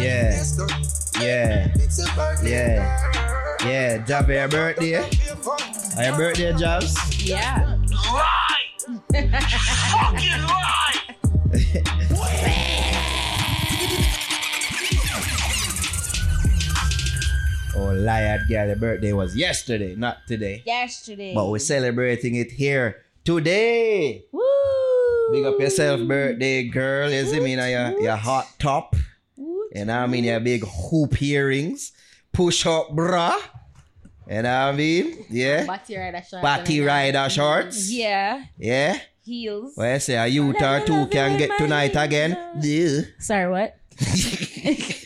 Yeah. Yeah. Yeah. Yeah. Job your birthday. Are your birthday jobs? Yeah. Right! Fucking right! oh, liar girl, your birthday was yesterday, not today. Yesterday. But we're celebrating it here today. Woo! Big up yourself, birthday girl. You see me now, your, your hot top. You know what I mean? Your big hoop earrings. Push up bra. You know what I mean? Yeah. Batty rider shorts. Batty rider shorts. Yeah. Yeah. Heels. Well, I say a youth or two can get tonight again. Sorry, what?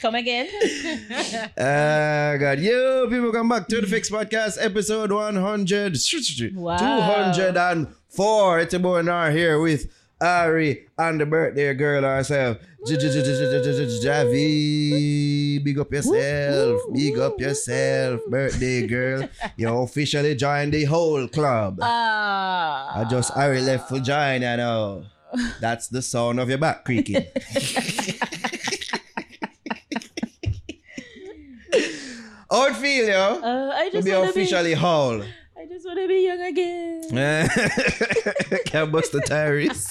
Come again. Uh, God, yo, people, come back to the Fix Podcast, episode 100, Wow. 204. It's a boy Nar here with Ari and the birthday girl herself, Javi. Big up yourself, big up yourself, birthday girl. You officially joined the whole club. Ah. I just Ari left for join, I know. That's the sound of your back creaking. How it feel, yo? Uh, I just want to be. officially whole. I just want to be young again. Can't bust the tires.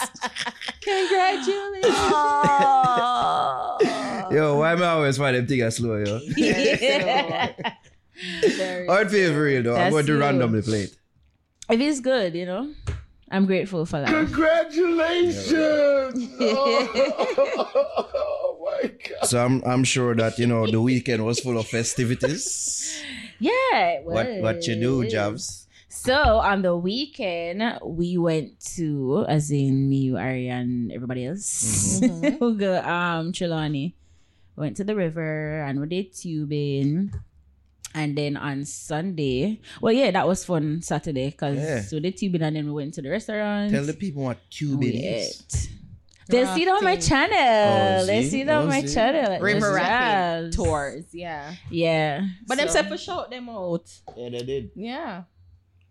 Congratulations. Yo, why am I always find them things slow, yo? yeah. How it feel for real, though? I'm going to randomly play it. It is good, you know. I'm grateful for that. Congratulations! oh my god. So I'm I'm sure that, you know, the weekend was full of festivities. Yeah. it What what you do, was. Javs? So on the weekend, we went to, as in me, you, Ari, and everybody else, Mm-hmm. we go um Trelawny. Went to the river and we did tubing. And then on Sunday, well, yeah, that was fun Saturday because Yeah. we did tubing and then we went to the restaurant. Tell the people what Cubit We is. ate. They'll see it on my channel. Oh, They see? see it on Oh, my see? channel. River Yes. rafting tours, yeah. Yeah. But them So- said for shout them out. Yeah, they did. Yeah.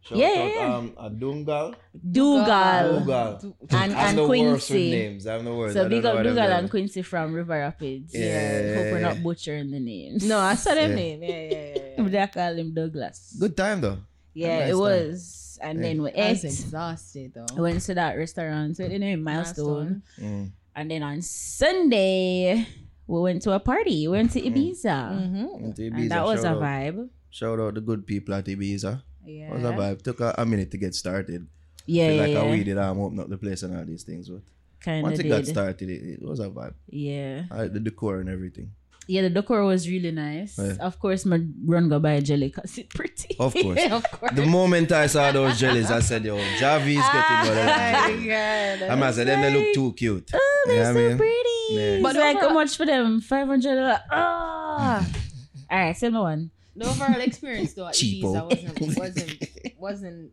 Shout Yeah, out, yeah, yeah. Um, a Dungal. Dougal. Dougal. And, I'm and the worst with Quincy. names. I'm the worst. So don't big up what I'm Dougal doing. and Quincy from River Rapids. Yeah. Hope we're not butchering the names. No, I saw them Yeah. name. Yeah, yeah, yeah. But I call him Douglas. Good time, though. Yeah, nice it time. was. And Yeah. then we I was ate. exhausted though. I went to that restaurant. So the name Milestone. Mm. And then on Sunday, we went to a party. We went to Ibiza. Mm-hmm. Into Ibiza, And that was a shout out. vibe. Shout out the good people at Ibiza. Yeah. It was a vibe. Took a, a minute to get started. Yeah, Feel yeah, like yeah. I weeded arm open up the place and all these things. But Kind once of it got started, it, it was a vibe. Yeah. I the decor and everything. Yeah, the decor was really nice. Yeah. Of course, my run go by a jelly because it's pretty. Of course. of course. The moment I saw those jellies, I said, yo, Javi's getting one of them. God. I'm going to say, them they look too cute. Oh, they're know so I mean? pretty. Yeah. But But like, how much for them? 500 Ah. All right, send me one. The overall experience though at Cheapo. Ibiza wasn't wasn't wasn't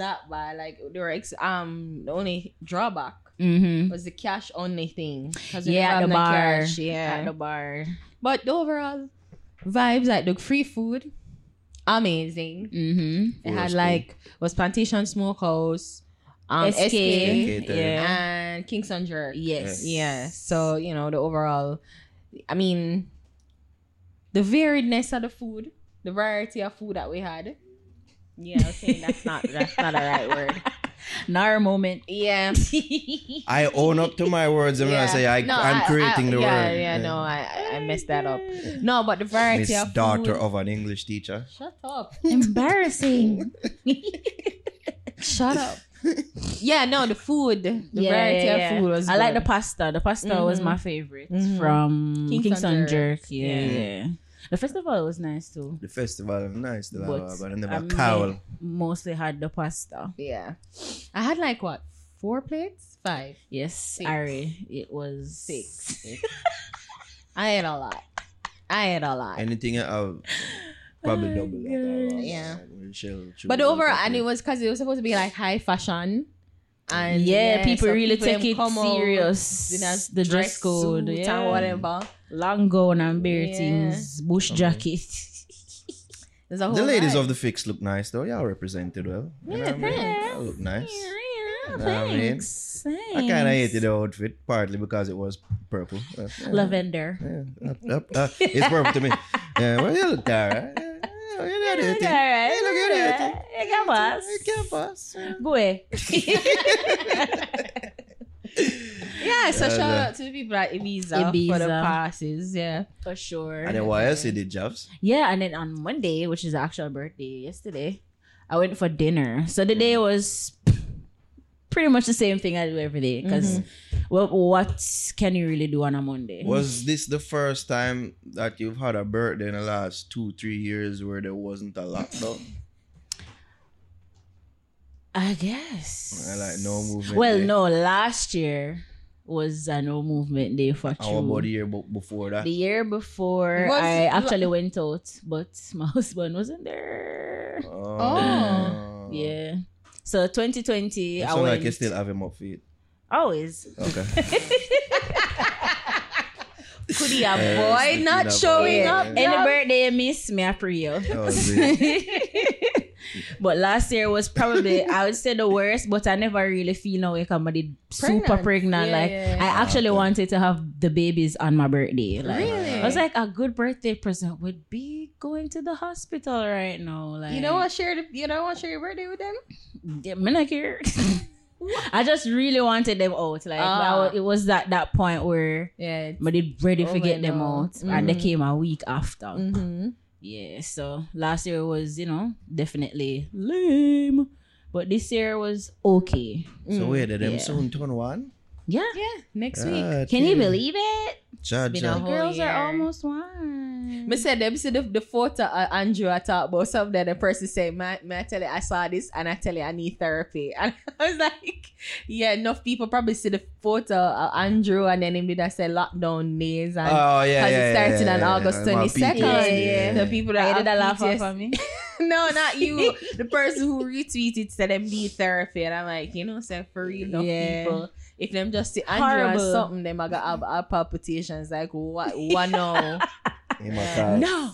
that bad. Like there were ex- um the only drawback Mm-hmm. was the cash only thing. 'Cause we Yeah, at the bar. cash, yeah. At the bar. But the overall vibes, like the free food, amazing. Mm-hmm. It Food had was like was Plantation Smokehouse, um, SK. SK, SK, Yeah. and Kingston Jerk. Yes. Yeah. So you know the overall, I mean, the variedness of the food, the variety of food that we had. Yeah, okay, that's not that's not a right word. Nar moment. Yeah. I own up to my words and when I say I, No, I'm creating the yeah, word. Yeah, yeah, no, I I messed that up. No, but the variety Miss of daughter food. of an English teacher. Shut up. Embarrassing. Shut up. yeah, no, the food, the Yeah, variety yeah, of food was. I like the pasta. The pasta was Mhm. my favorite Mhm. from Kingston Kingston, Jerk. Jerk. Yeah, Yeah. Yeah. The festival was nice too. The festival, was nice. The But lava, but I never I cowl. mostly had the pasta. Yeah, I had like what four plates, five, Yes, Six. Ari. It was six. I ate a lot. I ate a lot. Anything I'll probably Oh, double that. Yeah. We'll chill- chill but overall, that and it was because it was supposed to be like high fashion. And yeah, people so really them take it come serious. in a The dress code, suit yeah. and whatever. Long gown and bare Yeah. things, bush Come on. jacket. A whole The ladies vibe. of the fix look nice though. Y'all represented well. You know what I mean? thanks. Y'all look nice. Yeah, know what I mean? thanks. I kind of hated the outfit partly because it was purple. Uh, yeah, Lavender. yeah, up, up, uh, it's purple to me. Yeah, well, you look alright. Yeah, yeah, you know the Look thing. alright. Yeah, look at it. You can pass. You can pass. Yeah. Boy. Yeah, so Yeah, shout yeah. out to the people at Ibiza, for the Ibiza. passes. Yeah. For sure. And then what else you did, Jobs? Yeah, and then on Monday, which is the actual birthday yesterday, I went for dinner. So the day was pretty much the same thing I do every day. Because, well, what can you really do on a Monday? Was this the first time that you've had a birthday in the last two, three years where there wasn't a lockdown? I guess. Uh, like no movement. Well, day? no, last year was a no movement day for How about true. the year be- before that? The year before, Was- I actually went out, but my husband wasn't there. Oh. Yeah. So 2020, You I sound went. like you still have him up feet. Always. Okay. Could he Uh, avoid speaking not showing up? Any birthday you miss, me I pray you. Oh. but last year was probably I would say the worst, but I never really feel no way come I did super Pregnant. pregnant. Yeah, like yeah, yeah. I actually Okay. wanted to have the babies on my birthday. Like, Really? I was like a good birthday present would be going to the hospital right now. Like You don't want to share the, you don't want to share your birthday with them? yeah, me not care. I just really wanted them out. Like that Ah. was, it was that that point where Yeah. I did ready to Over get them now. out, and they Mhm. came a week after. Mm-hmm. Yeah, so last year was, you know, definitely lame. But this year was okay. So wait, did them Yeah. soon turn one? Yeah. Yeah, next week. Ah, Can you believe it? Ja, been ja. a The girls year. are almost one. Me said them see the, the photo uh, Andrew I talked about something the person say, man, man, I tell you I saw this and I tell you I need therapy. And I was like, yeah, enough people probably see the photo of Andrew and then him did I say lockdown days and Oh, yeah, Because yeah, it started yeah, on yeah, August yeah. My 22nd. Yeah, the people that I did a have laugh off of me. no, not you. the person who retweeted said them need therapy, and I'm like, you know, say for real, enough Yeah. people. If them just see Andrew and Horrible. something, them I got have, have palpitations. Like what? What no? He might call, No.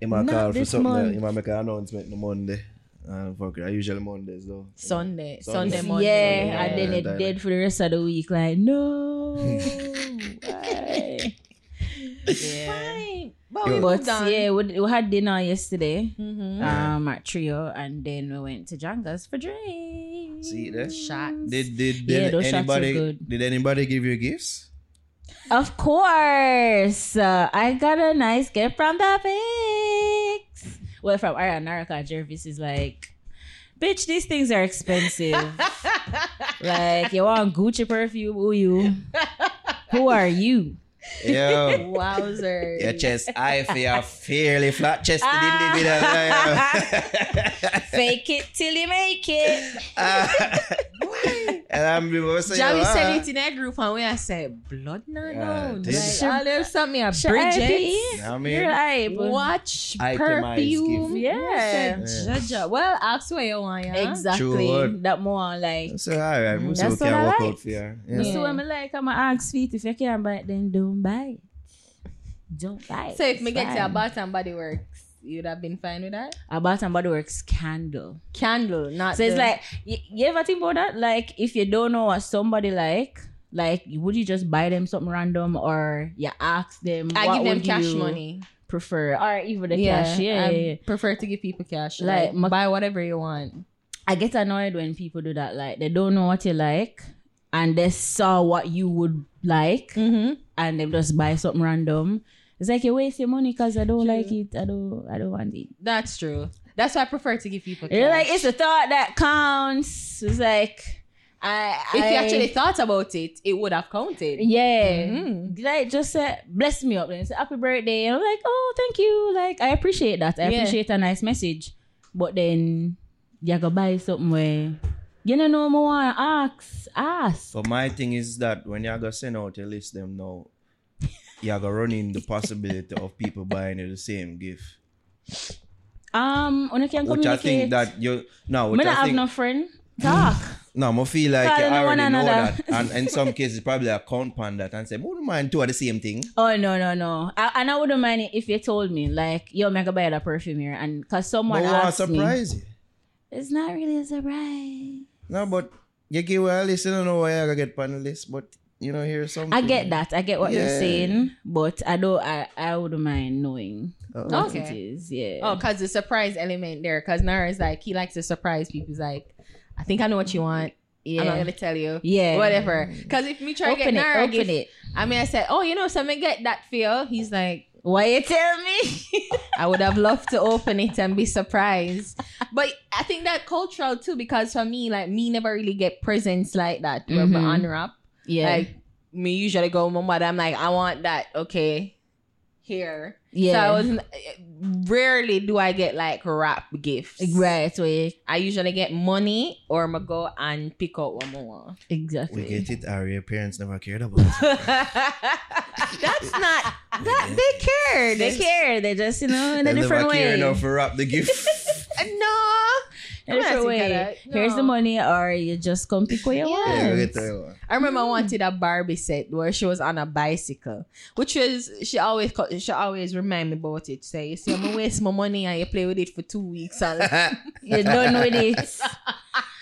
he might not call for this something. month. That, he might make an announcement on Monday. Uh, fuck it. I usually Mondays though. Sunday, Sunday. Sunday, Monday. yeah, yeah, and then yeah, it dead for the rest of the week. Like, no. why? Yeah. Fine. But we But moved yeah, we, we had dinner yesterday Mhm. um, at Trio, and then we went to Janga's for drinks. See there? Shots. Did did, Yeah, did those shots anybody good. did anybody give you gifts? Of course. Uh, I got a nice gift from the Fix. Well, from Ariana Naraka, Jervis is like, bitch, these things are expensive. like, you want Gucci perfume? Who you? Who are you? Yo. Wowzer. Your chest high for your fairly flat chested Ah. individual. Fake it till you make it. and I'm people say, Jamie ah, sent it in that group and we I said blood not Yeah, known. this- Like, all them something a Should I Bridget. I mean, You're right. Watch Itemized perfume. gift. Yeah. Said, Jaja. Well, ask what you want, yeah. Exactly. True. That more like. So alright, Mm, that's so what I work like. out for you. Yeah. Yeah. So when I like, I'm gonna ask feet if you can't buy it, then don't buy it. Don't buy it. So if me get to a fine. Bath and Body Works, you'd have been fine with that? a Bath and Body Works candle. Candle, not So it's like you, you ever think about that? Like if you don't know what somebody like, like would you just buy them something random or you ask them? I give them cash money. Prefer or even the yeah, cash? Yeah, I yeah, yeah. prefer to give people cash. Like, Like, my- buy whatever you want. I get annoyed when people do that. Like they don't know what you like and they saw what you would like Mm-hmm. and they just buy something random. It's like you waste your money because I don't like it. I don't. I don't want it. That's true. That's why I prefer to give people cash. You're like it's the thought that counts. It's like I. if I, you actually thought about it, it would have counted. Yeah. Mhm. Like just say bless me up and say happy birthday. And I'm like, oh thank you. Like I appreciate that. I Yeah. appreciate a nice message. But then you go buy something where you don't know more wanna ask. Ask. So my thing is that when you're gonna send out a list them now, you're gonna run in the possibility of people buying you the same gift. Um when you can Which I think that you now Me which not I have think no friend. Talk. No, I feel like Call you already know another. that. And in some cases, probably a count that and say, wouldn't mind two are the same thing. Oh no no no! I, and I wouldn't mind it if you told me like, "Yo, me I go buy that perfume here," and cause someone But asked me, surprise you? it's not really a surprise. No, but you give a list, you don't know why I gotta get on the list, but you know, here's something. I get that. I get what you're saying, but I don't. I I wouldn't mind knowing Oh. what Okay. it is. Yeah. Oh, cause the surprise element there. Cause Nara is like he likes to surprise people. He's like, I think I know what you want. yeah. I'm not gonna tell you. Yeah. Whatever. Cause if me try to get it. Nara, Open gift, it. I mean, I said, oh, you know, something get that feel. He's like, Why you tell me? I would have loved to open it and be surprised. But I think that cultural too, because for me, like me never really get presents like that where Mhm. I unwrap. Yeah. Like me usually go with my mother. I'm like, I want that. Okay, here. yeah. So I was rarely do I get like wrap gifts. right. Wait. I usually get money or I go and pick out one more. Exactly. We get it, Ari. Your parents never cared about it. That's not that they care. They care. They just you know in a different way. They different never care way. enough to wrap the gift. No. In a different I'm not way. Here's the money, or you just come pick what you Yeah. yeah, want. go one. I remember I wanted a Barbie set where she was on a bicycle, which was she always she always remind me about it. Say, you see, I'm gonna waste my money and you play with it for two weeks, and You're done with it.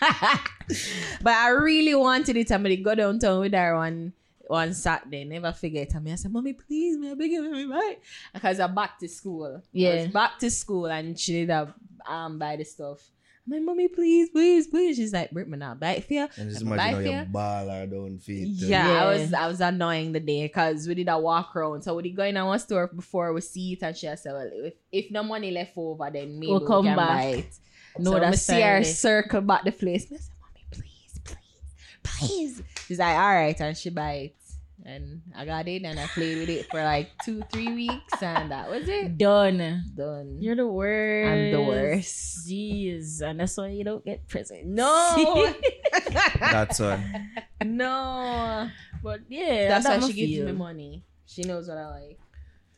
but I really wanted it. I'm gonna go downtown with her one one Saturday. Never forget. And me, I said, "Mommy, please, me, I beg you, me, buy." Because I'm back to school. I Yeah. was back to school, and she did have um buy the stuff. I'm "Mommy, please, please, please." She's like, "Bring me now, buy it for you." And just I'm imagine how buy it for you you. ball her down feet. Yeah, Yeah. I was I was annoying the day because we did a walk around. So we did go in our store before we see it and she said, Well, if, if no money left over, then maybe We'll we come can back. buy it. No, so that's we see her circle back the place. I said, Mommy, please, please, please. She's like, all right, and she buy it. And I got it and I played with it for like two, three weeks, and that was it. Done. Done. You're the worst. I'm the worst. Jeez, and that's why you don't get presents. No, That's one. no. but yeah, That's that why she gives feel. me money. She knows what I like.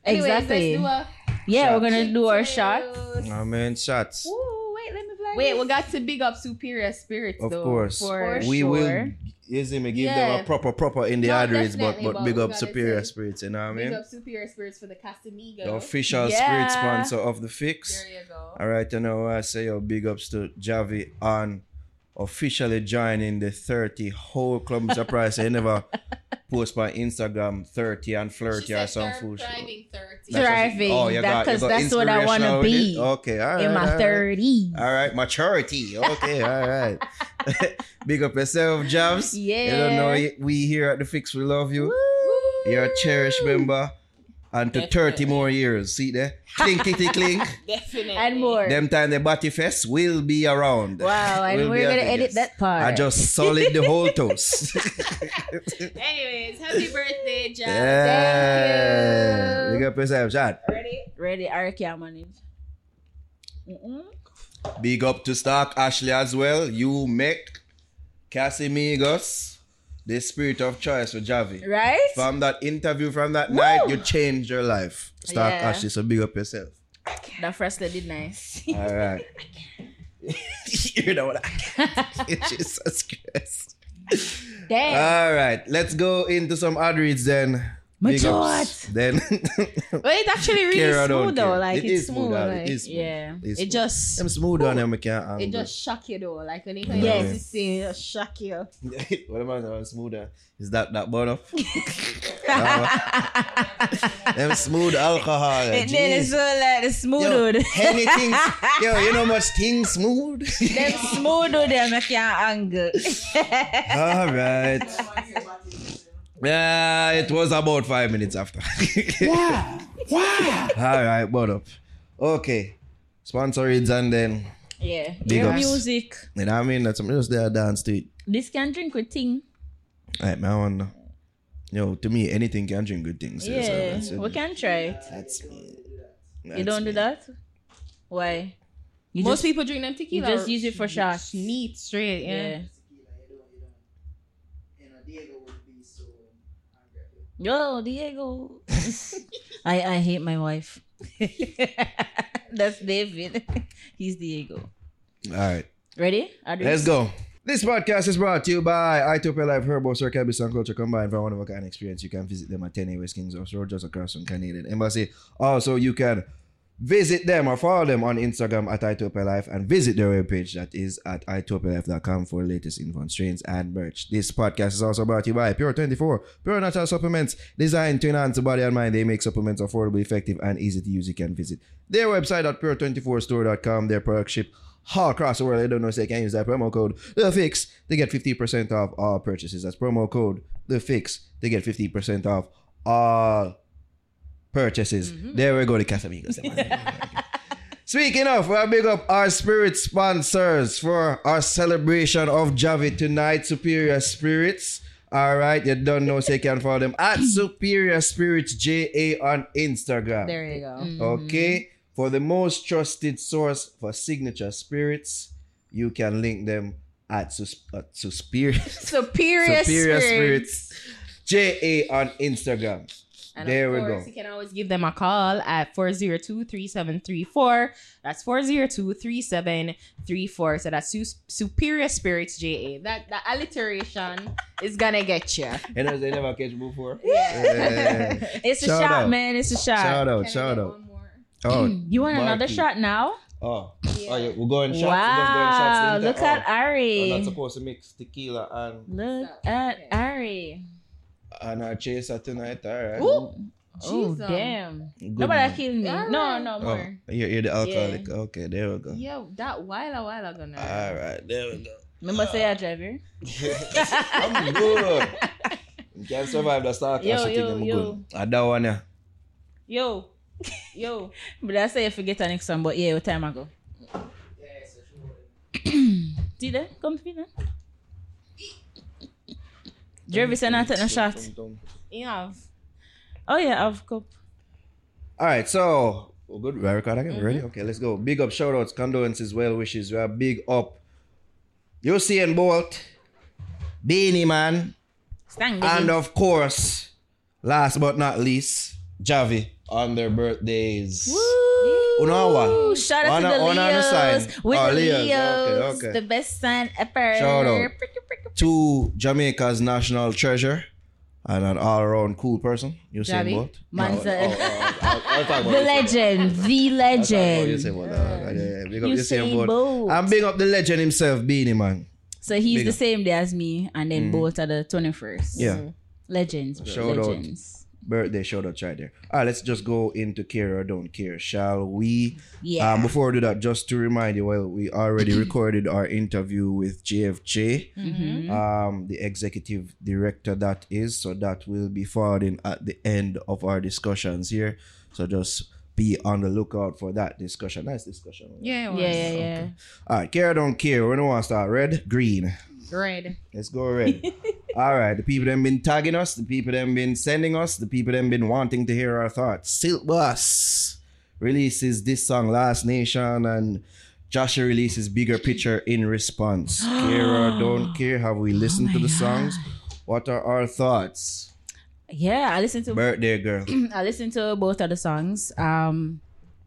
Anyways, Exactly. Let's do a Yeah, we're gonna do our shots. Oh, I mean, shots. Ooh, wait, let me fly. Wait, we got to big up Superior Spirits Of though. course. For For we sure. will see me give them a proper proper in the No, arteries, but but but big up superior say- spirits, you know what I mean? big up Superior Spirits for the Casamigo. The official Yeah. spirit sponsor of the fix. There you go. All right, you know I say your big ups to Javi on officially joining the 30 whole club surprise. I never post my Instagram 30 and flirty or some food. shit. Thriving 30. That's just- Thriving. Oh, you That- got, you 'cause got that's what I wanna be? Okay, all right. in my all right. thirties. All right, maturity. Okay, all right. Big up yourself, Jobs. Yeah. You don't know, we here at the Fix, we love you. You're a cherished member. And to 30 more years. See there? Clinkety clink. Definitely. And more. Them time the Body Fest will be around. Wow, and Will we're gonna edit guest. that part. I just solid the whole toast. Anyways, happy birthday, John. yeah. Big up yourself, Chad. Ready? ready. I can't manage. Mm-mm. Big up to Stalk Ashley as well. You make Casamigos the spirit of choice for Javi. Right? From that interview from that night, you changed your life. Start Yeah. Ashley, so big up yourself. That first lady nice. All right. you know what I can't. Jesus Christ. Damn. All right, let's go into some ad reads then. My Big ups. God. Then Well, it's actually really Kara smooth though. care. Like It it's is smooth. smooth, like, it is smooth. yeah. It's It just them smooth on them, I can't it just shock you though. Like when you Yes. yes. to see it just shock you. what am I saying? Smoother. Is that that bun up? them smooth alcohol. It eh, jeez. did so like the smooth Yo, dude. anything, yo, you know much thing smooth. them smooth dude them I can't angle. All right. Yeah, it was about five minutes after. Why? Why? All right, but up. Okay. Sponsor reads and then, yeah. Big Your ups. music. you know what I mean? That's something just there dance to it. This can drink with thing. All right, man, I wanna- Yo, to me, anything can drink good things. so Yeah. that's, we can try it. that's me. You don't do that? Why? You Most just, people drink them tequila. you just use it for shots. Neat, straight. Yeah. yeah. Yo, Diego. I I hate my wife. That's David. He's Diego. All right, Ready? Are let's go. This podcast is brought to you by Itopia Life Herbal Sir Cannabis and Culture combined for a one of a kind experience. You can visit them at 10 A West Kings House Road, just across from Canadian Embassy. Also, you can visit them or follow them on Instagram at Itopia Life and visit their webpage that is at itopialife.com for latest info on strains and merch. This podcast is also brought to you by Pure 24, pure natural supplements designed to enhance the body and mind. They make supplements affordable, effective, and easy to use. You can visit their website at pure24store.com. Their product ship all across the world. I don't know if they can use that promo code the fix to get 50% off all purchases. That's promo code the fix to get 50% off all purchases. There we go, the Casamigos. Speaking of, we'll big up our spirit sponsors for our celebration of Javi tonight, Superior Spirits. All right, you don't know, so you can follow them at Superior Spirits JA on Instagram. There you go. Mm. Okay, for the most trusted source for signature spirits, you can link them at, sus- at Superior, Superior, Superior spirits. JA on Instagram. And There of we go. You can always give them a call at 402-3734. That's 402-3734. So that's Su- Superior Spirits JA. That that alliteration is gonna get you. You know, they never catch before. Yeah. It's a Shout shot, out. man. It's a shot. Shout out, Can shout out. Oh, mm, You want another shot now? Oh, oh Yeah. yeah, we're going shots. wow. We're going shots later. Look oh. at Ari. I'm not supposed to mix tequila and Look at Okay. Ari. And our chaser tonight. All right. Ooh. Oh, Jeez, um, damn. Good Nobody man. kill me. Alright. No, no Oh, more. you're, you're the alcoholic. Okay, there we go. Yeah, that while a while ago now. All right, there we go. Remember say I drive here? I'm good. You can survive the start Yo, yo, in the yo. good. I don't want to. Yo. Yo. But I say I forget the next one, but yeah, what time ago? See there? Come to me then. Jervis and I take no shot. You have. Oh yeah, I've cup. All right, so we're good. We record again. Mm-hmm. Ready? Okay, let's go. Big up, shout outs, condolences, well wishes. We are big up. Usain Bolt, Beenie Man, Stang and of course, last but not least, Javi on their birthdays. Woo! Unawa. Shout out One to on- the one on the Leos. side. With Oh, the Leos. Leos. Okay, okay. The best sign ever. Shout out. Pricky, pricky, To Jamaica's national treasure and an all around cool person, Usain Javi? Bolt. Man's No, a- oh, oh, I'll, I'll The legend. The I'll talk about legend. Usain Bolt. Uh, yeah, yeah, Big up Usain Usain Bolt. Bolt. And big up the legend himself, Beenie Man. So he's Big the up. same day as me, and then both are the 21st. Yeah. Legends, bro. Shout out. Legends. Birthday shout out right there. All right, let's just go into care or don't care, shall we? Yeah. Um, before we do that, just to remind you, well, we already recorded our interview with JFJ, Mm-hmm. um, the executive director that is. So that will be forwarding at the end of our discussions here. So just be on the lookout for that discussion. Nice discussion. Yeah, it yeah, was. yeah, yeah. All right, care or don't care. We don't want to start red, green. Red. Let's go red. All right, the people that been tagging us, the people that been sending us, the people that been wanting to hear our thoughts. Silk Boss releases this song, Lass Nation, and Jahshii releases Bigger Picture in response. care or don't care, have we listened to the songs? What are our thoughts? Yeah, I listened to Birthday girl. I listened to both of the songs. Um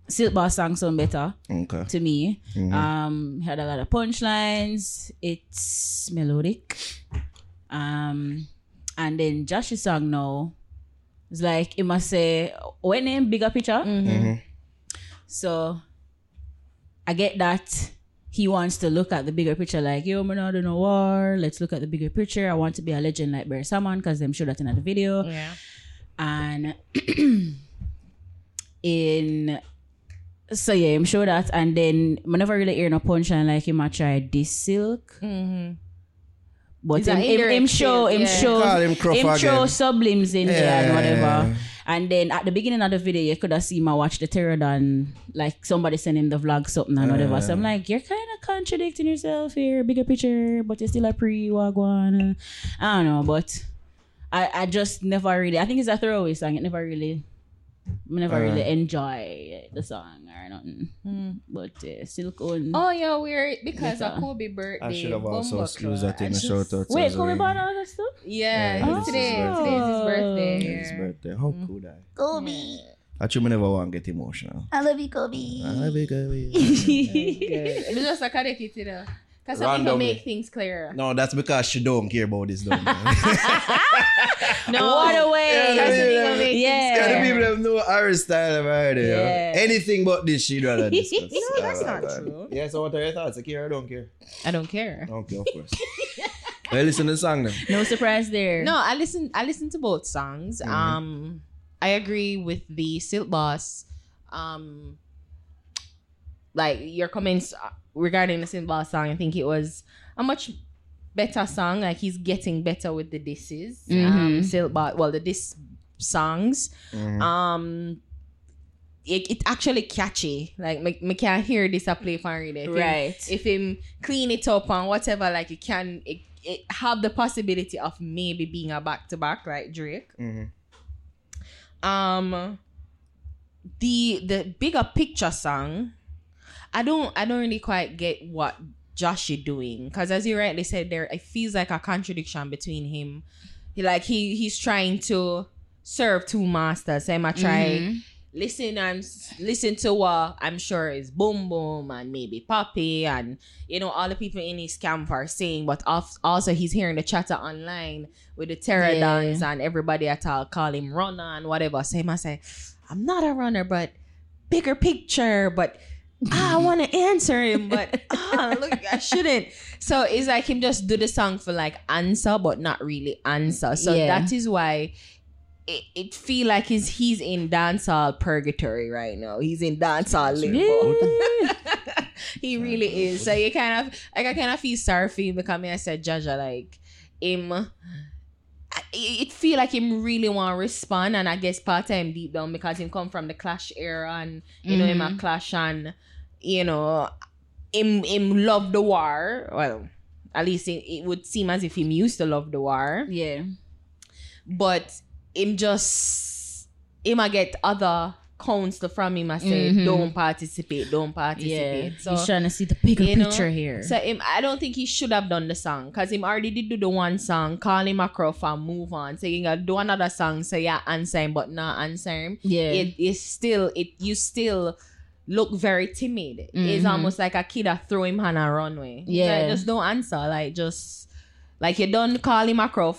Silk Boss song sound better Okay. to me. Mhm. Um had a lot of punchlines. It's melodic. Um and then Josh's song now it's like it must say what name bigger picture. Mhm. So I get that he wants to look at the bigger picture, like, yo, man, I don't know war. Let's look at the bigger picture. I want to be a legend like Barry Salmon because them showed that in the video. Yeah. And in so yeah, I'm sure that and then I never really hear no punchline like him I tried this silk. Mm-hmm. But It's him, an him, him indirect show him hint, yeah. show Call him him show again. sublims in there and whatever. And then at the beginning of the video, you could have seen my watch the Pterodon, like somebody send him the vlog something and whatever. So I'm like, you're kind of contradicting yourself here, bigger picture, but you're still a pre wagwan. I don't know, but I, I just never really. I think it's a throwaway song. It never really, I never Uh. really enjoy the song or nothing. But uh, Silk on. Oh yeah, we're because Better. of Kobe birthday. I should have also Bumbo excused that in I the shout out. Wait, Kobe born August too? Yeah, Yeah, it's this is today. his Today's his birthday. His yeah. birthday. How cool that? Kobe. Actually, me never want to get emotional. I love you, Kobe. I love you, Kobe. It's just a kadeki today. Because some people Randomly. make things clearer. No, that's because she don't care about this. Don't No. What a way. Yeah, Because some yeah, people make things yeah. Yeah, the people have no Irish style about it. Yeah. Anything but this, she'd rather discuss. No, that's not Alright, true. man. Yeah, so what are your thoughts? I care I don't care? I don't care. i Okay, of course. I listen to the song then. No surprise there. No, I listen. I listen to both songs. Mhm. Um, I agree with the Silk Boss. Um, like your comments regarding the Boss song. I think it was a much better song. Like he's getting better with the disses. Um, Mhm. Silk Boss. Well, the diss songs. Mhm. Um. It, it actually catchy. Like me, me can hear this a play for read. If him- Right. if him clean it up and whatever, like it can it, it have the possibility of maybe being a back to back like Drake. Mhm. Um the the bigger picture song, I don't I don't really quite get what Josh is doing. Because as you rightly said there, it feels like a contradiction between him. He like he he's trying to serve two masters. So I'm a try mm-hmm. listen and s- listen to what I'm sure is Boom Boom and maybe Poppy and you know all the people in his camp are saying, but al- also he's hearing the chatter online with the Pterodons and everybody at all call him runner and whatever. So must say, I'm not a runner, but bigger picture, but ah, I want to answer him, but ah, look, I shouldn't. So it's like him just do the song for like answer, but not really answer. So Yeah. that is why it, it feel like he's he's in dancehall purgatory right now. He's in dancehall limbo. he really is. So you kind of like I kind of feel sorry for him because I said Jaja like him. It feel like him really want to respond, and I guess part time deep down because him come from the Clash era, and you know him a Clash, and you know him him love the war. Well, at least it, it would seem as if him used to love the war Yeah. but him just him I get other counsel from him I say Mhm. don't participate don't Yeah. participate so He's trying to see the bigger you know, picture here. so him I don't think he should have done the song because him already did do the one song call him a crow and move on so you gonna do another song so yeah answer him but not answer him yeah. it is still it you still look very timid it's Mhm. almost like a kid that throw him on a runway Yeah. like, just don't answer like just like you done call him a crow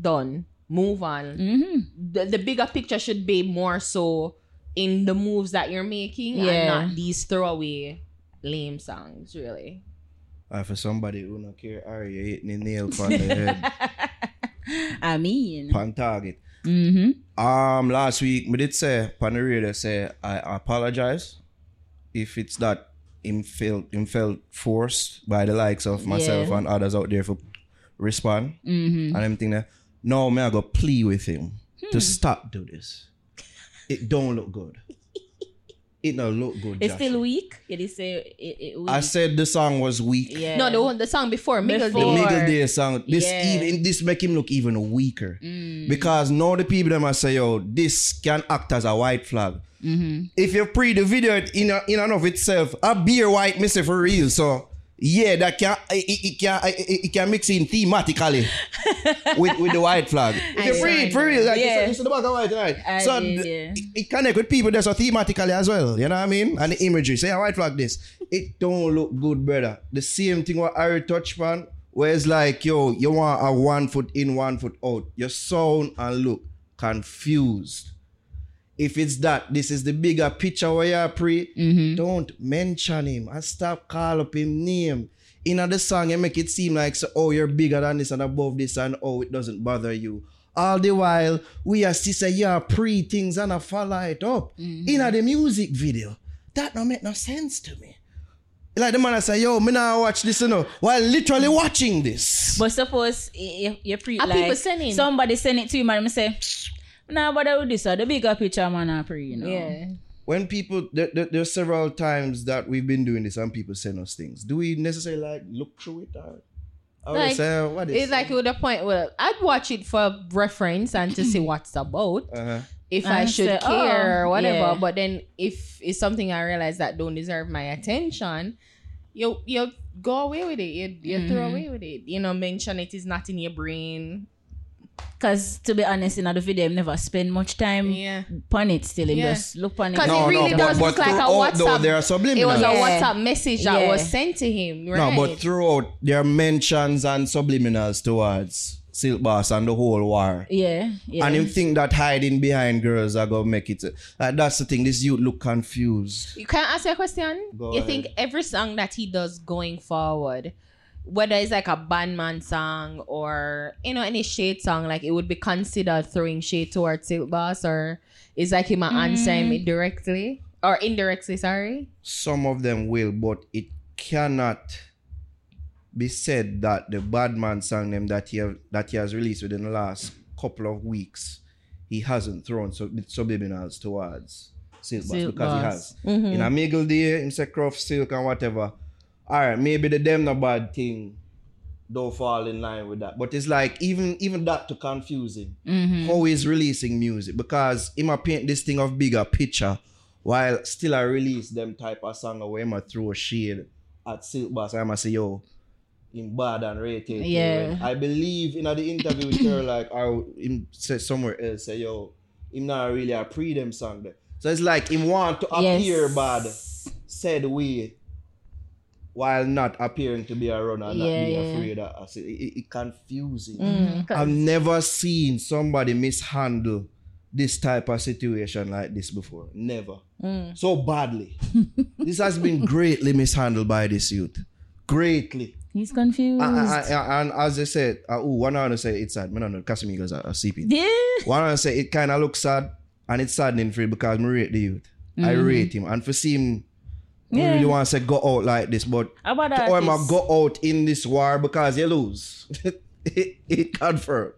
done move on mm-hmm. the, the bigger picture should be more so in the moves that you're making and Yeah. not these throwaway lame songs really Uh, for somebody who don't care, Ari, you hitting the nail on the head, I mean. on target. Mm-hmm. Um, last week, me did say, on the radio, say, I apologize if it's that him felt, him felt forced by the likes of myself Yeah. and others out there for respond. Mm-hmm. And I'm that, no, me I go plea with him Hmm. to stop do this. It don't look good. It don't look good, It's Joshua. still weak. It is say it, it weak. I said the song was weak. yeah. no the one the song before Miguel The Before. Day. middle day song. This Yeah. even this make him look even weaker. Mm. Because now the people them are say, yo, this can act as a white flag. Mm-hmm. If you pre the video in a, in and of itself, a beer white missing for real. So yeah, that can it, it, can it, it can mix in thematically with, with the white flag. If you pre it for real, like Yeah. you see the back of white, right? I so did, yeah. it, it connect with people that's so thematically as well. You know what I mean? And the imagery. Say a white flag this. It don't look good, brother. The same thing what Harry touch on, where it's like, yo, you want a one foot in, one foot out. Your sound and look confused. If it's that, this is the bigger picture where you pray, Mm-hmm. don't mention him and stop call up him name. In the song, you make it seem like, so, oh, you're bigger than this and above this, and oh, it doesn't bother you. All the while, we are still say, yeah, pre things and I follow it up. In the music video. That don't make no sense to me. Like the man I say, yo, me now watch this, you know, while literally watching this. But suppose you, you pre Are like people sending? somebody send it to you man, and say, nah, but I would this or the bigger picture man I pray, you know. yeah when people there, there, there are several times that we've been doing this and people send us things do we necessarily like look through it or, or Like, say "Oh, what is it's like with the point well I'd watch it for reference and to see what's about uh-huh. if I should say, care oh, or whatever. yeah. But then if it's something I realize that don't deserve my attention, you you go away with it. You you throw Mhm. away with it. You know, mention it is not in your brain. Cause to be honest, in other video, I never spend much time Yeah. on it. Still, him Yeah. just look on it. Because No, it really no, does but- look but like a throughout, WhatsApp. there are It was a WhatsApp message that Yeah. was sent to him. Right? No, but throughout there are mentions and subliminals towards Silk Boss and the whole war. yeah, yeah. And him think that hiding behind girls are gonna make it. Like that's the thing. This youth look confused. You can I ask you a question. Go you ahead. think every song that he does going forward, whether it's like a bandman song or you know any shade song, like it would be considered throwing shade towards Silk Boss, or is like him answer Mm. him directly or indirectly? Sorry. Some of them will, but it cannot be said that the Badman song them that he have, that he has released within the last couple of weeks, he hasn't thrown sub- subliminals towards Silk Boss Silk because he has. Mm-hmm. In a Miggle Day, him say Croft Silk and whatever. Alright, maybe the them no bad thing don't fall in line with that. But it's like even even that to confusing. Mm-hmm. How he's releasing music because he might paint this thing of bigger picture while still I release them type of song where him a throw a shade at Silk Boss. I'm say yo in bad and rated. Yeah. I believe in the interview with her like I him said somewhere else say yo him not really a pre them song there. So it's like him want to Yes. appear bad said way while not appearing to be a runner and Yeah, not be yeah. afraid of us. It, it, it confusing. Mm, 'cause- I've never seen somebody mishandle this type of situation like this before. Never. Mm. So badly. this has been greatly mishandled by this youth. Greatly. He's confused. And, and- and as I said, uh, ooh, one want to say it's sad. I don't know, Casamigos are, are sleeping. yeah. One want to say it kind of looks sad and it's saddening for you because I rate the youth. I rate him. And for see him, I Yeah. really want to say go out like this, but How about that? or I go out in this war because you lose. it, it confirmed.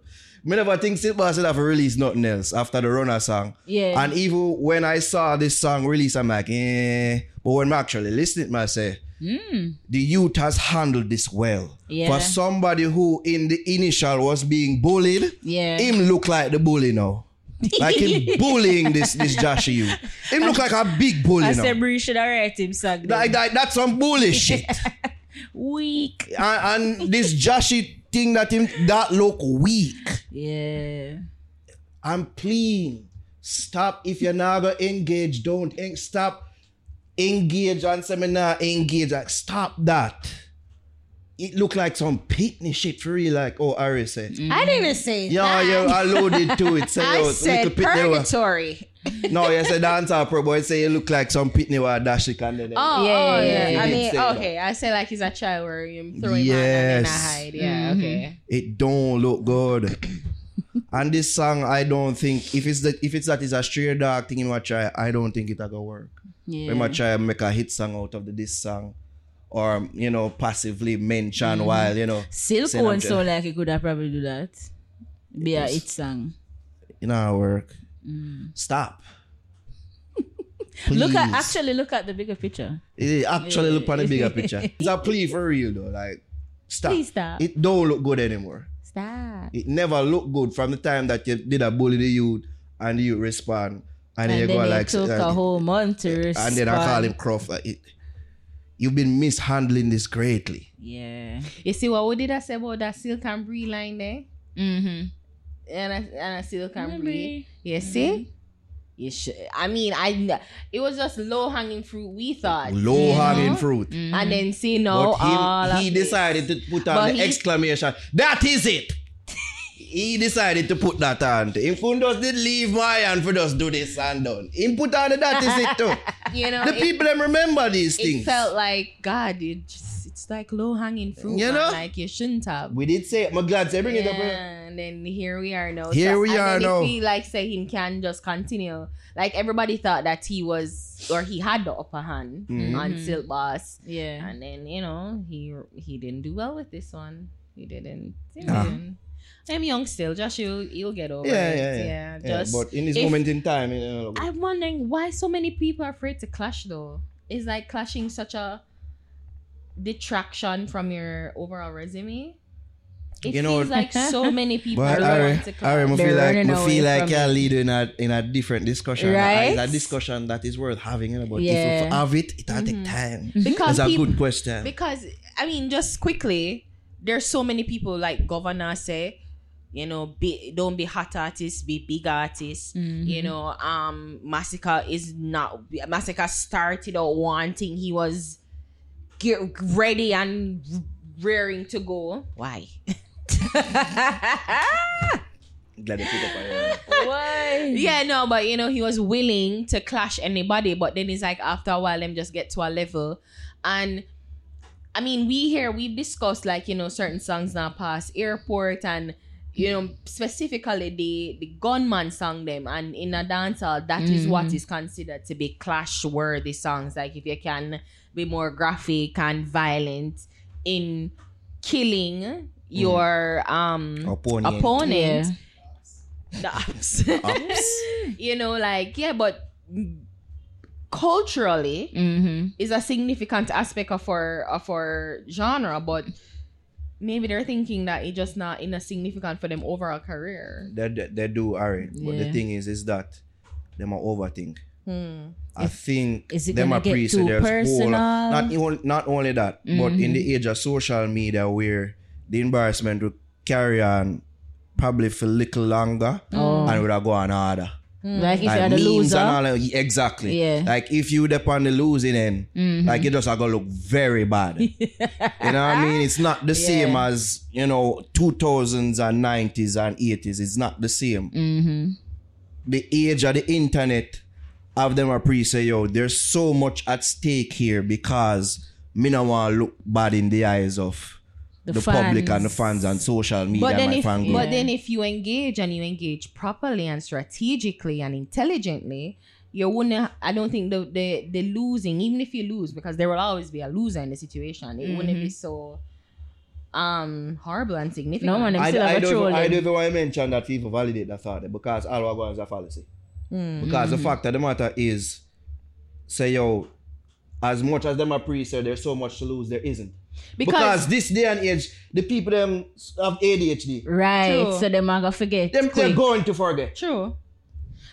Me never think Silk said have released nothing else after the runner song. Yeah. And even when I saw this song release, I'm like, eh. But when I actually listening, to I say, the youth has handled this well. Yeah. For somebody who in the initial was being bullied, Yeah. him look like the bully now. Like him bullying this this Jahshii youth. Him look like a big bully I now. said Bree should have write him song. Like, that, that's some bully shit. Weak. and, and this Jahshii thing that him that look weak. Yeah. I'm clean. Stop if you're not gonna engage. Don't en- stop. Engage and seminar. Engage. Like stop that. It looked like some pitney shit for real. Like oh, Ari said. Mm. I didn't say Yeah, that. you alluded to it. Say, I yo, said little pitney wa- purgatory. No, you said dancer pro boy say you look like some pitney wa dash it and then. Oh, oh, Yeah, oh, yeah, yeah. yeah. I mean, did say that. okay. I say like he's a child where you throw him on and then I hide. Yeah, mm-hmm. okay. it don't look good. and this song, I don't think if it's that if it's that is a stray dog thing in what try, I don't think it a go work. Yeah. We might try make a hit song out of the, this song. Or, you know, passively mention mm. while, you know, Silk one so like he could have probably do that. Be a Yes. hit song. you know how it work. Mm. Stop. Look at actually look at the bigger picture. It actually look on the bigger picture. It's a plea for real though. Like, stop. Please stop. It don't look good anymore. Stop. It never looked good from the time that you did a bully the youth and you respond. And, then And you then go it like, took a whole month to respond. and then I call him Croft. Like, it, you've been mishandling this greatly. Yeah. You see what we did I say about that silk and brie line there? Mm-hmm. And I, and I silk and Remember? brie. You see? You should. I mean, I. It was just low hanging fruit. We thought. Low you hanging know? fruit. And then see no, But all he, he of decided to put on But the he- exclamation. That is it. He decided to put that on. Him could just did leave my hand for just do this and done. Him put on the that is it too. You know, The it, people them remember these it things. felt like God. It just, it's like low hanging fruit. You know? like you shouldn't have. we did say it. I'm glad to bring it up. Yeah, eh? and then here we are now. Here we and are now. If he like say he can just continue, like everybody thought that he was or he had the upper hand Mhm. on Silk Boss, Yeah. and then you know he he didn't do well with this one. He didn't. He Nah. didn't. I'm young still. Just you, you'll get over Yeah, it. yeah, yeah. yeah. Yeah, Just. but in this if- moment in time, you know, I'm wondering why so many people are afraid to clash though. Is like clashing such a detraction from your overall resume? It You know- feels like so many people But are I, want to I, clash. I They're feel like, running I feel like from you're it. leading in a, in a different discussion. Right? It's a discussion that is worth having. You know, but if you have it, it'll take mm-hmm. time. because That's a good question. because I mean, just quickly, there's so many people like Governor say, eh, you know, be, don't be hot artists, be big artists. Mm-hmm. You know, um, Masicka is not Masicka started out wanting he was get ready and rearing to go. Why? Glad they pick up on you. Why? yeah, no, but you know, he was willing to clash anybody, but then it's like after a while, them just get to a level. And I mean, we here we've discussed like, you know, certain songs now past airport and you know, specifically the the gunman song them and in a dancehall, that is what is considered to be clash worthy songs. Like if you can be more graphic and violent in killing your um Opponent. opponent Yeah. the ups. Ups. you know, like yeah, but culturally Mm-hmm. is a significant aspect of our of our genre, but maybe they're thinking that it's just not in a significant for them overall career. They, they, they do, Ari. But the thing is, is that them are overthink. Hmm. I think is it them gonna are get pre too there's whole not even not only that, but in the age of social media where the embarrassment will carry on probably for a little longer Oh. and would have go on harder. Like if Like you're the loser. and all exactly. Yeah. Like if you dep on the losing end, Mhm. like it just are gonna look very bad. you know what I mean? It's not the same as you know 2000s and 90s and 80s. It's not the same. Mm-hmm. The age of the internet of them are pre say yo, there's so much at stake here because me no want look bad in the eyes of The the, public and the fans. fans and social media But then my if fan group. but then if you engage and you engage properly and strategically and intelligently, you wouldn't I don't think the the, the losing, even if you lose, because there will always be a loser in the situation, it wouldn't be so um horrible and significant. No one I, still I, have don't, even- I don't even want to mention that people validate that thought because all we're going is a fallacy. Mm. Because the fact of the matter is, say yo, as much as them are pre there's so much to lose, there isn't. Because, Because, this day and age, the people them have ADHD. Right. True. So them are gonna forget. Them they're going to forget. true.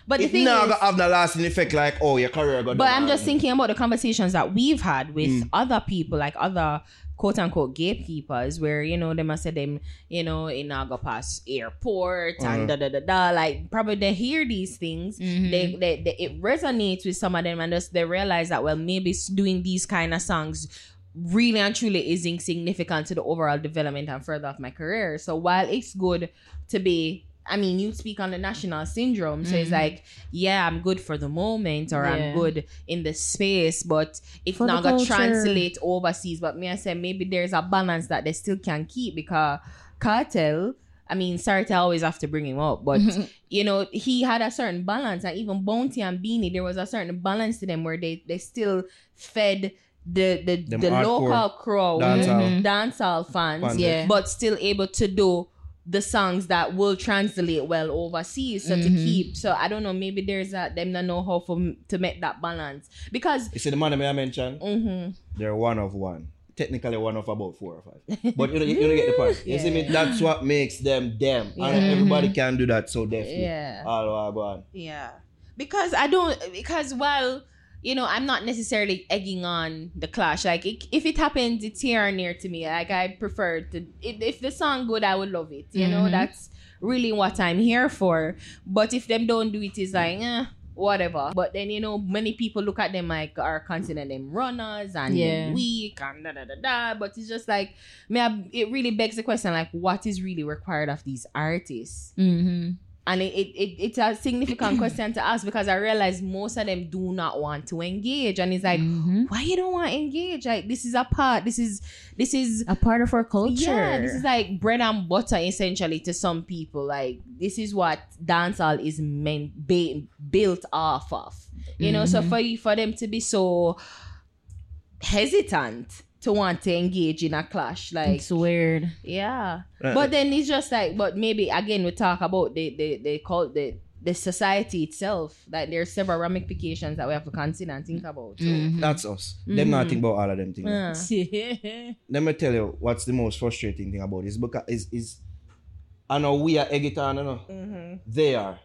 But the It thing not is, gonna have the lasting effect like oh your career got But I'm just thinking about the conversations that we've had with Mm. other people, like other quote unquote gatekeepers, where you know they must say them, you know, in Naga Pass airport Uh-huh. and da da da da. Like probably they hear these things, Mhm. they, they, they it resonates with some of them, and just they realize that well maybe s- doing these kind of songs really and truly is insignificant to the overall development and further of my career. So while it's good to be I mean, you speak on the national syndrome, so it's Mhm. like, yeah, I'm good for the moment, or Yeah. I'm good in the space, but it's For not gonna translate overseas. But me, I say maybe there's a balance that they still can keep because Kartel. I mean, sorry to always have to bring him up, but you know, he had a certain balance, and even Bounty and Beenie, there was a certain balance to them where they they still fed the the, Them the hardcore local crowd, dancehall. dancehall fans, Fans, Yeah. but still able to do the songs that will translate well overseas. So to Mhm. keep, so I don't know, maybe there's a them not know how for to make that balance because. You see the man that I mentioned, mhm. they're one of one. Technically one of about four or five. But you know, you don't get the point. You see me? That's what makes them them. And Yeah. everybody can do that so definitely. Yeah. All I go on. Yeah. Because I don't because while you know, I'm not necessarily egging on the clash. Like it, if it happens, it's here or near to me. Like I prefer to if, if the song good, I would love it. You know, Mhm. that's really what I'm here for. But if them don't do it, it's like eh, whatever. But then you know, many people look at them like are considering them runners and Yeah. weak and da da da da. But it's just like me, it really begs the question like, what is really required of these artists? Mm-hmm. And it, it, it it's a significant question to ask because I realize most of them do not want to engage. And it's like, Mhm. why you don't want to engage? Like this is a part. This is this is A part of our culture. yeah, this is like bread and butter essentially to some people. Like this is what dancehall is meant ba- built off of. You know, so Mhm. for you for them to be so hesitant to want to engage in a clash, like it's weird. yeah. Uh, But then it's just like, but maybe again we talk about the the the call the the society itself. Like there's several ramifications that we have to consider and think about. So. Mhm. That's us. Them not Mhm. think about all of them things. Yeah. Let me tell you what's the most frustrating thing about this because is is I know we are egg it on, you know. Mhm. They are.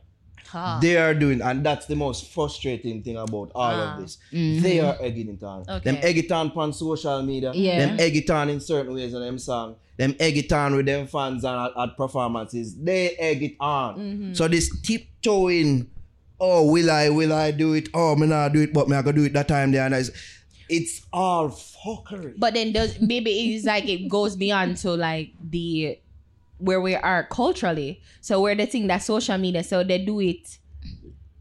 Ah. They are doing, and that's the most frustrating thing about all Ah. of this. They are egging it on. Okay. Them egg it on on social media. Yeah. Them egg it on in certain ways in them song. Them egg it on with them fans and at, at performances. They egg it on. Mm-hmm. So this tiptoeing, oh, will I, will I do it? Oh, me not do it, but me I go do it that time there. And it's, it's all fuckery. But then does maybe it's like it goes beyond to like the where we are culturally. So we're the thing that social media, so they do it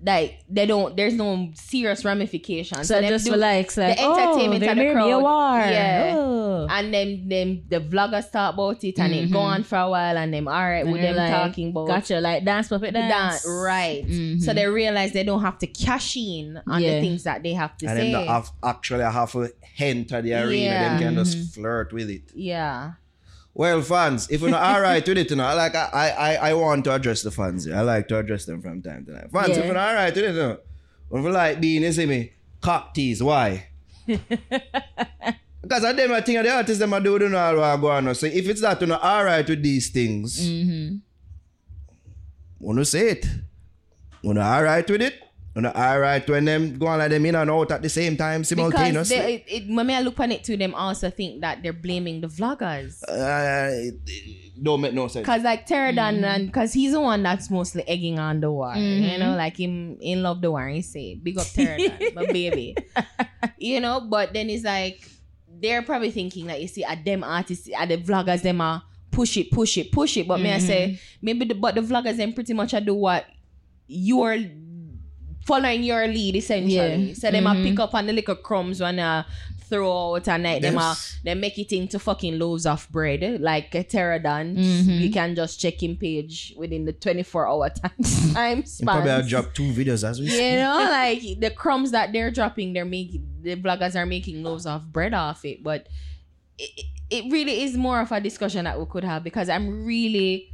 like they don't there's no serious ramifications. So them just do- for likes, like, the entertainment oh, and the there may be crowd. war. Yeah. Oh. and then them the vloggers talk about it and it go on for a while and them all right And with they're them like, talking about Gotcha, like dance puppet dance. that right. Mhm. So they realize they don't have to cash in on Yeah. the things that they have to and say. then they have, actually have to enter the arena. Yeah. Them can Mm-hmm. just flirt with it. yeah. Well, fans, if you're not all right with it, you know, like I, I I want to address the fans. here. I like to address them from time to time. Fans, Yeah. if you're not all right with it, you know, if you like being, you see me, cock tease, why? because I them I think of the artists them I do don't know what go on. So if it's that you're not all right with these things, Mm-hmm. wanna say it. Wanna all right with it? Wanna all right when them go on like them in and out at the same time Because simultaneously? they, it, it, when I look on it too, them also think that they're blaming the vloggers. uh, it, it don't make no sense. Cause like Pterodon mm. and cause he's the one that's mostly egging on the war. You mm-hmm. know, like him in love the war. He say, big up Pterodon, my baby. You know, but then it's like they're probably thinking like you see at them artists, at the vloggers, them are push it, push it, push it. But me I say mm-hmm. maybe the but the vloggers them pretty much I do what you're following your lead essentially. Yeah. So them a pick up on the little crumbs when uh throw out and night them a Yes. they make it into fucking loaves of bread like a pterodon. Mhm. You can just check in page within the 24 hour time, time You probably have span. dropped two videos as we speak. You know, like the crumbs that they're dropping, they're making the vloggers are making loaves of bread off it. But it, it really is more of a discussion that we could have because I'm really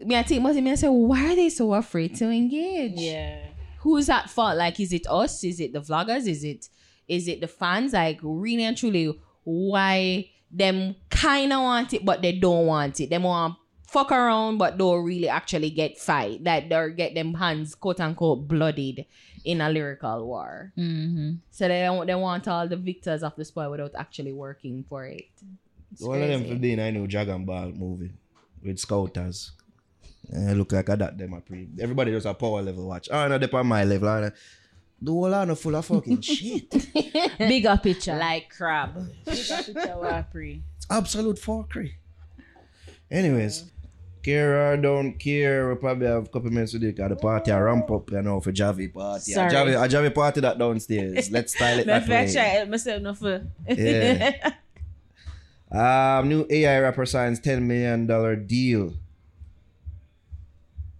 me I think most of me I say, why are they so afraid to engage? Yeah. Who's at fault? Like, is it us? Is it the vloggers? Is it is it the fans? Like, really and truly, why them kind of want it, but they don't want it. They want fuck around, but don't really actually get fight. That they get them hands quote unquote bloodied in a lyrical war. Mm-hmm. So they don't they want all the victors of the spoil without actually working for it. It's One of them crazy. for being I know Dragon Ball movie with Scouters. Eh, look like I that them a pre. Everybody does a power level watch. Oh no, they on my level. And the whole lot of full of fucking shit. Bigger picture. like crab. Big up picture Wapri. It's absolute fuckery. Anyways, care or don't care, we probably have a couple minutes to do it 'cause the party I ramp up you know for Javi party. A Sorry. Javi, a Javi party that downstairs. Let's style it that way. fact check myself no for. Yeah. Um, new AI rapper signs ten million dollar deal.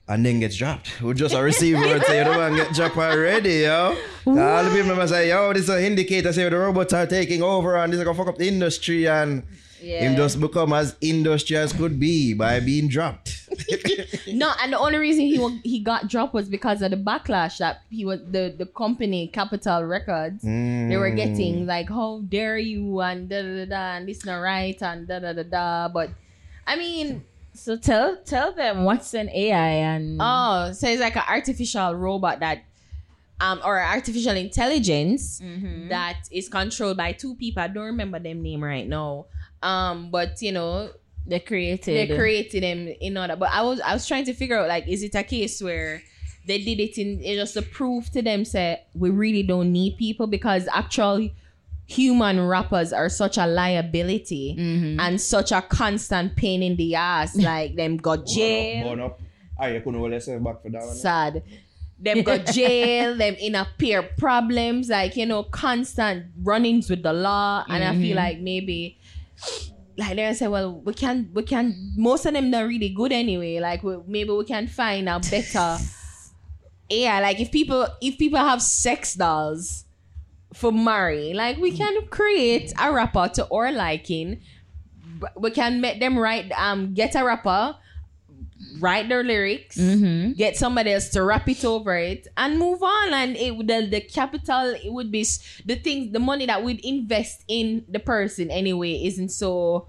And then gets dropped. We just a receiver and say, you don't want to get dropped already, yo. All the people must say, yo, this is an indicator say the robots are taking over and this is gonna fuck up the industry and him just become as industry as could be by being dropped. No, and the only reason he he got dropped was because of the backlash that he was the the company Capitol Records they were Mm. getting like how dare you and da da da da and this not right and da da da da. But I mean, So tell tell them what's an AI and oh, so it's like an artificial robot that um or artificial intelligence Mm-hmm. that is controlled by two people. I don't remember them name right now. Um, but you know they created. they created them in order. But I was I was trying to figure out like, is it a case where they did it in it just to prove to them say we really don't need people because actual human rappers are such a liability Mhm. and such a constant pain in the ass. Like them got jail Burn up. Ah, you couldn't hold yourself back for that one. sad. Them got jail, them in a peer problems, like you know, constant run-ins with the law. And I feel like maybe like they say, well, we can we can most of them not really good anyway. Like we, maybe we can find a better yeah, like if people if people have sex dolls for marry, like we can create a rapper to our liking. We can make them write um get a rapper, write their lyrics, Mm-hmm. get somebody else to rap it over it, and move on. And it would the, the capital it would be the things the money that we'd invest in the person anyway isn't so.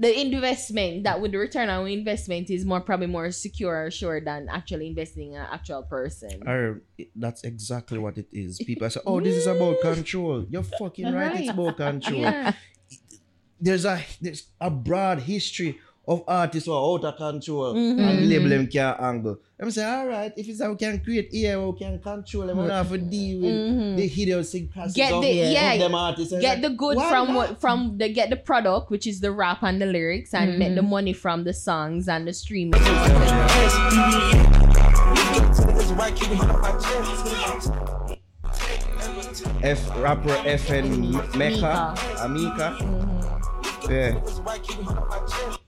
The investment that with the return on investment is more probably more secure or sure than actually investing in an actual person. Or that's exactly what it is. People say, "Oh, this is about control." You're fucking right. It's Right. about control. Yeah. There's a there's a broad history of artists who are out of control Mm-hmm. and label them can't angle. I'm saying, all right, if it's how we can create here, we can control them, we don't have to deal with the idiosyncrasies Mm-hmm. Get of, the- yeah, them artists. Get like, the good from what from the get the product, which is the rap and the lyrics, and make the money from the songs and the streaming. F rapper FN Meka, Amika. Mm-hmm. Yeah.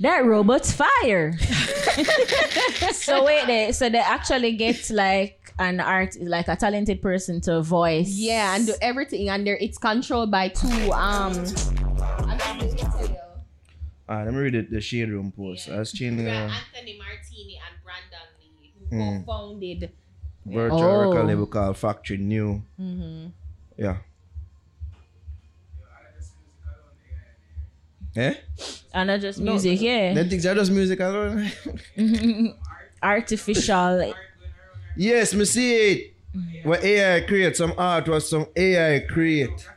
That robot's fire. so wait there. So they actually get like an art, like a talented person to voice. Yeah, and do everything, and there it's controlled by two um. Ah, let me read it, the shade room post. I was changing uh, Anthony Martini and Brandon Lee, who Mm. co-founded. virtual Oh. record label called Factory New. Mm-hmm. Yeah. Eh? And not just music, yeah. Them things are just music alone. Artificial. yes, me see it. What AI create some art was some AI create.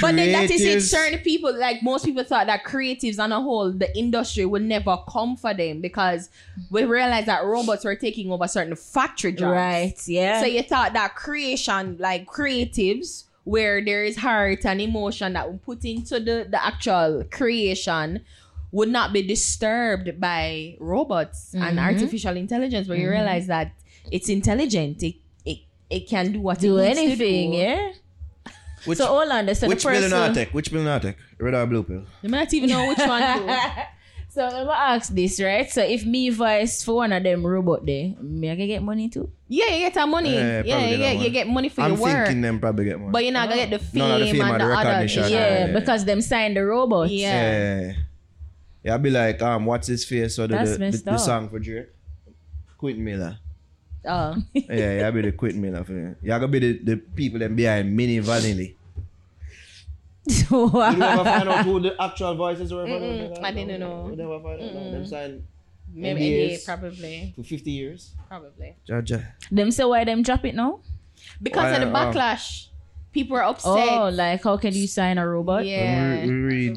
But then that is it. Certain people, like most people, thought that creatives on a whole, the industry would never come for them because we realized that robots were taking over certain factory jobs. Right, yeah. So you thought that creation, like creatives, where there is heart and emotion that we put into the, the actual creation, would not be disturbed by robots and Mm-hmm. artificial intelligence. But you realize that it's intelligent. It it, it can do what do it needs anything, to do. yeah. Which, So hold on, so which the person. in our tech? Which pill in our tech? Red or blue pill? You might not even know which one to. so let me ask this, right? So if me voice for one of them robot there, me I can get money too. Yeah, you get that money. Yeah, Yeah, probably you get get, you get money for I'm your work. thinking them probably get more. But you're not gonna get the fame, No, not the fame and and the, the other. recognition. Yeah. Yeah, yeah. because them signed the robot. Yeah. yeah. Yeah, I'll be like, um, what's his face? So the, That's the, the, the song for Drake. Quentin Miller. Oh. yeah, yeah, I'll be the Quentin Miller for you. You're gonna be the, the people them behind Milli Vanilli wow. you never find out who the actual voices were? Mm-mm, I didn't know. You never find out. Them signed Maybe NDAs probably. For 50 years? Probably. Georgia. Them say why them drop it now? Because why, of the backlash. Uh, People are upset. Oh, like how can you sign a robot? Yeah. We, we read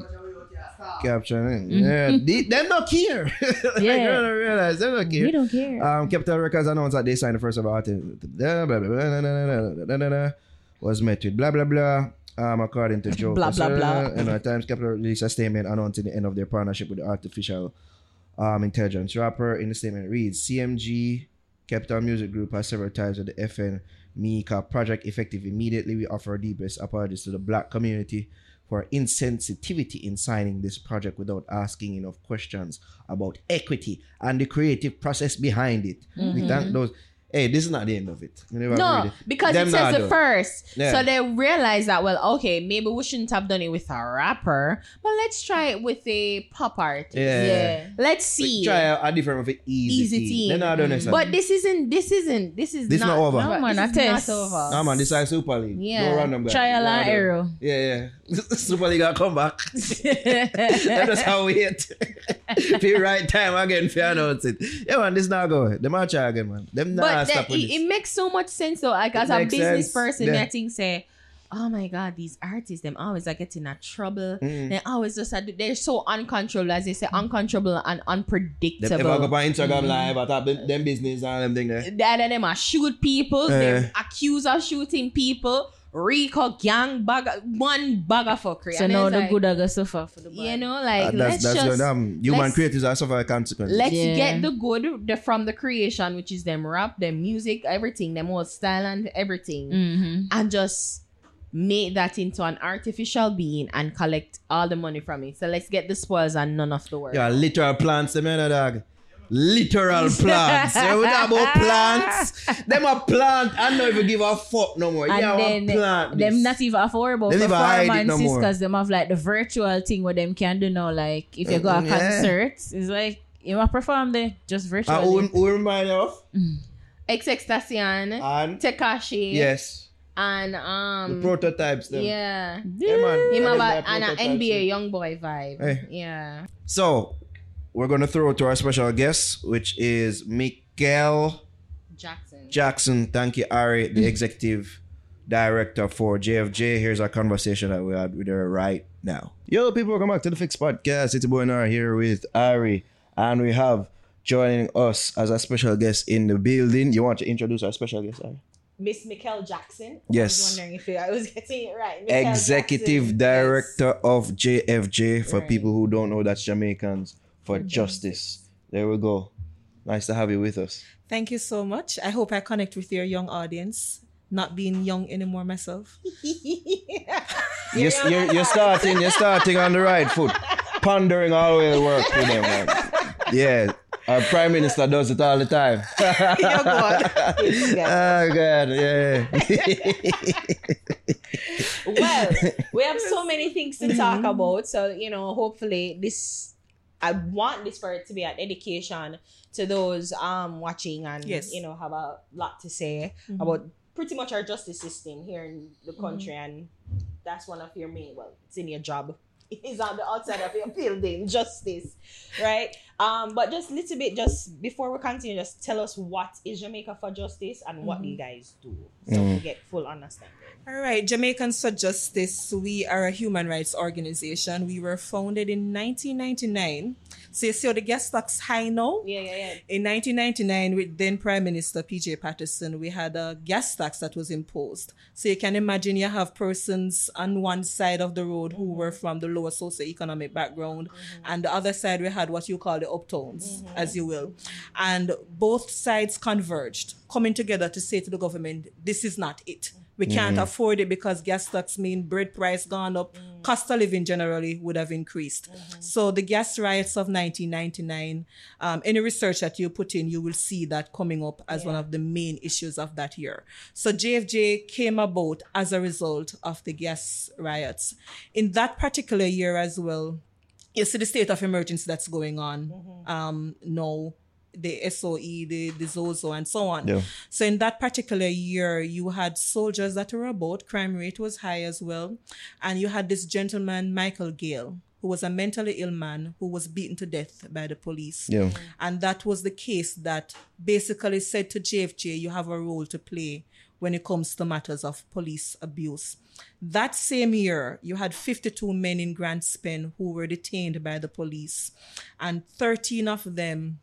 captioning. Mm-hmm. Yeah. they, them not care. yeah. You don't realize they don't care. We don't care. Um, Capitol Records announced that they signed the first of artists. Was met with blah, blah, blah. Um, according to Joe Blah, blah, blah. And at times, Capitol released a statement announcing the end of their partnership with the artificial um, intelligence rapper. In the statement, it reads CMG Capitol Music Group has several ties with the FN Meka project. Effective immediately, we offer our deepest apologies to the black community for insensitivity in signing this project without asking enough questions about equity and the creative process behind it. We thank those. Hey, this is not the end of it. Never No, it. because Them it says the first. Yeah. So they realize that, well, okay, maybe we shouldn't have done it with a rapper, but let's try it with a pop artist. Yeah. yeah. Let's see. Try a, a different of it. Easy, Easy team. team. They're not done. Mm. But this isn't, this isn't, this is This not over. No, man, this is test. not over. Nah, man, this is Super League. Yeah. No random guy. Trial Nah, and no. error. Yeah, yeah. Super League will come back. That's just how we hit. the right time again for announce it. Yeah, man, this not go. Them not try again, man. Them not but that, with it, this. it makes so much sense though. Like as a business sense. person, Yeah. I think say, oh my god, these artists, them always are getting in trouble. Mm. They always just are- they're so uncontrollable, as they say, uncontrollable and Them ever go unpredictable. on Instagram live, I thought them, them business and them thing there. The other them are shoot people. Eh. They're accused of shooting people. Rico gang bag one bag of fuckery. So And now the like, good are gonna suffer for the bad. You know, like Uh, let's that's that's just good. Um, human let's- creators are suffer consequences. Let's Yeah. get the good the, from the creation, which is them rap, them music, everything, them whole style and everything, Mm-hmm. and just make that into an artificial being and collect all the money from it. So let's get the spoils and none of the work. Yeah, literal plants, them other dog. Literal plants. yeah, we talk about plants. Them a plant. I don't even give a fuck no more. And yeah, then I plant them this. not even affordable Them for even hide it no performances more. because them have like the virtual thing where them can do now. Like if you go a Mm, yeah. concert, it's like you want perform there just Uh, virtually. who, who remind you of? XXXTentacion, And Tekashi, yes. and The um prototypes. Them. yeah. Yeah, man. Him Yeah, have them a, and an NBA YoungBoy vibe. Hey. Yeah. So, we're gonna throw it to our special guest, which is Mickel Jackson. Jackson. Thank you, Ari, the mm. executive director for JFJ. Here's our conversation that we had with her right now. Yo, people, welcome back to the Fix Podcast. It's your boy Naro here with Ari, and we have joining us as a special guest in the building. You want to introduce our special guest, Ari? Miss Mickel Jackson. Yes. I was wondering if I was getting it right. Mickel Executive Jackson. director of JFJ. For Right. people who don't know, that's Jamaicans for Justice. There we go. Nice to have you with us. Thank you so much. I hope I connect with your young audience. Not being young anymore myself. You're, you're, you're starting. You're starting on the right foot. Pondering always work with them, man. Yeah, our prime minister does it all the time. Your God. oh God, yeah. well, we have so many things to talk mm-hmm. about. So, you know, hopefully this I want this for it to be an education to those um watching and Yes. you know have a lot to say about pretty much our justice system here in the country and that's one of your main well, it's in your job. is on the outside of your building, justice. Right? Um, but just little bit just before we continue, just tell us what is Jamaica for Justice and what do you guys do so we get full understanding. All right, Jamaicans for Justice. We are a human rights organization. We were founded in 1999. So you see how the gas stocks high now? Yeah, yeah, yeah. In 1999, with then Prime Minister PJ Patterson, we had a gas tax that was imposed. So you can imagine you have persons on one side of the road who were mm-hmm. from the lower socioeconomic background, mm-hmm. and the other side we had what you call the uptowns, mm-hmm. as you will. And both sides converged, coming together to say to the government, this is not it. We can't afford it because gas tax mean bread price gone up, cost of living generally would have increased. So the gas riots of 1999, um, any research that you put in, you will see that coming up as one of the main issues of that year. So JFJ came about as a result of the gas riots. In that particular year as well, you see the state of emergency that's going on um, now, the SOE, the, the ZOSO, and so on. Yeah. So in that particular year, you had soldiers that were about, crime rate was high as well. And you had this gentleman, Michael Gayle, who was a mentally ill man who was beaten to death by the police. Yeah. And that was the case that basically said to JFJ, you have a role to play when it comes to matters of police abuse. That same year, you had 52 men in Grant's Pen who were detained by the police, and 13 of them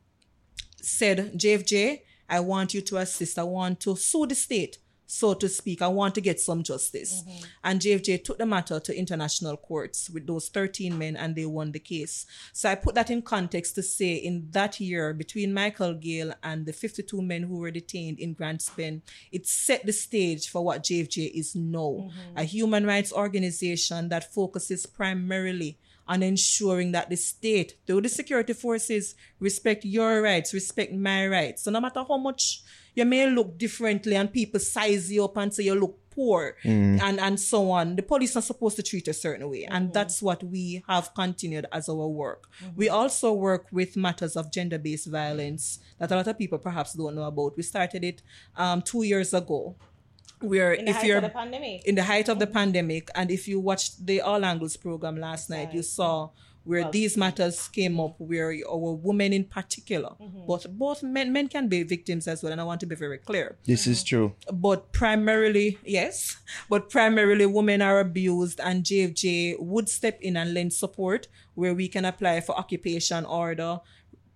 said, JFJ, I want you to assist. I want to sue the state, so to speak. I want to get some justice. Mm-hmm. And JFJ took the matter to international courts with those 13 men and they won the case. So I put that in context to say in that year, between Michael Gayle and the 52 men who were detained in Grant's Pen, it set the stage for what JFJ is now mm-hmm. a human rights organization that focuses primarily on ensuring that the state, through the security forces, respect your rights, respect my rights. So no matter how much you may look differently and people size you up and say you look poor mm. and, and so on, the police are supposed to treat a certain way. And mm-hmm. that's what we have continued as our work. Mm-hmm. We also work with matters of gender-based violence that a lot of people perhaps don't know about. We started it um, two years ago. Where In the if height you're of the pandemic. in the height of the pandemic, and if you watched the All Angles program last night, you saw where these matters came up, where our women in particular, mm-hmm. but both men men can be victims as well, and I want to be very clear. This is mm-hmm. true. But primarily, yes, but primarily women are abused, and JFJ would step in and lend support where we can apply for occupation order,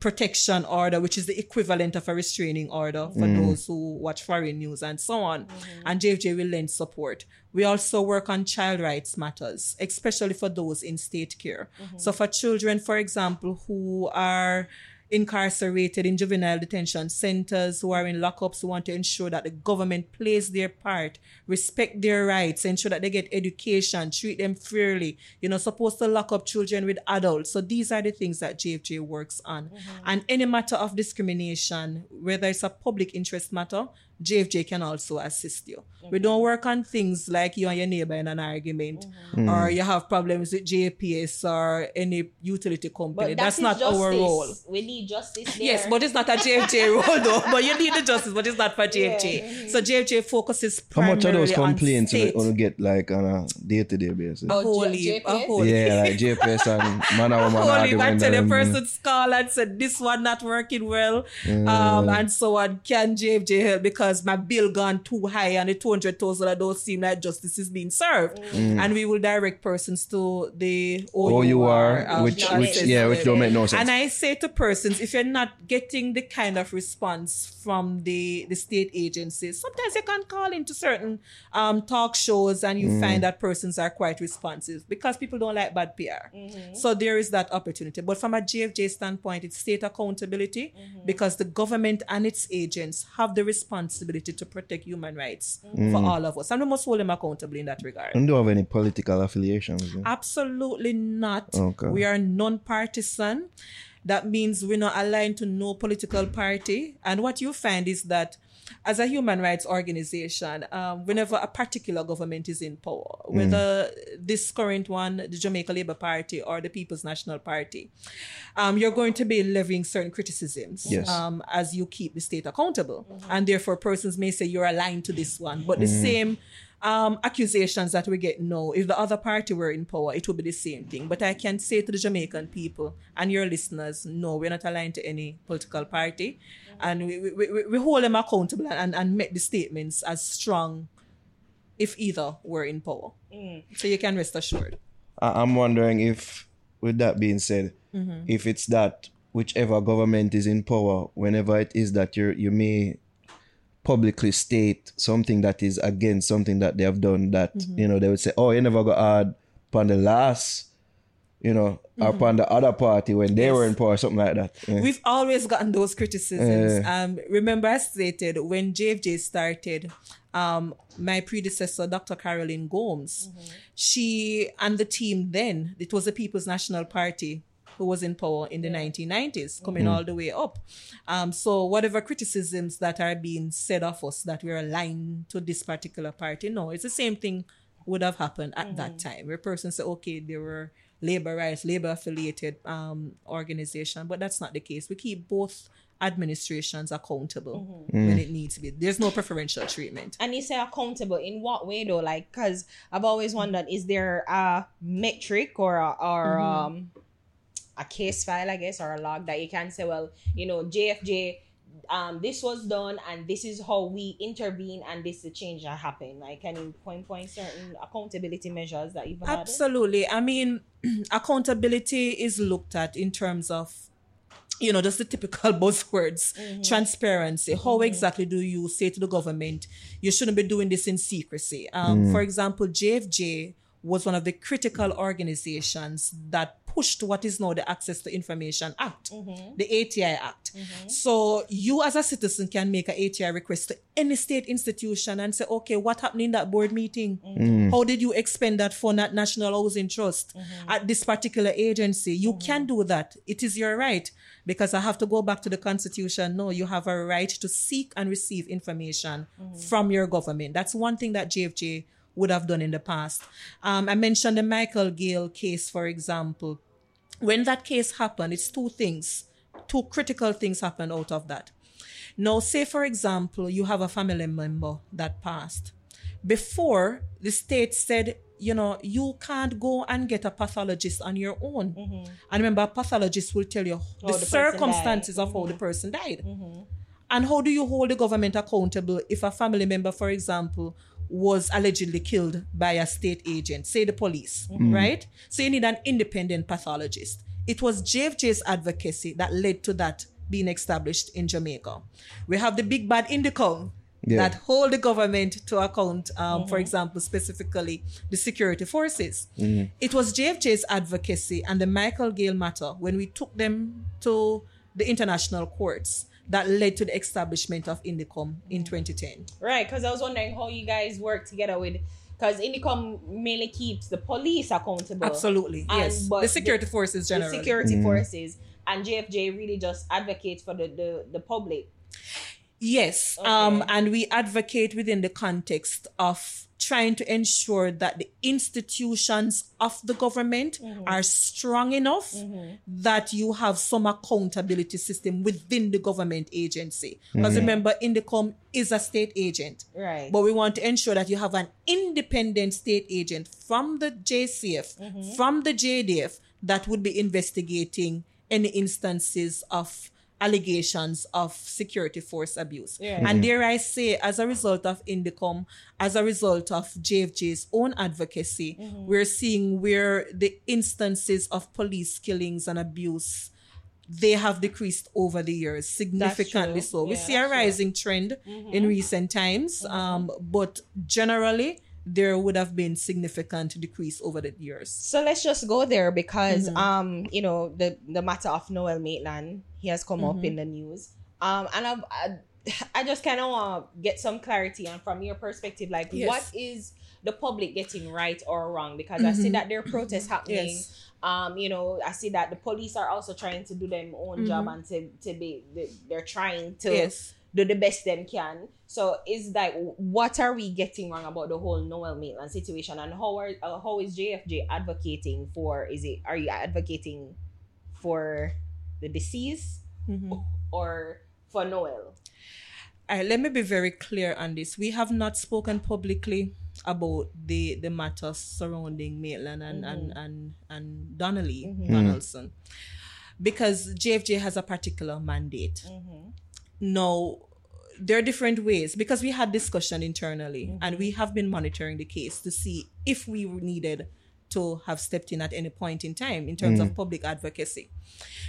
protection order, which is the equivalent of a restraining order for mm. those who watch foreign news and so on. Mm-hmm. And JFJ will lend support. We also work on child rights matters, especially for those in state care. Mm-hmm. So for children, for example, who are incarcerated in juvenile detention centers, who are in lockups, who want to ensure that the government plays their part, respect their rights, ensure that they get education, treat them fairly. You know, supposed to lock up children with adults. So these are the things that JFJ works on. Mm-hmm. And any matter of discrimination, whether it's a public interest matter, JFJ can also assist you. We don't work on things like you and your neighbor in an argument, Mm-hmm. or you have problems with JPS or any utility company. But that That's is not our role. We need justice there. Yes, but it's not a JFJ role though. But you need the justice, but it's not for JFJ. So JFJ focuses How much of those primarily on complaints you state. want to get like on a day to day basis? A Oh, whole J- heap, a JPS? whole. Yeah, like JPS and man or woman Only if I argument. tell the and- person's call and said this one not working well, um, and so on. Can JFJ help because my bill gone too high and the two hundred thousand I don't seem like justice is being served, and we will direct persons to the OUR, um, which, which, yeah, which don't make no sense. and I say to persons, if you're not getting the kind of response from the, the state agencies, sometimes you can call into certain um, talk shows and you find that persons are quite responsive because people don't like bad PR. So there is that opportunity. But from a JFJ standpoint, it's state accountability because the government and its agents have the responsibility to protect human rights mm. for all of us. And we must hold them accountable in that regard. and don't have any political affiliations. yeah? Absolutely not. Okay. We are non-partisan. That means we're not aligned to no political party. And what you find is that as a human rights organization, um, whenever a particular government is in power, whether this current one, the Jamaica Labour Party or the People's National Party, um, you're going to be levying certain criticisms Yes. um, as you keep the state accountable. And therefore, persons may say you're aligned to this one, but the same um, accusations that we get now, if the other party were in power, it would be the same thing. But I can say to the Jamaican people and your listeners, no, we're not aligned to any political party. And we, we, we, we hold them accountable and, and make the statements as strong if either were in power. So you can rest assured. I- I'm wondering if, with that being said, Mm-hmm. if it's that whichever government is in power, whenever it is that you you may publicly state something that is against something that they have done, that Mm-hmm. you know they would say, "Oh, you never got hard upon the last." You know, or upon the other party when they were in power, something like that. Yeah. We've always gotten those criticisms. Eh. Um, remember, I stated when JFJ started, um, my predecessor, Dr. Carolyn Gomes, she and the team then, it was the People's National Party who was in power in the 1990s, coming all the way up. Um, so whatever criticisms that are being said of us that we're aligned to this particular party, no, it's the same thing would have happened at that time where persons say, okay, they were labor rights, labor affiliated um, organization, but that's not the case. We keep both administrations accountable when it needs to be. There's no preferential treatment. And you say accountable in what way though? Like, cause I've always wondered, is there a metric or a, or um a case file, I guess, or a log that you can say, well, you know, JFJ, um, this was done, and this is how we intervene, and this is the change that happened. Like, can you point point certain accountability measures that you've had? Absolutely. I mean, accountability is looked at in terms of, you know, just the typical buzzwords transparency. How exactly do you say to the government, you shouldn't be doing this in secrecy? Um, For example, JFJ was one of the critical organizations that pushed what is now the Access to Information Act, mm-hmm. the ATI Act. Mm-hmm. So you as a citizen can make an ATI request to any state institution and say, okay, what happened in that board meeting? Mm-hmm. How did you expend that fund at National Housing Trust at this particular agency? You can do that. It is your right because I have to go back to the constitution. No, you have a right to seek and receive information from your government. That's one thing that JFJ would have done in the past. Um, I mentioned the Michael Gayle case, for example. When that case happened, it's two things, two critical things happened out of that. Now, say for example, you have a family member that passed. Before the state said, you know, you can't go and get a pathologist on your own. And remember, a pathologist will tell you the, Mm-hmm. the. Mm-hmm. circumstances of how the person died. And how do you hold the government accountable if a family member, for example, was allegedly killed by a state agent, say the police, mm. right? So you need an independent pathologist. It was JFJ's advocacy that led to that being established in Jamaica. We have the big bad INDECOM Yeah. that hold the government to account, um, mm-hmm. for example, specifically the security forces. Mm-hmm. It was JFJ's advocacy and the Michael Gayle matter when we took them to the international courts that led to the establishment of INDECOM in 2010. Right, because I was wondering how you guys work together with, because INDECOM mainly keeps the police accountable. Absolutely, And- yes. but The security forces generally. the generally. security mm-hmm. forces, and JFJ really just advocates for the, the, the public. Yes, um, and we advocate within the context of trying to ensure that the institutions of the government mm-hmm. are strong enough mm-hmm. that you have some accountability system within the government agency. Because mm-hmm. remember, INDECOM is a state agent. Right. But we want to ensure that you have an independent state agent from the JCF, from the JDF, that would be investigating any instances of allegations of security force abuse. Yeah. Hmm. And dare I say, as a result of INDECOM, as a result of JFJ's own advocacy, mm-hmm. we're seeing where the instances of police killings and abuse they have decreased over the years significantly true. so. We see a that's true. rising trend in mm-hmm. recent times, mm-hmm. um, but generally there would have been significant decrease over the years. So let's just go there because Mm-hmm. um you know the the matter of Noel Maitland he has come Mm-hmm. up in the news um and I've, I I just kind of want to get some clarity and from your perspective like Yes. what is the public getting right or wrong because I see that there are protests happening Mm-hmm. Yes. um you know I see that the police are also trying to do their own job and to to be they- they're trying to Mm-hmm. Yes. do the best they can. So is like what are we getting wrong about the whole Noel Maitland situation? And how are uh, how is JFJ advocating for is it are you advocating for the deceased mm-hmm. or for Noel? All right, let me be very clear on this. We have not spoken publicly about the the matters surrounding Maitland and and mm-hmm. and and Donna Lee mm-hmm. mm. Donaldson. Because JFJ has a particular mandate. Now, there are different ways because we had discussion internally and mm-hmm. we have been monitoring the case to see if we needed to have stepped in at any point in time in terms of mm. public advocacy.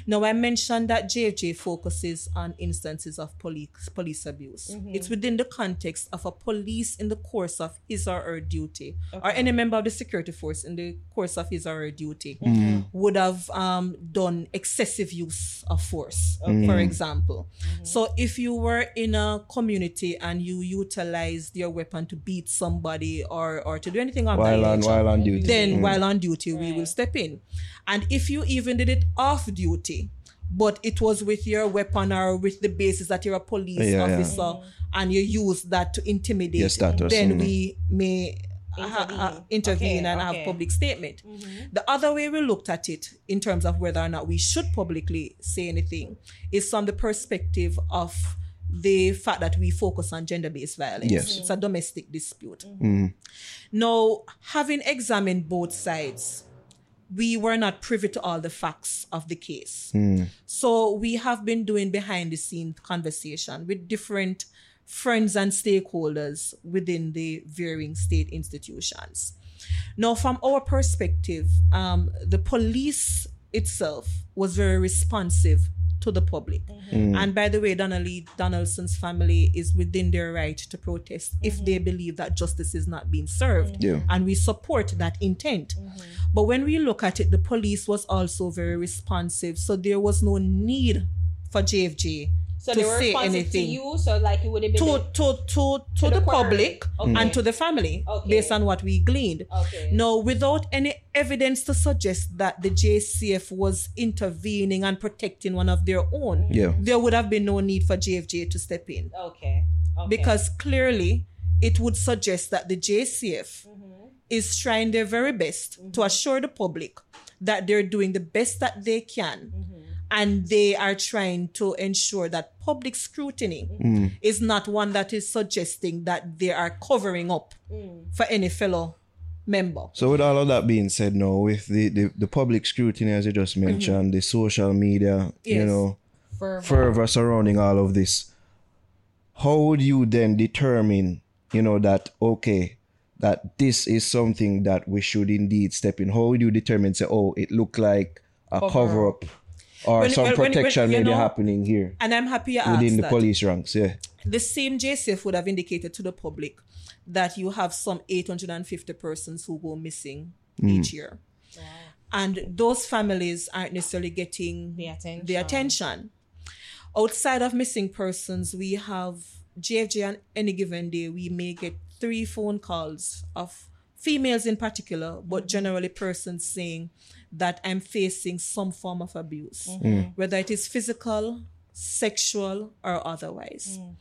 Now, I mentioned that JFJ focuses on instances of police police abuse. Mm-hmm. It's within the context of a police in the course of his or her duty, or any member of the security force in the course of his or her duty mm-hmm. Mm-hmm. would have um, done excessive use of force, for example. So, if you were in a community and you utilized your weapon to beat somebody or or to do anything of that While on nature, while on duty. then while on duty we will step in and if you even did it off duty but it was with your weapon or with the basis that you're a police Yeah, yeah. officer and you use that to intimidate Your status, then mm. we may ha- ha- Intervene. intervene Okay, and okay. have public statement the other way we looked at it in terms of whether or not we should publicly say anything is from the perspective of the fact that we focus on gender-based violence Yes. it's a domestic dispute mm. Mm. now, having examined both sides, we were not privy to all the facts of the case. Mm. So we have been doing behind the scenes conversation with different friends and stakeholders within the varying state institutions. Now, from our perspective, um, the police itself was very responsive to the public. Mm. And by the way, Donna Lee Donaldson's family is within their right to protest if they mm-hmm. believe that justice is not being served. Mm-hmm. Yeah. And we support that intent. Mm-hmm. But when we look at it, the police was also very responsive. So there was no need for JFJ So to they were say anything to you, so like it would have been to to to to, the the, public Okay. and to the family Okay. based on what we gleaned. Okay. No, without any evidence to suggest that the JCF was intervening and protecting one of their own, Yeah. there would have been no need for JFJ to step in okay. okay. because clearly it would suggest that the JCF mm-hmm. is trying their very best to mm-hmm. assure the public that they're doing the best that they can mm-hmm. And they are trying to ensure that public scrutiny mm. is not one that is suggesting that they are covering up mm. for any fellow member. So with all of that being said now, with the, the, the public scrutiny as you just mm-hmm. mentioned, the social media, you know, Fervor. fervor surrounding all of this, how would you then determine, you know, that okay, that this is something that we should indeed step in? How would you determine say, oh, it looked like a cover up or When- some when- when- protection when, you maybe know, happening here And I'm happy you within asked the that. police ranks? Yeah. the same JCF would have indicated to the public that you have some 850 persons who go missing mm. each year. And those families aren't necessarily getting The attention. the attention. Outside of missing persons, we have JFJ on any given day, we may get three phone calls of females in particular, but generally persons saying that I'm facing some form of abuse, mm-hmm. mm. whether it is physical, sexual, or otherwise. Mm.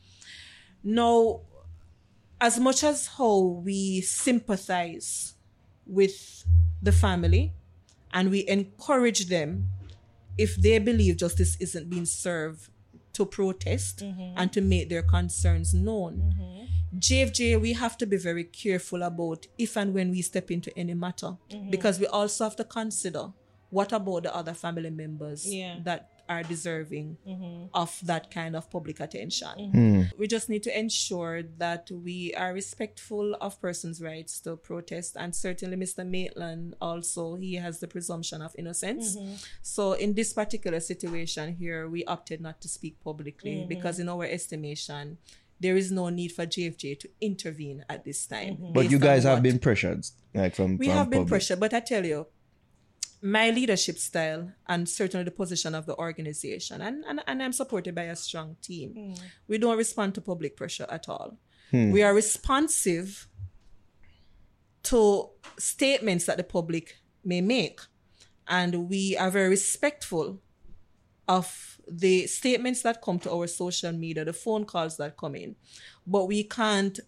Now, as much as how we sympathize with the family and we encourage them if they believe justice isn't being served to protest mm-hmm. and to make their concerns known. Mm-hmm. JFJ, we have to be very careful about if and when we step into any matter mm-hmm. because we also have to consider what about the other family members Yeah. that are deserving mm-hmm. of that kind of public attention. Mm-hmm. Hmm. We just need to ensure that we are respectful of persons' rights to protest, and certainly Mr. Maitland also he has the presumption of innocence. So in this particular situation here, we opted not to speak publicly because, in our estimation, there is no need for JFJ to intervene at this time. Mm-hmm. But you guys have what- been pressured, like from we from have been public. pressured, but I tell you, my leadership style and certainly the position of the organization, and, and, and I'm supported by a strong team. Hmm. We don't respond to public pressure at all. Hmm. We are responsive to statements that the public may make, and we are very respectful of the statements that come to our social media, the phone calls that come in, but we can't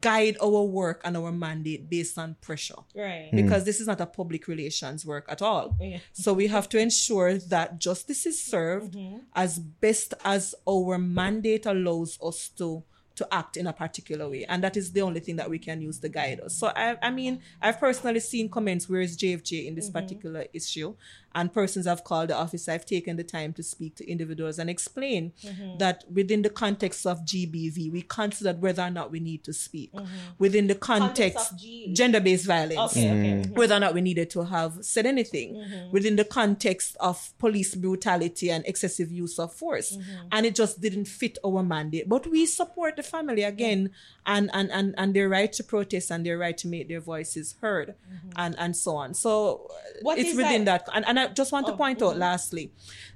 guide our work and our mandate based on pressure Right. Hmm. because this is not a public relations work at all. Yeah. So we have to ensure that justice is served mm-hmm. as best as our mandate allows us to to act in a particular way. And that is the only thing that we can use to guide us. So I I mean I've personally seen comments where is JFJ in this mm-hmm. particular issue and persons have called the office. I've taken the time to speak to individuals and explain mm-hmm. that within the context of GBV, we considered whether or not we need to speak. Mm-hmm. Within the Context context, of G- gender-based violence Okay, okay. Mm. Mm-hmm. whether or not we needed to have said anything within the context of police brutality and excessive use of force. And it just didn't fit our mandate. But we support the family again and, and, and, and their right to protest and their right to make their voices heard mm-hmm. and, and so on. So What it's is within that- that. And, and I just want to Oh, point out mm-hmm. lastly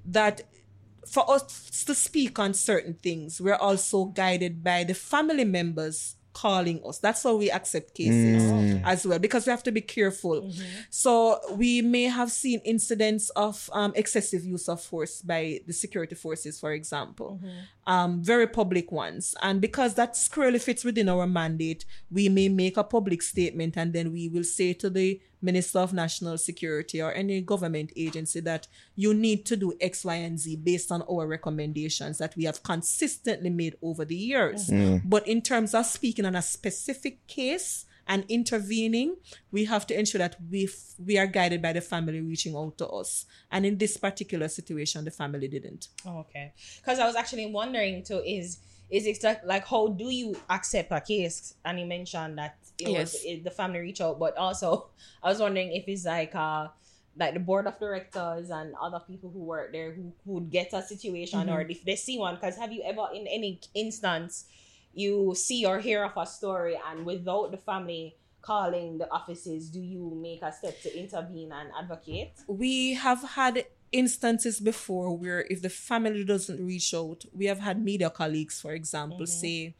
that for us to speak on certain things, we're also guided by the family members calling us. That's how we accept cases as well, because we have to be careful. So we may have seen incidents of um, excessive use of force by the security forces, for example, um, very public ones. And because that squarely fits within our mandate, we may make a public statement and then we will say to the Minister of National Security or any government agency that you need to do X, Y, and Z based on our recommendations that we have consistently made over the years. Mm. Mm. But in terms of speaking on a specific case and intervening, we have to ensure that we f- we are guided by the family reaching out to us. And in this particular situation, the family didn't. Oh, okay. Because I was actually wondering too is is it like, like how do you accept a case? And you mentioned that it was Yes. it, the family reach out, but also I was wondering if it's like uh like the board of directors and other people who work there who who would get a situation or if they see one. Because have you ever in any instance you see or hear of a story and without the family calling the offices, do you make a step to intervene and advocate? we have had instances before where if the family doesn't reach out, we have had media colleagues, for example, mm-hmm. say,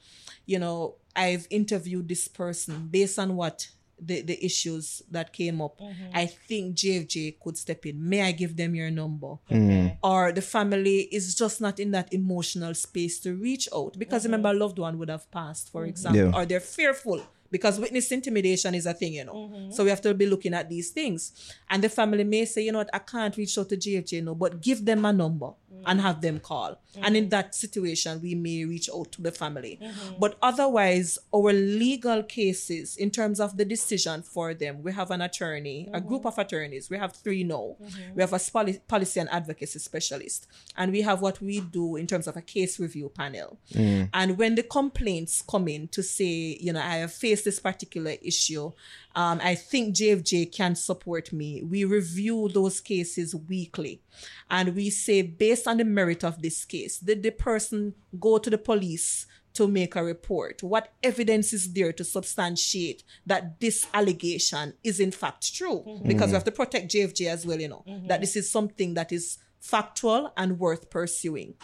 you know, I've interviewed this person based on what the, the issues that came up. Mm-hmm. I think JFJ could step in. May I give them your number? Mm. Okay. or the family is just not in that emotional space to reach out because mm-hmm. remember a loved one would have passed for example Yeah. or they're fearful because witness intimidation is a thing you know. Mm-hmm. So we have to be looking at these things. And the family may say you know what? I can't reach out to JFJ no but give them a number mm-hmm. and have them call. And in mm-hmm. that situation we may reach out to the family. But otherwise our legal cases in terms of the decision for them we have an attorney a group of attorneys. We have three now. We have a poli- policy and advocacy specialist. And we have what we do in terms of a case review panel. Mm. And when the complaints come in to say you know i have faced this particular issue um, i think jfj can support me. We review those cases weekly and we say based on the merit of this case did the person go to the police to make a report? What evidence is there to substantiate that this allegation is in fact true? Mm-hmm. Because we mm-hmm. have to protect jfj as well you know that mm-hmm. this is something that is factual and worth pursuing.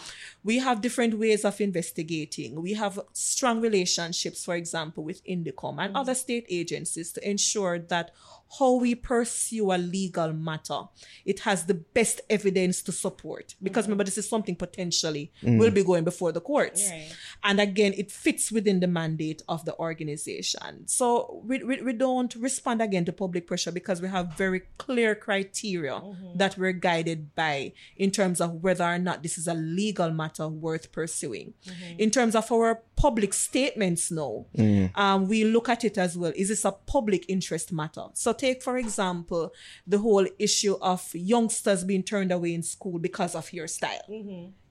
We have different ways of investigating. We have strong relationships, for example, with INDECOM and mm-hmm. other state agencies to ensure that how we pursue a legal matter, it has the best evidence to support. Because mm. remember, this is something potentially mm. will be going before the courts. Right. And again, it fits within the mandate of the organization. So we, we, we don't respond again to public pressure because we have very clear criteria mm-hmm. that we're guided by in terms of whether or not this is a legal matter worth pursuing. Mm-hmm. In terms of our public statements now, um, we look at it as well. Is this a public interest matter? So take, for example, the whole issue of youngsters being turned away in school because of your style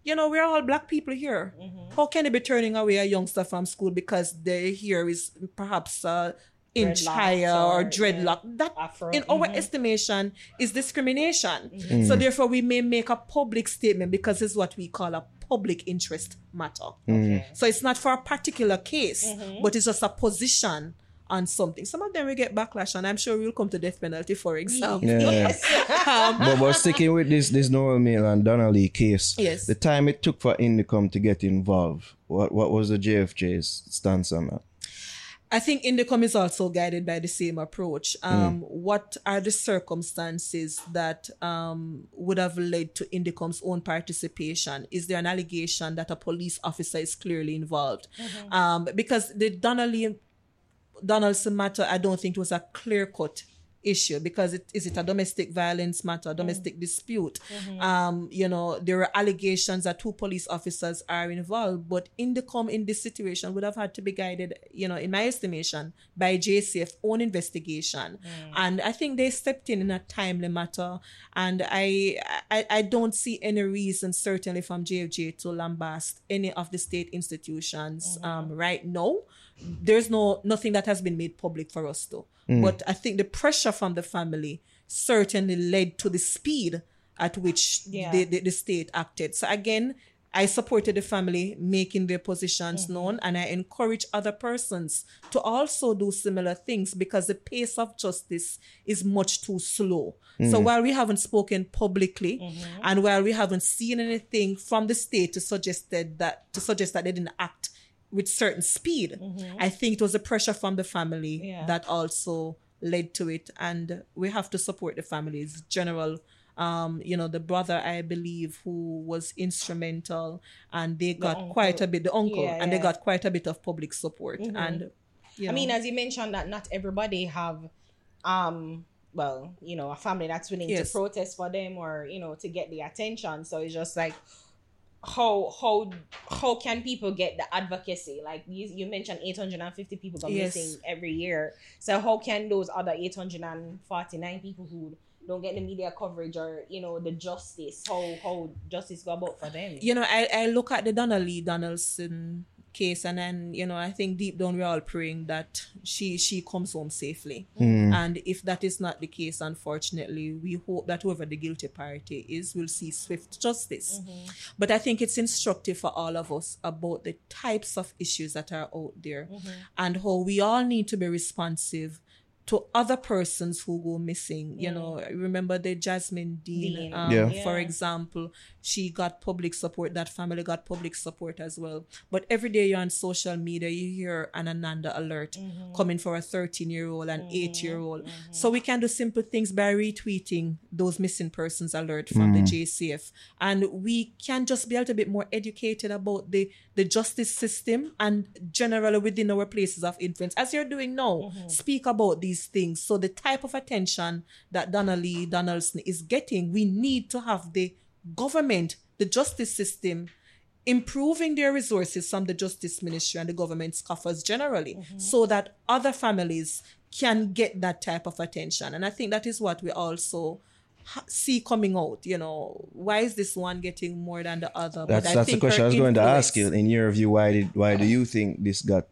you know, we're all black people here. How can they be turning away a youngster from school because their hair is perhaps uh, inch higher or, or, dreadlock? That, Afro, in our estimation, is discrimination. So therefore, we may make a public statement because it's what we call a public interest matter. Mm. So it's not for a particular case, mm-hmm. but it's just a position on something. Some of them will get backlash, and I'm sure we'll come to death penalty, for example. Yeah. Um, but we're sticking with this this Noel Maylor and Donna Lee case, Yes. the time it took for INDECOM to get involved, what what was the JFJ's stance on that? I think INDECOM is also guided by the same approach. Um, What are the circumstances that um, would have led to INDECOM's own participation? Is there an allegation that a police officer is clearly involved? Um, because the Donna Lee Donaldson matter, I don't think it was a clear cut issue because it is it a domestic violence matter, a domestic dispute. Um, you know, there are allegations that two police officers are involved, but in the INDECOM in this situation would have had to be guided, you know, in my estimation, by JCF own investigation. And I think they stepped in in a timely matter. And I, I I don't see any reason, certainly from JFJ to lambast any of the state institutions um, right now there's no nothing that has been made public for us though. Mm. But I think the pressure from the family certainly led to the speed at which Yeah. the, the, the state acted. So again, I supported the family making their positions mm-hmm. known and I encourage other persons to also do similar things because the pace of justice is much too slow. So mm. while we haven't spoken publicly mm-hmm. and while we haven't seen anything from the state to suggest that, that to suggest that they didn't act with certain speed. I think it was the pressure from the family Yeah. that also led to it, and we have to support the families. general. Um, you know, the brother I believe who was instrumental, and they got uncle. quite a bit. The uncle, Yeah, and they got quite a bit of public support, and you I mean, as you mentioned, that not everybody have, um, well, you know, a family that's willing Yes. to protest for them or you know to get the attention. So it's just like, how how how can people get the advocacy? Like you, you mentioned, eight hundred and fifty people go Yes. missing every year. So how can those other eight hundred and forty nine people who don't get the media coverage or you know the justice, how how justice go about for them? you know, I, I look at the Donna Lee Donaldson case and then, you know, I think deep down we're all praying that she she comes home safely. Hmm. And if that is not the case, unfortunately, we hope that whoever the guilty party is will see swift justice. Mm-hmm. But I think it's instructive for all of us about the types of issues that are out there mm-hmm. and how we all need to be responsive to other persons who go missing. You mm. know, remember the Jasmine Dean, Dean. um, Yeah. for example, she got public support. That family got public support as well. But every day you're on social media, you hear an Ananda alert mm-hmm. coming for a 13 year old and mm-hmm. 8 year old. Mm-hmm. So we can do simple things by retweeting those missing persons alert from the mm. JCF. And we can just be a little bit more educated about the, the justice system and generally within our places of influence. As you're doing now, speak about these things. So the type of attention that Donna Lee Donaldson is getting, we need to have the government, the justice system, improving their resources from the justice ministry and the government coffers generally mm-hmm. so that other families can get that type of attention and i think that is what we also see coming out you know why is this one getting more than the other That's I that's the question I was going to ask you. In your view, why did why do you think this got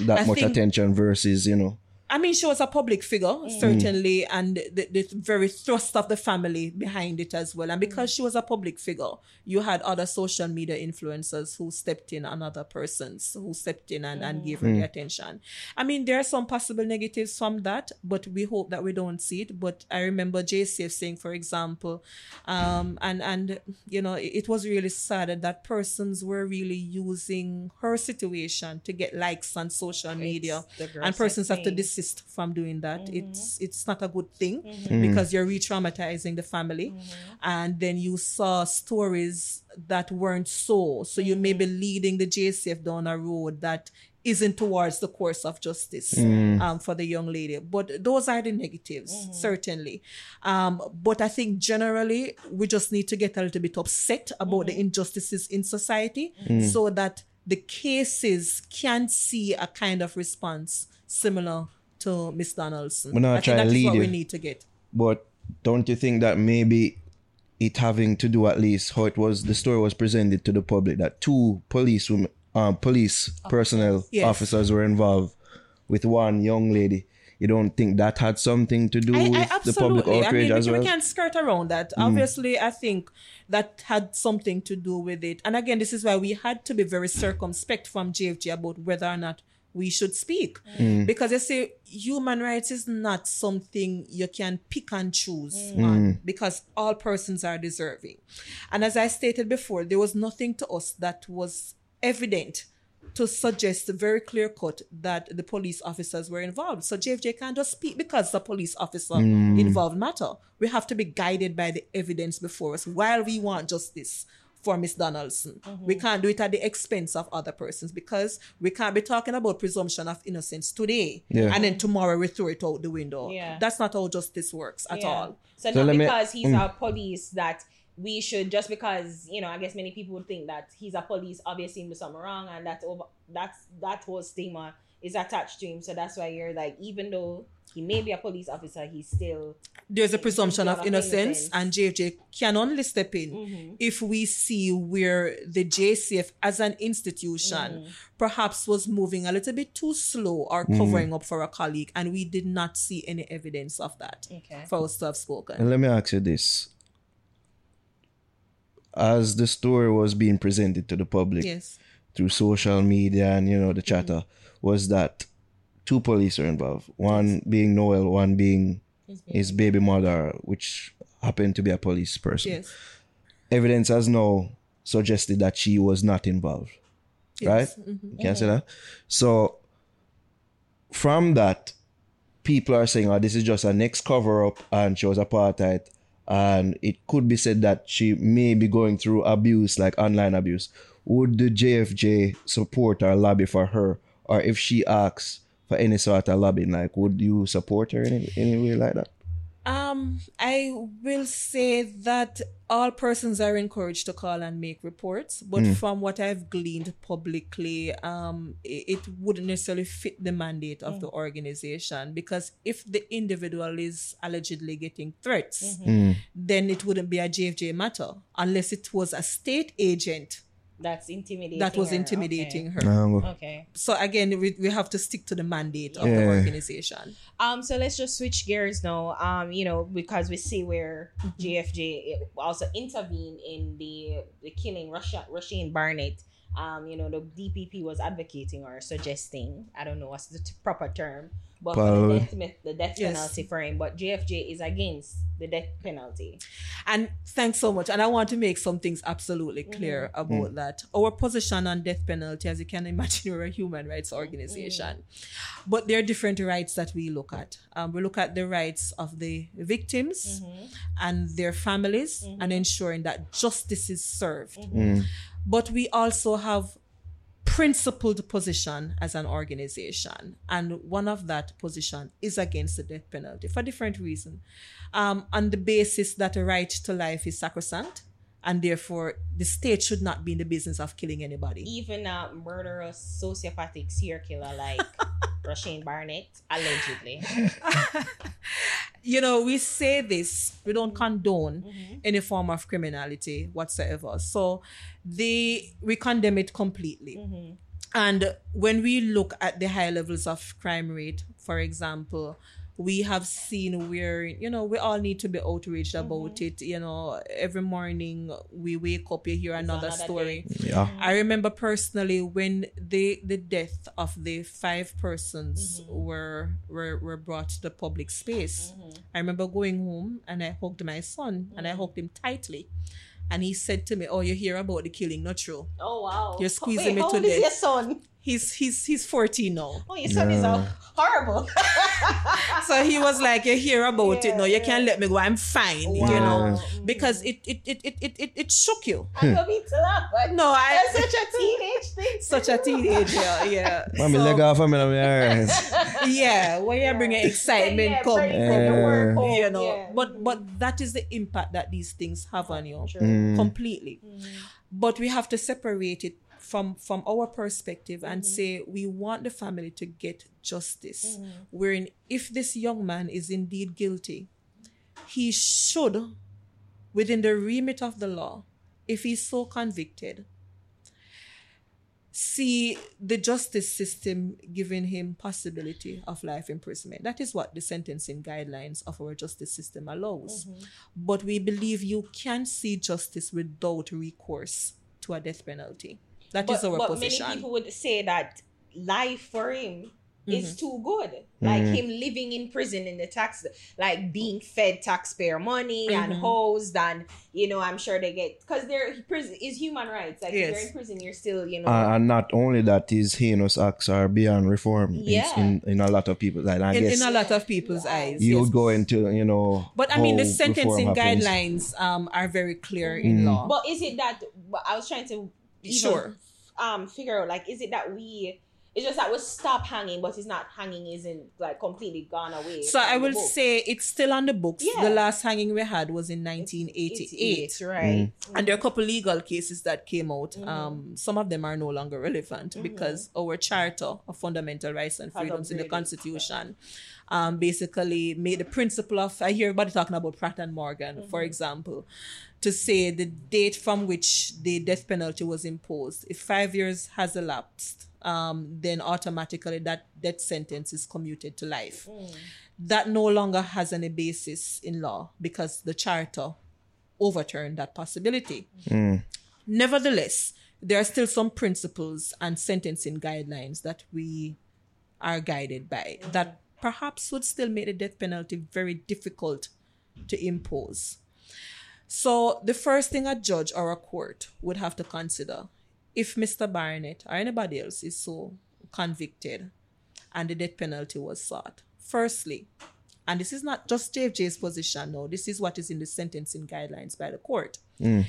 that I much think- attention versus you know? I mean, she was a public figure, certainly, and the, the very thrust of the family behind it as well. And because she was a public figure, you had other social media influencers who stepped in on other persons who stepped in and, and gave her the mm. attention. I mean, there are some possible negatives from that, but we hope that we don't see it. But I remember JCF saying, for example, um, and and you know, it, it was really sad that, that persons were really using her situation to get likes on social media, and persons have to decide desist from doing that. Mm-hmm. It's it's not a good thing because you're re-traumatizing the family, Mm-hmm. and then you saw stories that weren't so. So you may Mm-hmm. be leading the JCF down a road that isn't towards the course of justice um, for the young lady. But those are the negatives, Mm-hmm. certainly. Um, but I think generally we just need to get a little bit upset about Mm-hmm. the injustices in society so that the cases can see a kind of response similar to Miss Donaldson. We're not I trying to lead what you. we need to get. But don't you think that maybe it having to do at least how it was the story was presented to the public that two police women, um, police personnel Yes. officers were involved with one young lady. You don't think that had something to do I, with I the public I outrage mean, as we, well? we can't skirt around that. Obviously, I think that had something to do with it. And again, this is why we had to be very circumspect from JFJ about whether or not we should speak. Mm. Because they say human rights is not something you can pick and choose mm. on mm. because all persons are deserving. And as I stated before, there was nothing to us that was evident to suggest a very clear cut that the police officers were involved. So JFJ can't just speak because the police officer involved matter. We have to be guided by the evidence before us while we want justice for Miss Donaldson. We can't do it at the expense of other persons because we can't be talking about presumption of innocence today Yeah. and then tomorrow we throw it out the window. Yeah. That's not how justice works at Yeah. all. So, So not let me- because he's mm. a police that we should just because you know I guess many people would think that he's a police obviously he did something wrong and that's over that's that whole stigma is attached to him. So that's why you're like even though he may be a police officer, he's still there's a presumption of of innocence, innocence. and JFJ can only step in Mm-hmm. if we see where the JCF as an institution Mm-hmm. perhaps was moving a little bit too slow or covering up for a colleague, and we did not see any evidence of that Okay. for us to have spoken. And let me ask you this. As the story was being presented to the public Yes. through social media and you know the chatter, was that two police are involved. One being Noel, one being his baby mother, which happened to be a police person. Yes. Evidence has now suggested that she was not involved. Right? Yes. Mhm. You can say that. So from that, people are saying, "Oh, this is just a next cover up," and she was apartheid, and it could be said that she may be going through abuse, like online abuse. Would the JFJ support or lobby for her, or if she asks for any sort of lobbying, like, would you support her in any, any way like that? Um, I will say that all persons are encouraged to call and make reports, but from what I've gleaned publicly, um, it, it wouldn't necessarily fit the mandate of the organization because if the individual is allegedly getting threats, then it wouldn't be a JFJ matter unless it was a state agent that's intimidating. that was her. intimidating Okay. her. Okay. So again, we, we have to stick to the mandate of the organization. Um, so let's just switch gears now. Um, you know, because we see where JFJ also intervened in the the killing Russia Rushane Barnett. Um, you know, the DPP was advocating or suggesting, I don't know what's the t- proper term, but for the death, me- the death Yes. penalty for him. But JFJ is against the death penalty. And thanks so much. And I want to make some things absolutely mm-hmm. clear mm. about that. Our position on death penalty, as you can imagine, we're a human rights mm-hmm. organization. But there are different rights that we look at. Um, we look at the rights of the victims mm-hmm. and their families and ensuring that justice is served. Mm. But we also have principled position as an organization and one of that position is against the death penalty for different reason. um, on the basis that a right to life is sacrosanct and therefore the state should not be in the business of killing anybody Even a murderous sociopathic serial killer like Rushane Barnett, allegedly. you know, we say this, we don't mm-hmm. condone mm-hmm. any form of criminality whatsoever. So they we condemn it completely. Mm-hmm. And when we look at the high levels of crime rate, for example, we have seen where, you know, we all need to be outraged about it. You know, every morning we wake up, you hear another, another story. yeah. I remember personally when the the death of the five persons Mm-hmm. were, were were brought to the public space. I remember going home and I hugged my son and I Mm-hmm. hugged him tightly. And he said to me, Oh, you hear about the killing, not true. Oh wow! You're squeezing Wait, me how to old death. your son? He's he's he's 14 now. Oh, your son is Yeah. a horrible. So he was like, You hear about it now, you can't let me go, I'm fine, you know. Because it it it it it, it, it shook you. I don't mean to laugh, but No, I that's such a teenage thing. such a teenager, yeah. Mommy, So- leg off of me, let me eyes. yeah, when you're bringing excitement Yeah, come, bring it come from work Yeah. home, you know. yeah. But but that is the impact that these things have on you True. Mm. completely. But we have to separate it from from our perspective and mm-hmm. say we want the family to get justice. Mm-hmm. Wherein if this young man is indeed guilty, he should, within the remit of the law, if he's so convicted, see the justice system giving him possibility of life imprisonment. That is what the sentencing guidelines of our justice system allows. Mm-hmm. But we believe you can see justice without recourse to a death penalty That is but, our but position many people would say that life for him Mm-hmm. is too good. Like him living in prison in the tax, like being fed taxpayer money and Mm-hmm. hosed, and you know, I'm sure they get because they're prison is human rights. Like if you're in prison, you're still, you know, Uh, and not only that, his heinous acts are beyond reform in- Yeah. in, in, a lot of people's eyes. I in, guess in a lot of people's eyes you yes. would go into, you know. but i mean the sentencing guidelines um are very clear in Mm. law But is it that I was trying to even, Sure. Um figure out like is it that we it's just that we stop hanging, but it's not hanging isn't like completely gone away. so i will say it's still on the books Yeah. the last hanging we had was in 1988 88, right? and there are a couple legal cases that came out. Mm-hmm. Um, some of them are no longer relevant because our charter of fundamental rights and Has freedoms in the upgraded, Constitution um, basically made the principle of. I hear everybody talking about Pratt and Morgan, for Mm-hmm. example, to say the date from which the death penalty was imposed. If five years has elapsed, um, then automatically that death sentence is commuted to life. Mm. That no longer has any basis in law because the charter overturned that possibility. Nevertheless, there are still some principles and sentencing guidelines that we are guided by that perhaps would still make the death penalty very difficult to impose. So, the first thing a judge or a court would have to consider if Mr. Barnett or anybody else is so convicted and the death penalty was sought. Firstly, and this is not just JFJ's position, no, this is what is in the sentencing guidelines by the court. Mm.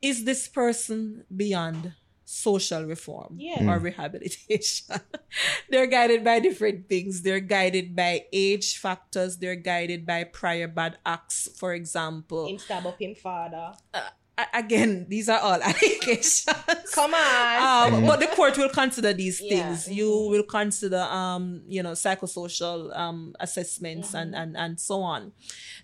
Is this person beyond social reform Yeah. or rehabilitation? they're guided by different things. They're guided by age factors, they're guided by prior bad acts, for example. Him stab up him father. A- again, these are all allegations. Come on. Um, but the court will consider these Yeah. things. You will consider, um, you know, psychosocial um, assessments and, and and so on.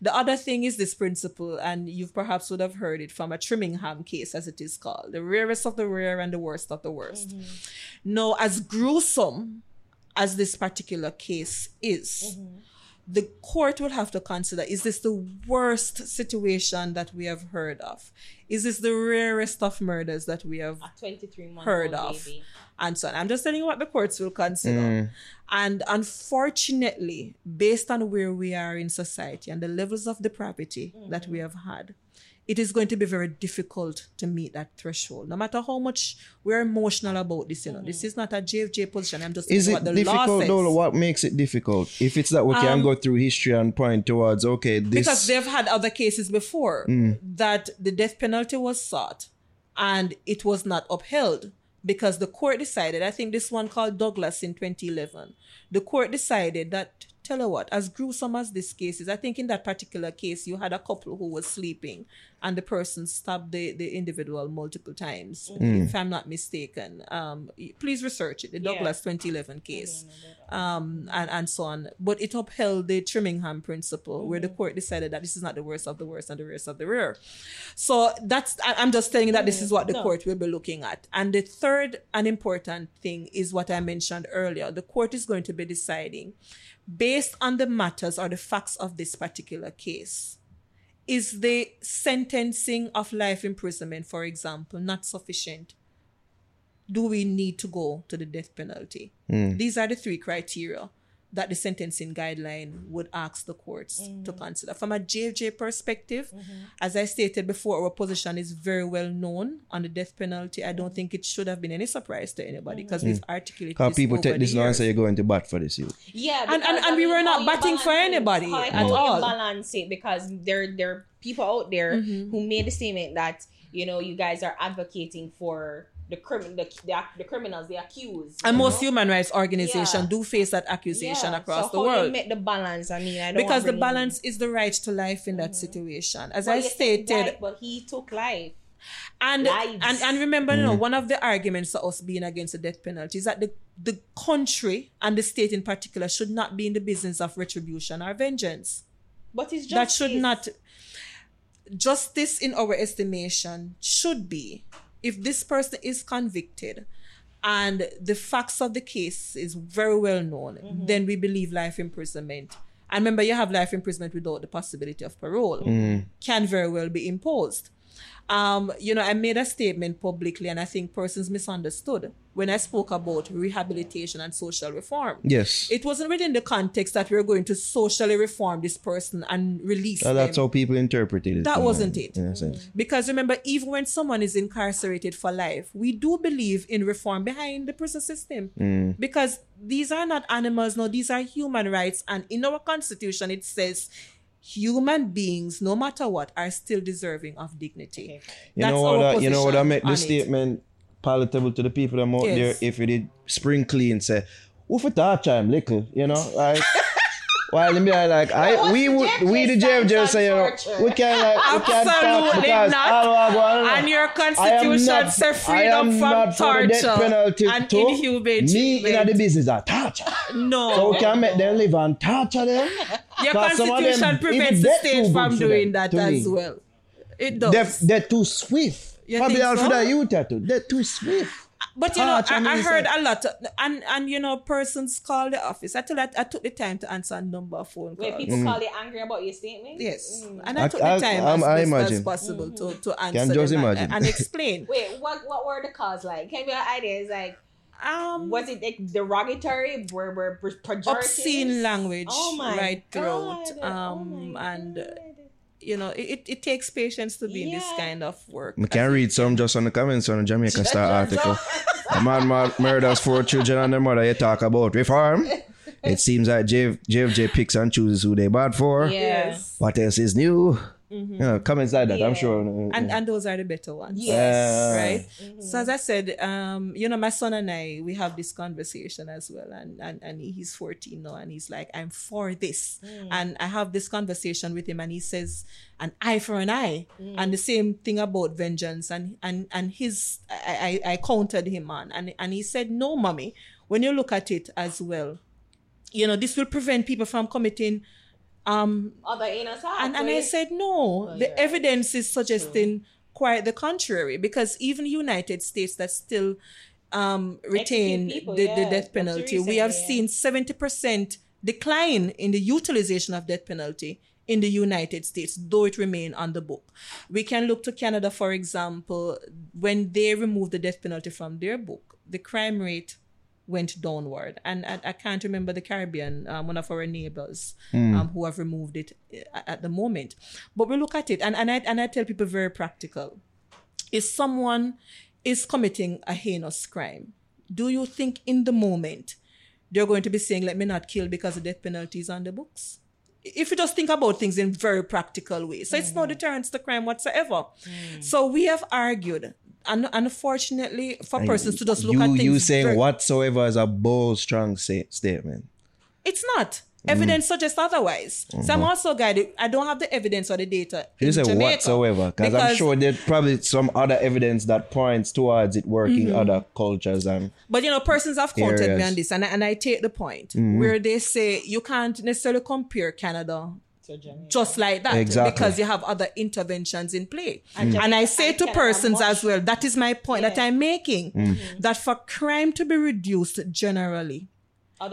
The other thing is this principle, and you perhaps would have heard it from a Trimmingham case, as it is called, the rarest of the rare and the worst of the worst. No, as gruesome as this particular case is, the court will have to consider is this the worst situation that we have heard of? Is this the rarest of murders that we have A 23 month heard of? baby. And so on. I'm just telling you what the courts will consider. Mm. And unfortunately, based on where we are in society and the levels of depravity mm-hmm. that we have had, it is going to be very difficult to meet that threshold. No matter how much we're emotional about this, you know, this is not a JFJ position. I'm just Is it what the law difficult though? What makes it difficult? If it's that we can Um, go through history and point towards, okay, this. because they've had other cases before that the death penalty was sought and it was not upheld because the court decided i think this one called douglas in 2011 the court decided that tell you what as gruesome as this case is i think in that particular case you had a couple who was sleeping and the person stabbed the, the individual multiple times if i'm not mistaken um, please research it the douglas 2011 case um, and, and so on. But it upheld the Trimmingham principle, where the court decided that this is not the worst of the worst and the worst of the rare. So that's I- I'm just telling you that this is what the court will be looking at. And the third and important thing is what I mentioned earlier. The court is going to be deciding, based on the matters or the facts of this particular case, is the sentencing of life imprisonment, for example, not sufficient? Do we need to go to the death penalty? Hmm. These are the three criteria that the sentencing guideline would ask the courts Mm-hmm. to consider. From a JFJ perspective, as I stated before, our position is very well known on the death penalty. I don't think it should have been any surprise to anybody because we've articulated Because this people take this now and say you're going to bat for this youth. Yeah, And- and- and I we mean, were not batting for anybody how, at how all. You balance it because there there are people out there Mm-hmm. who made the statement that you know you guys are advocating for the crimin the, the, the criminals, the accused. And most know? human rights organizations Yeah. do face that accusation Yeah, across so the how world. You make the balance. I mean, I don't because the really- balance is the right to life in that mm-hmm. situation. As But I stated, life, but he took life. and, lives. and and remember, you know, mm. one of the arguments for us being against the death penalty is that the the country and the state in particular should not be in the business of retribution or vengeance. But it's just that should not justice in our estimation should be if this person is convicted and the facts of the case is very well known then we believe life imprisonment. And remember you have life imprisonment without the possibility of parole. Can very well be imposed. Um, you know, I made a statement publicly, and I think persons misunderstood when I spoke about rehabilitation and social reform. Yes. It wasn't really in the context that we were going to socially reform this person and release Uh, that's them. how people interpreted it. That wasn't it. In a sense. Because remember, even when someone is incarcerated for life, we do believe in reform behind the prison system. Mm. Because these are not animals, no, these are human rights. And in our constitution, it says human beings, no matter what, are still deserving of dignity. You That's know what? our I, you know what? I position make on this statement palatable to the people that out Yes. there. If you did spring clean, say, "Who for touch time little?" You know, like. While me I like I we would we the JFJ on say you know we can't like we can talk Absolutely because not. all I go on, And your constitution says freedom from not for the death torture penalty and too. inhumane Me in treatment. the business of torture. No. So we can make them live and torture them. Your of them, constitution prevents even the state from doing that as me. well. It does. They're, they're too swift. You Probably think all so? for that youth tattoo. They're too swift. But you know, Touch and I, I heard it. a lot, of, and and you know, persons call the office. I told I, I took the time to answer a number of phone calls. Where people call you angry about your statement. Yes, Mm. and I, I- took the time I'm- as I best as imagine. possible to to answer Can just them and- and, explain. Wait, what what were the calls like? Can you have ideas like? Um, Was it like derogatory? Were were pejorative? obscene language Oh my right throughout, God. Oh um, my and uh, God. You know, it, it, it takes patience to be in this kind of work. I can read some just on the comments on the Jamaica Star article. A man mur- murders four children and their mother. You talk about reform. It seems like J- JFJ picks and chooses who they bad for. Yes. What else is new? You know, comments like that. I'm Yeah. sure. Uh, and and those are the better ones. Yes. right? Mm-hmm. So as I said, um, you know, my son and I, we have this conversation as well, and and and he's 14 now, and he's like, I'm for this, mm. and I have this conversation with him, and he says, an eye for an eye, mm. and the same thing about vengeance, and and and his, I I, I countered him on, and and he said, no, mommy, when you look at it as well, you know, this will prevent people from committing. Um, Other innocent. and, and I said, no, the yeah. evidence is suggesting quite the contrary because even United States that still um, retain people, the, the death penalty, we have seen 70% decline in the utilization of death penalty in the United States, though it remain on the book. We can look to Canada, for example, when they removed the death penalty from their book, the crime rate went downward. And I, I can't remember the Caribbean, um, one of our neighbors um, who have removed it uh, at the moment. But we look at it, and, and, I, and I tell people very practical. If someone is committing a heinous crime, do you think in the moment they're going to be saying, let me not kill because the death penalty is on the books? If you just think about things in very practical ways. So it's no deterrence to crime whatsoever. So we have argued, and unfortunately, for persons to just look you, at things. You saying very- whatsoever is a bold, strong say, statement. It's not. Evidence suggests otherwise. So I'm also guided. I don't have the evidence or the data. You say Jamaica whatsoever, because I'm sure there's probably some other evidence that points towards it working Mm-hmm. other cultures and But you know, persons have quoted me on this, and I, and I take the point Mm-hmm. where they say you can't necessarily compare Canada just like that Exactly. because you have other interventions in play. And And I say and to persons as well, that is my point that I'm making, Mm. that for crime to be reduced generally,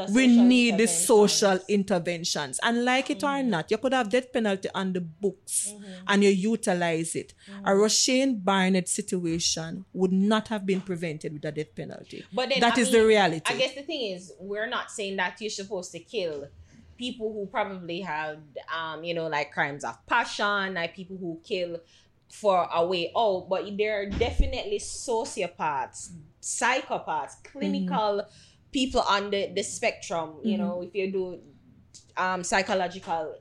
we need the social interventions. Mm-hmm. And like it or not, you could have death penalty on the books and you utilize it. Mm-hmm. A Rushane Barnett situation would not have been prevented with a death penalty. But then That I is the reality. I guess the thing is, we're not saying that you're supposed to kill people who probably had, um, you know, like crimes of passion, like people who kill for a way out. But there are definitely sociopaths, psychopaths, clinical people on the, the spectrum. You know, if you do um psychological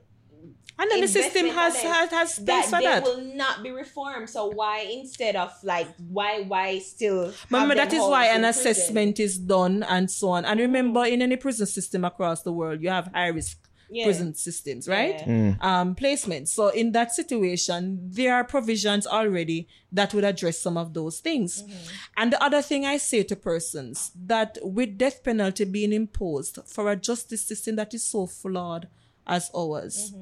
and then the system has on them, has, has space that for they that. will not be reformed. So why instead of like why why still? have Remember, that is why an prison? assessment is done and so on. And remember, in any prison system across the world, you have high risk Yeah. prison systems, right? Yeah. Um, placements. So in that situation, there are provisions already that would address some of those things. And the other thing I say to persons that with death penalty being imposed for a justice system that is so flawed as ours,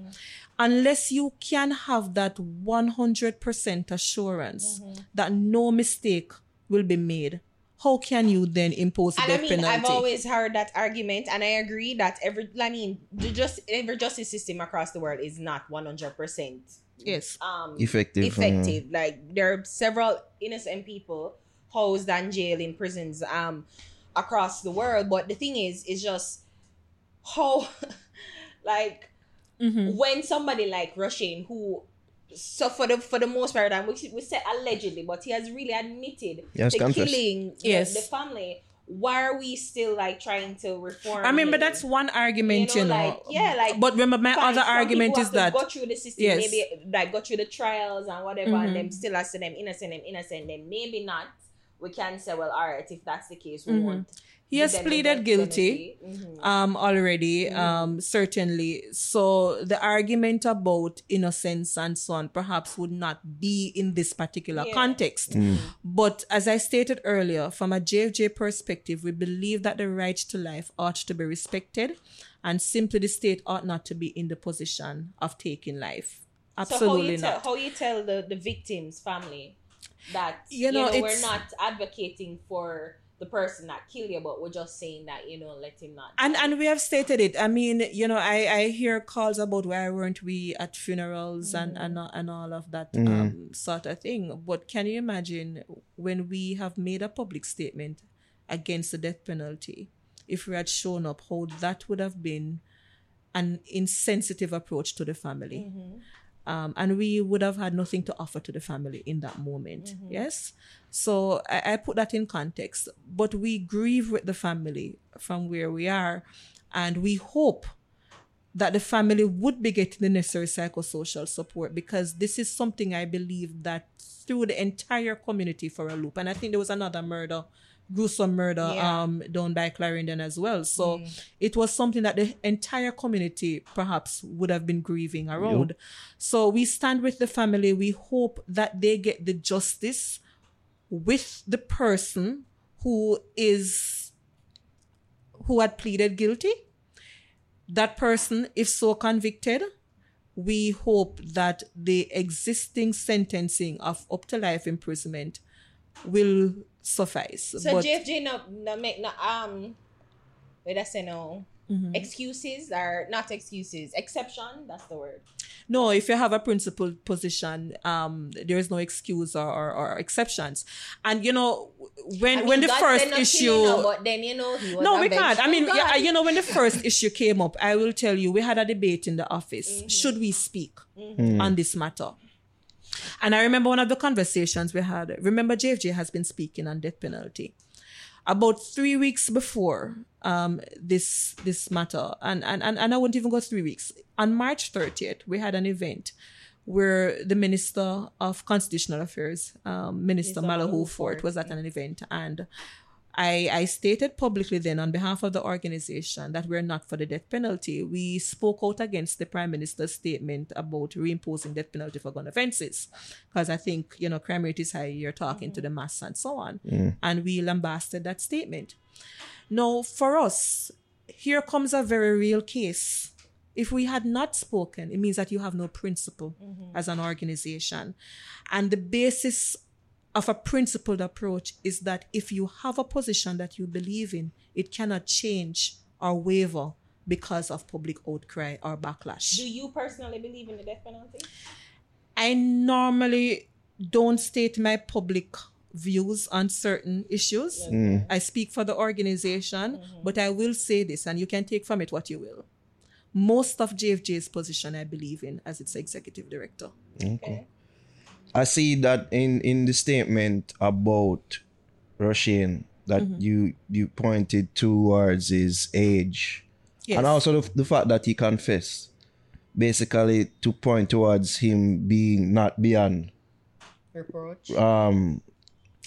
unless you can have that 100% assurance that no mistake will be made, how can you then impose a And I mean, penalty? I've always heard that argument, and I agree that every, I mean, the just every justice system across the world is not one hundred percent yes. um Effective, Effective. Like there are several innocent people housed and jailed in prisons um across the world, but the thing is, is just how, like, Mm-hmm. when somebody like Rushane who. So for the for the most part, and we we said allegedly, but he has really admitted Yes, to confess. killing Yes. the, family. Why are we still like trying to reform? I mean, but that's one argument, you know. like, yeah, like But remember, my fine, other argument is have that go through the system, Yes. maybe like go through the trials and whatever, Mhm. and them still as to them innocent, them innocent, them maybe not. We can say, well, all right, if that's the case, we Mhm. won't. He has pleaded guilty. penalty. Mhm. um already Mm-hmm. um certainly so the argument about innocence and so on perhaps would not be in this particular Yeah. context but as i stated earlier from a jfj perspective we believe that the right to life ought to be respected and simply the state ought not to be in the position of taking life absolutely so how you not Tell, how you tell the the victim's family that You you know, know, we're not advocating for the person that killed you, but we're just saying that you know let him not. and and we have stated it. I mean, you know, I I hear calls about why weren't we at funerals and mm-hmm. and and all of that mm-hmm. um, sort of thing. But can you imagine when we have made a public statement against the death penalty? If we had shown up, how that would have been an insensitive approach to the family. Mm-hmm. Um, and we would have had nothing to offer to the family in that moment. Yes. So I, I put that in context. But we grieve with the family from where we are. And we hope that the family would be getting the necessary psychosocial support because this is something I believe that threw the entire community for a loop. And I think there was another murder, gruesome murder, Yeah. um, done by Clarendon as well. So it was something that the entire community perhaps would have been grieving around. So we stand with the family. We hope that they get the justice with the person who is who had pleaded guilty that person, if so convicted, we hope that the existing sentencing of up to life imprisonment will suffice. So but JFJ no no make no um wait I say no Mm-hmm. excuses are not excuses exception that's the word no, if you have a principal position, um, there is no excuse or, or, or exceptions. And you know, when I mean, when the God first issue, killing but then you know he was no, we can't. I mean, yeah, you know, when the first issue came up, I will tell you, we had a debate in the office. Mm-hmm. Should we speak on this matter? And I remember one of the conversations we had. Remember, JFJ has been speaking on death penalty about three weeks before um, this this matter, and, and and and I won't even go three weeks. On March 30th, we had an event where the Minister of Constitutional Affairs, um, Minister Minister Malahoo Malahoo Forte, Forte, was at an event, and I, I stated publicly then on behalf of the organization that we're not for the death penalty. We spoke out against the Prime Minister's statement about reimposing death penalty for gun offenses. Because I think, you know, crime rate is high, you're talking to the mass and so on. Mm. And we lambasted that statement. Now, for us, here comes a very real case. If we had not spoken, it means that you have no principle mm-hmm. as an organization. And the basis of a principled approach is that if you have a position that you believe in, it cannot change or waver because of public outcry or backlash. Do you personally believe in the death penalty? I normally don't state my public views on certain issues. Mm. I speak for the organization, mm-hmm. but I will say this, and you can take from it what you will. Most of JFJ's position, I believe in as its executive director. Okay. I see that in in the statement about Rushane that Mm-hmm. you you pointed towards his age, Yes. and also the, the fact that he confessed, basically to point towards him being not beyond Reproach. um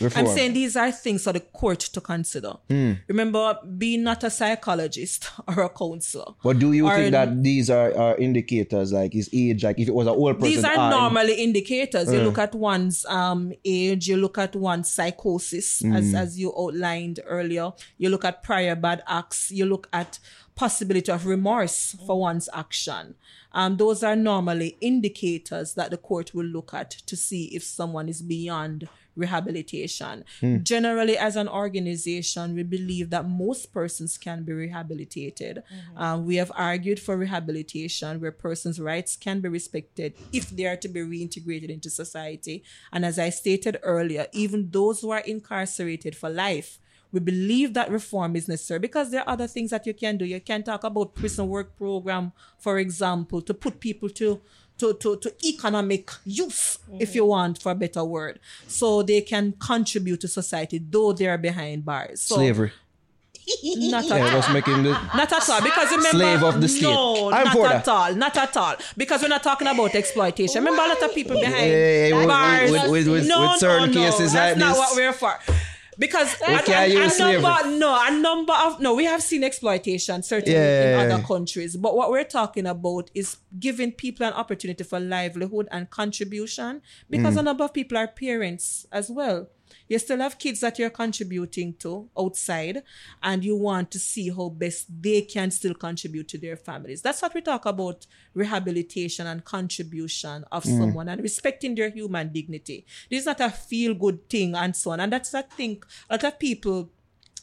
I'm saying these are things for the court to consider. Remember, being not a psychologist or a counselor. but do you think in- that these are, are indicators like his age, like if it was an old person? These are ah, normally indicators. You look at one's um, age, you look at one's psychosis, as, as you outlined earlier. You look at prior bad acts, you look at possibility of remorse for one's action. Um, those are normally indicators that the court will look at to see if someone is beyond rehabilitation. Generally, as an organization, we believe that most persons can be rehabilitated. Um, we have argued for rehabilitation where persons' rights can be respected if they are to be reintegrated into society. And as I stated earlier, even those who are incarcerated for life, we believe that reform is necessary because there are other things that you can do. You can talk about prison work program, for example, to put people to to, to, to economic use, if you mm-hmm. want for a better word. So they can contribute to society, though they are behind bars. So slavery. Not at Yeah, all. just making the Not at all. Because remember, Slave of the state. No, I'm not for at that. all. Not at all. Because we're not talking about exploitation. Remember, a lot of people behind Yeah, yeah, with- bars. with- with- with- no, with certain no, no. cases That's like not this. what we're for. Because a, a- a number, no, a number of no, we have seen exploitation certainly Yeah. in other countries. But what we're talking about is giving people an opportunity for livelihood and contribution. Because Mm. a number of people are parents as well. You still have kids that you're contributing to outside, and you want to see how best they can still contribute to their families. That's what we talk about rehabilitation and contribution of mm. someone and respecting their human dignity. This is not a feel good thing and so on. And that's I think a lot of people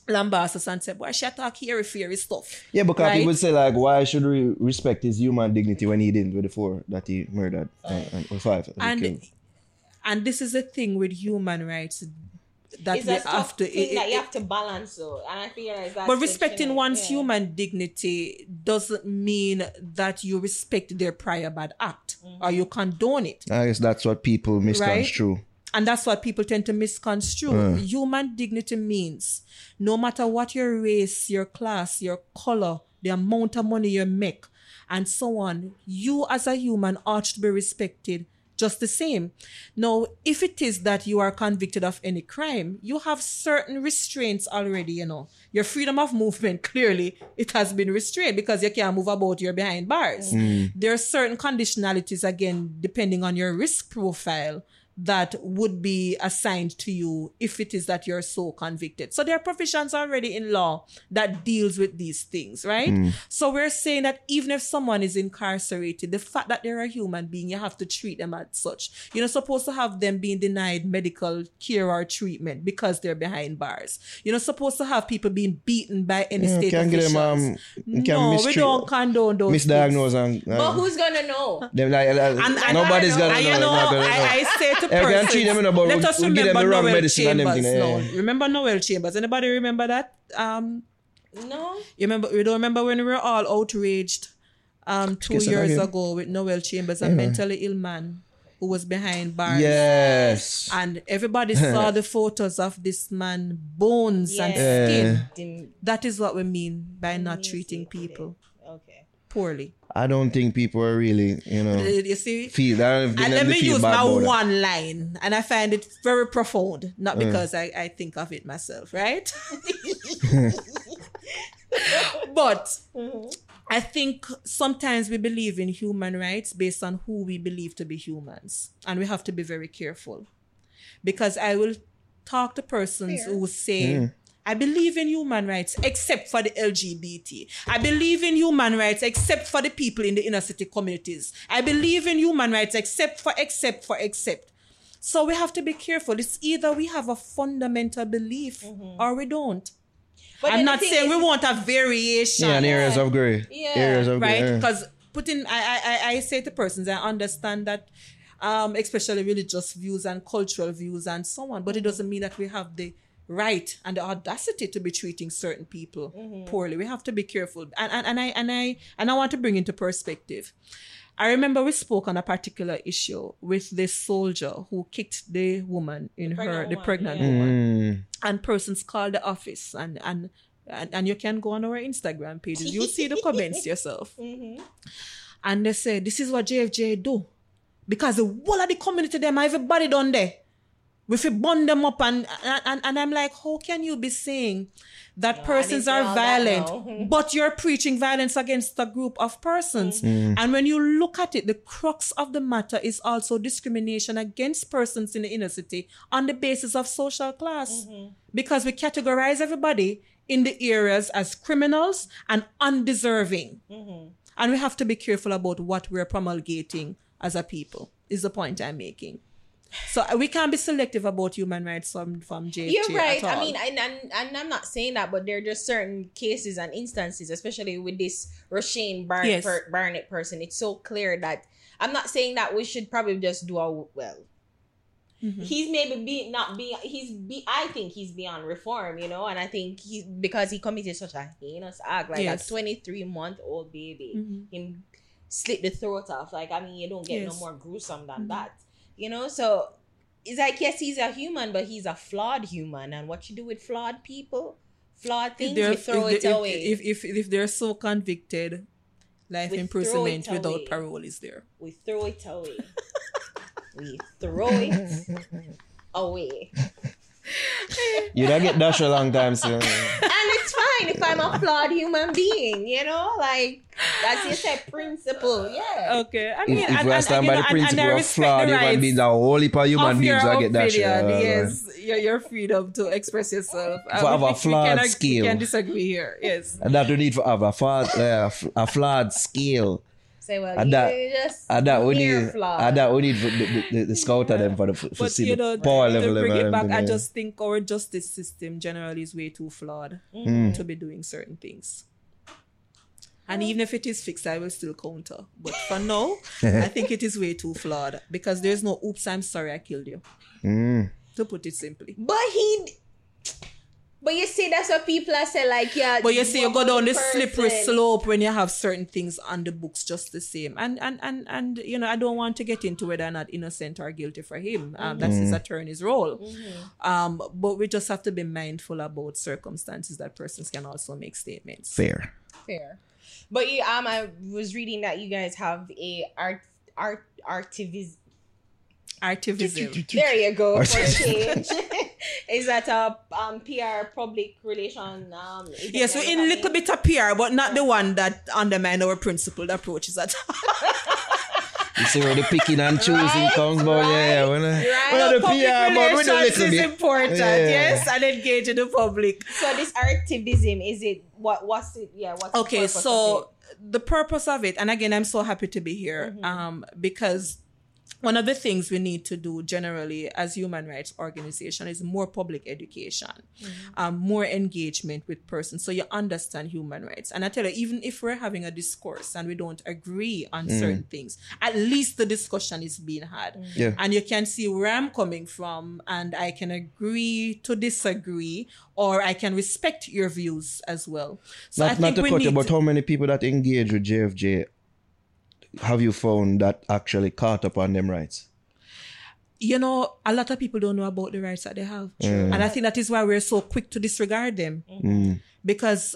lambast us and say, Why should I talk hairy fairy stuff? Yeah, because Right? people say like, why should we respect his human dignity when he didn't with the four that he murdered uh, and, and or five? and and this is the thing with human rights that It's we have to thing it- that you have to balance though. And I feel like that's but respecting thing, one's yeah. human dignity doesn't mean that you respect their prior bad act or mm-hmm. you condone it. I guess that's what people misconstrue. And that's what people tend to misconstrue. Uh. Human dignity means no matter what your race, your class, your color, the amount of money you make, and so on, you as a human ought to be respected just the same. Now, if it is that you are convicted of any crime, you have certain restraints already, you know. Your freedom of movement, clearly, it has been restrained because you can't move about, you're behind bars. Mm. There are certain conditionalities, again, depending on your risk profile that would be assigned to you if it is that you're so convicted. So there are provisions already in law that deals with these things, right? Hmm. So we're saying that even if someone is incarcerated, the fact that they're a human being, you have to treat them as such. You're not supposed to have them being denied medical care or treatment because they're behind bars. You're not supposed to have people being beaten by any Yeah, state can get officials. them, um, you can no, we don't condone those things. Misdiagnose and, uh, But who's gonna know? them like, like And, and nobody's I, gonna know. you know, not gonna know. I, I say to Yeah, we can persons, treat them in a but let we- us we give them remember the wrong Noel medicine and Chambers. everything, now. yeah. Remember Noel Chambers? Anybody remember that? Um, No. you remember? You don't remember when we were all outraged um, two Kiss years ago with Noel Chambers, a mentally ill man who was behind bars. Yes. And everybody saw the photos of this man, bones and Yeah. skin. Didn't That is what we mean by not treating people okay. Poorly. I don't think people are really, you know, uh, You see? feel that. and let me use my one line, and I find it very profound, not mm. because I, I think of it myself, right? but I think sometimes we believe in human rights based on who we believe to be humans, and we have to be very careful because I will talk to persons who say. Mm. I believe in human rights except for the LGBT. I believe in human rights except for the people in the inner city communities. I believe in human rights except for, except for, except. So we have to be careful. It's either we have a fundamental belief or we don't. But I'm not saying is- we want a variation. Yeah, and areas of grey. Yeah. Areas of grey. right? yeah. Because putting, I, I, I- I say to persons, I understand that, um, especially religious views and cultural views and so on, but it doesn't mean that we have the right and the audacity to be treating certain people poorly. We have to be careful, and and, and I and I and I want to bring into perspective. I remember we spoke on a particular issue with this soldier who kicked the woman in her, the pregnant yeah. woman Mm. and persons called the office and and and, and you can go on our Instagram pages. You'll see the comments yourself. And they say, this is what JFJ do. Because the whole of the community them, everybody done there. We fi bond them up and, and and I'm like, how can you be saying that persons are didn't say all that violent, but you're preaching violence against a group of persons? Mm. Mm. And when you look at it, the crux of the matter is also discrimination against persons in the inner city on the basis of social class. Because we categorize everybody in the areas as criminals and undeserving. And we have to be careful about what we're promulgating as a people, is the point I'm making. So uh, we can't be selective about human rights from, from JFJ. You're right. I mean, and, and and I'm not saying that, but there are just certain cases and instances, especially with this Rushane Barn- Yes. per- Barnett person. It's so clear that I'm not saying that we should probably just do a well. Mm-hmm. He's maybe be not be he's be I think he's beyond reform, you know, and I think he because he committed such a heinous act, like Yes. a 23 month old baby, Mhm. him slit the throat off. Like I mean, you don't get Yes. Mm-hmm. no more gruesome than that, you know. So it's like yes, he's a human, but he's a flawed human, and what you do with flawed people, flawed things, you throw if it they- if- away. If, if, if they're so convicted, life We throw imprisonment without away. parole is there. we throw it away. we throw it away. You don't get dash a long time soon. and it's fine if I'm a flawed human being, you know, like as you said, principle, yeah. Okay. I mean, if and- we are and- stand and, by the know, and- and principle I of respect flawed the human rights beings, a whole heap of human of beings your will get dash. opinion, uh, yes, your, your freedom to express yourself. Uh, For we- have a we- we flawed can ag- skill. We can disagree here. Yes. And that we need to have a flawed, uh, a flawed scale. Say, well, And you that- just And that we mere need, and that we need the, the, the, the scout of them for the for But see you the know, power to level. bring it back, everything, I just think our justice system generally is way too flawed Mm. to be doing certain things. And even if it is fixed, I will still counter. But for now, I think it is way too flawed because there's no oops, I'm sorry I killed you. Mm. To put it simply. But he. But you see, that's what people are saying. Like, yeah. But you see, you go down the one slippery slope when you have certain things on the books just the same. And and and and you know, I don't want to get into whether or not innocent or guilty for him. Um, that's his attorney's role. Um, but we just have to be mindful about circumstances that persons can also make statements. Fair. Fair. But you, um, I was reading that you guys have a art art artivis. Artivism. There you go. For Artivism. change. Is that a um PR public relation um? event Yes, we're in a little bit of PR, but not the one that undermine our principled approaches at You see where the picking and choosing Right, comes, but yeah, yeah. When I, Right. when I the Public PR, but we do relations little is bit. important, Yeah. yes, and engaging the public. So this activism is it? What what's it? Yeah. What's the okay purpose of so the purpose of it and again i'm so happy to be here um because one of the things we need to do generally as human rights organization is more public education mm-hmm. um, more engagement with persons. So you understand human rights. And i tell you even if we're having a discourse and we don't agree on mm. certain things at least the discussion is being had. Mm. Yeah. and you can see where i'm coming from and i can agree to disagree or i can respect your views as well. So I Not, think not to we cut you, but how many people that engage with JFJ have you found that actually caught up on them rights? you know, a lot of people don't know about the rights that they have. And I think that is why we're so quick to disregard them. Mm. Because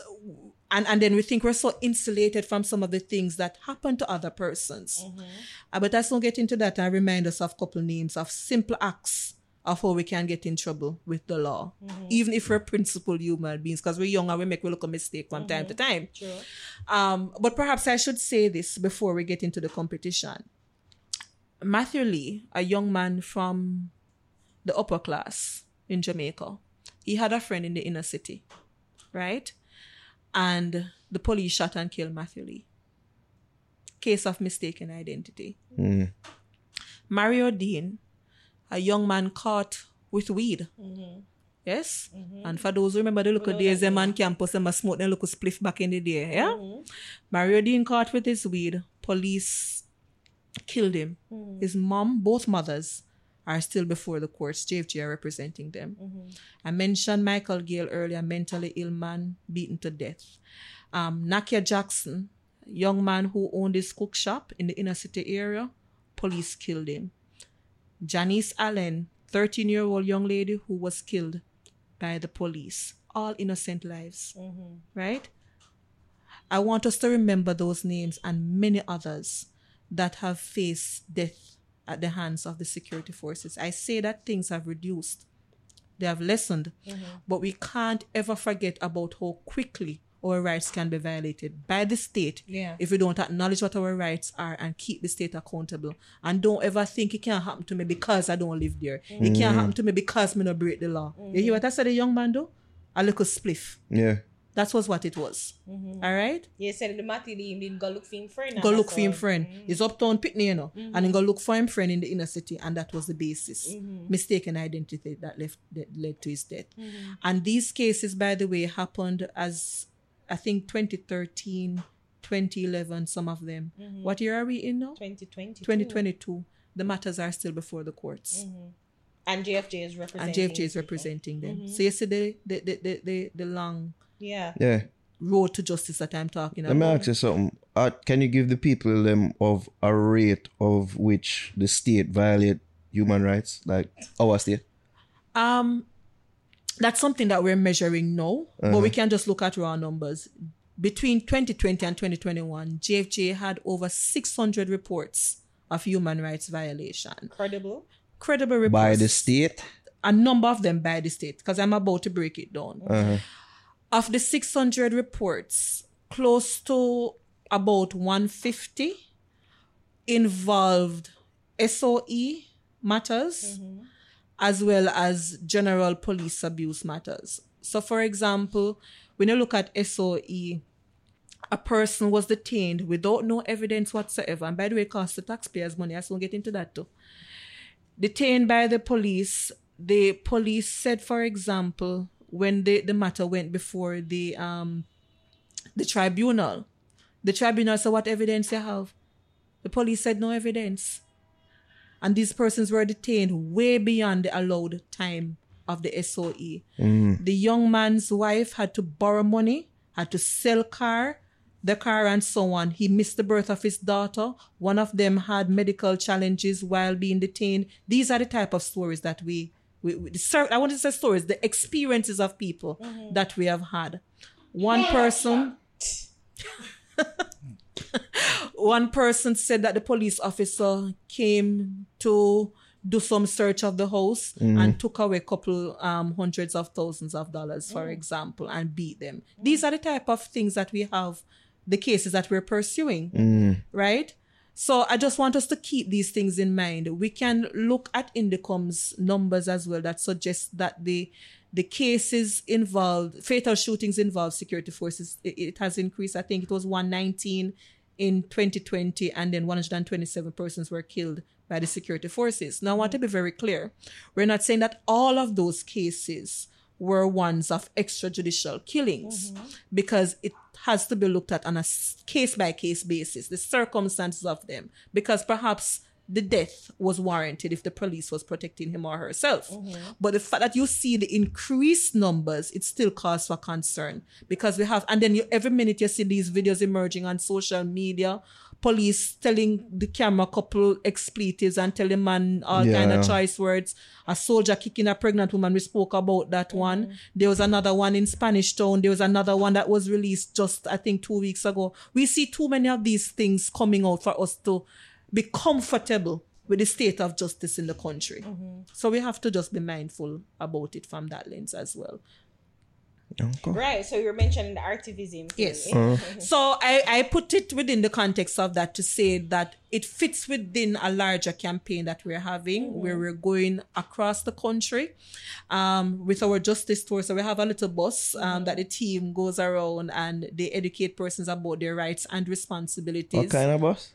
and, and then we think we're so insulated from some of the things that happen to other persons. Uh, but let's not get into that and remind us of a couple names of simple acts of how we can get in trouble with the law. Even if we're principled human beings, because we're young and we make we look a mistake from time to time. True. Um, but perhaps I should say this before we get into the competition. Matthew Lee, a young man from the upper class in Jamaica, he had a friend in the inner city, right? And the police shot and killed Matthew Lee. Case of mistaken identity. Mm. Mario Dean, a young man caught with weed Yes? And for those who remember the local days, them on campus, them a smoke them local spliff back in the day. Yeah? Mario Dean caught with his weed. Police killed him. His mom, both mothers, are still before the courts. JFJ are representing them. I mentioned Michael Gayle earlier, mentally ill man beaten to death. Um, Nakiea Jackson, young man who owned his cook shop in the inner city area, police killed him. Janice Allen, 13 year old young lady who was killed by the police. All innocent lives. Mm-hmm. Right? I want us to remember those names and many others that have faced death at the hands of the security forces. I say that things have reduced, they have lessened, mm-hmm. but we can't ever forget about how quickly our rights can be violated by the state Yeah. if we don't acknowledge what our rights are and keep the state accountable. And don't ever think it can't happen to me because I don't live there. It mm. can't happen to me because me not break the law. You hear what I said, the young man do? A little spliff. Yeah. That was what it was. Mm-hmm. All right? You said the Matty him did go look for him friend. go and look that's for him all. friend. Mm-hmm. He's uptown Pitney, you know, and he go look for him friend in the inner city, and that was the basis. Mm-hmm. Mistaken identity that left that led to his death. And these cases, by the way, happened as I think 2013, 2011, some of them. What year are we in now? 2020. 2022. The matters are still before the courts. And JFJ is representing. And JFJ is people. representing them. So you see the the, the, the, the, the long Yeah. Yeah. road to justice that I'm talking Let me about. ask you something. Uh, can you give the people them of a rate of which the state violate human rights, like our state? Um, that's something that we're measuring now, but we can just look at raw numbers. Between 2020 and 2021, JFJ had over 600 reports of human rights violation. Credible. Credible reports. By the state? A number of them by the state, because I'm about to break it down. Uh-huh. Of the 600 reports, close to about 150 involved SOE matters as well as general police abuse matters. So, for example, when you look at SOE, a person was detained without no evidence whatsoever, and by the way, it costs the taxpayers money. I still get into that too. Detained by the police, the police said, for example, when the, the matter went before the um the tribunal, the tribunal said, "What evidence you have?" The police said, "No evidence." And these persons were detained way beyond the allowed time of the SOE. Mm. The young man's wife had to borrow money, had to sell car, the car and so on. He missed the birth of his daughter. One of them had medical challenges while being detained. These are the type of stories that we, we, we I want to say stories, the experiences of people mm-hmm. that we have had. One person one person said that the police officer came to do some search of the house and took away a couple um, hundreds of thousands of dollars, for example, and beat them. These are the type of things that we have, the cases that we're pursuing, right? So I just want us to keep these things in mind. We can look at INDECOM's numbers as well that suggest that the the cases involved, fatal shootings involved security forces, it, it has increased. I think it was 119 in 2020, and then 127 persons were killed by the security forces. Now, I want to mm-hmm. be very clear. We're not saying that all of those cases were ones of extrajudicial killings mm-hmm. because it has to be looked at on a case by case basis, the circumstances of them, because perhaps the death was warranted if the police was protecting him or herself. Mm-hmm. But the fact that you see the increased numbers, it still cause for concern because we have, and then you, every minute you see these videos emerging on social media, police telling the camera couple expletives and telling man uh, all kind of choice words. A soldier kicking a pregnant woman. We spoke about that mm-hmm. one. There was another one in Spanish Town. There was another one that was released just I think two weeks ago. We see too many of these things coming out for us to be comfortable with the state of justice in the country. Mm-hmm. So we have to just be mindful about it from that lens as well. Okay. Right. So you're mentioning the activism. thing. Yes. So I, I put it within the context of that to say that it fits within a larger campaign that we're having where we're going across the country um, with our justice tour. So we have a little bus um, that the team goes around and they educate persons about their rights and responsibilities. What kind of bus?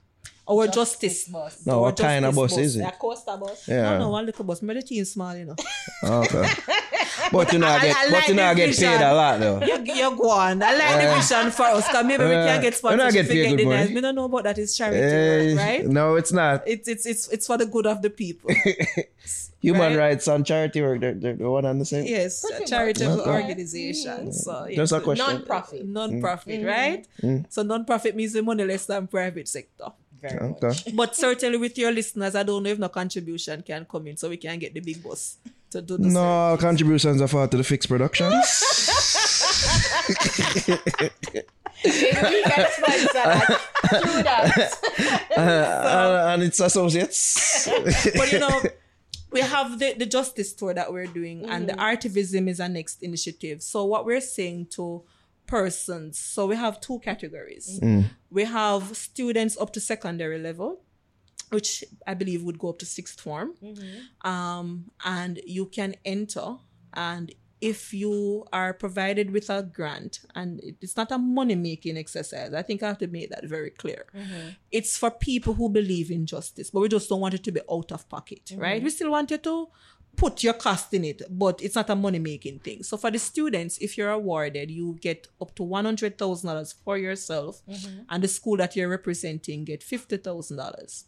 our justice, bus. No, our what kind of justice bus is The it? Costa bus. Yeah. no, no, one little bus. But the team small, you know. Okay. But you know, I- get, I but like you know, the get vision. paid a lot though. You, you go on. I like the vision for us because maybe we Uh, can get we sponsorship. not get paid get good the money. dance. We don't know about that. It's charity, work, right? No, it's not. It's it's it's it's for the good of the people. Human right. rights and charity work, they're, they're the one and the same. yes, Pretty much. charitable Okay. organization. So yeah, Just a question. Non-profit. Non-profit, right? Mm. So non-profit means the money less than private sector. Very Okay. much. But certainly with your listeners, I don't know if no contribution can come in, so we can get the big boss to do the No contributions are for to the fixed productions. We can sponsor that. Do that. uh, and its associates. but you know, we have the, the justice tour that we're doing, and the artivism is our next initiative. So what we're saying to persons, so we have two categories. Mm. Mm. We have students up to secondary level, which I believe would go up to sixth form, mm-hmm. um, and you can enter. And. If you are provided with a grant, and it's not a money making exercise, I think I have to make that very clear. Mm-hmm. It's for people who believe in justice, but we just don't want it to be out of pocket, right? Mm-hmm. We still want you to put your cost in it, but it's not a money making thing. So for the students, if you're awarded, you get up to one hundred thousand dollars for yourself, mm-hmm. and the school that you're representing get fifty thousand dollars.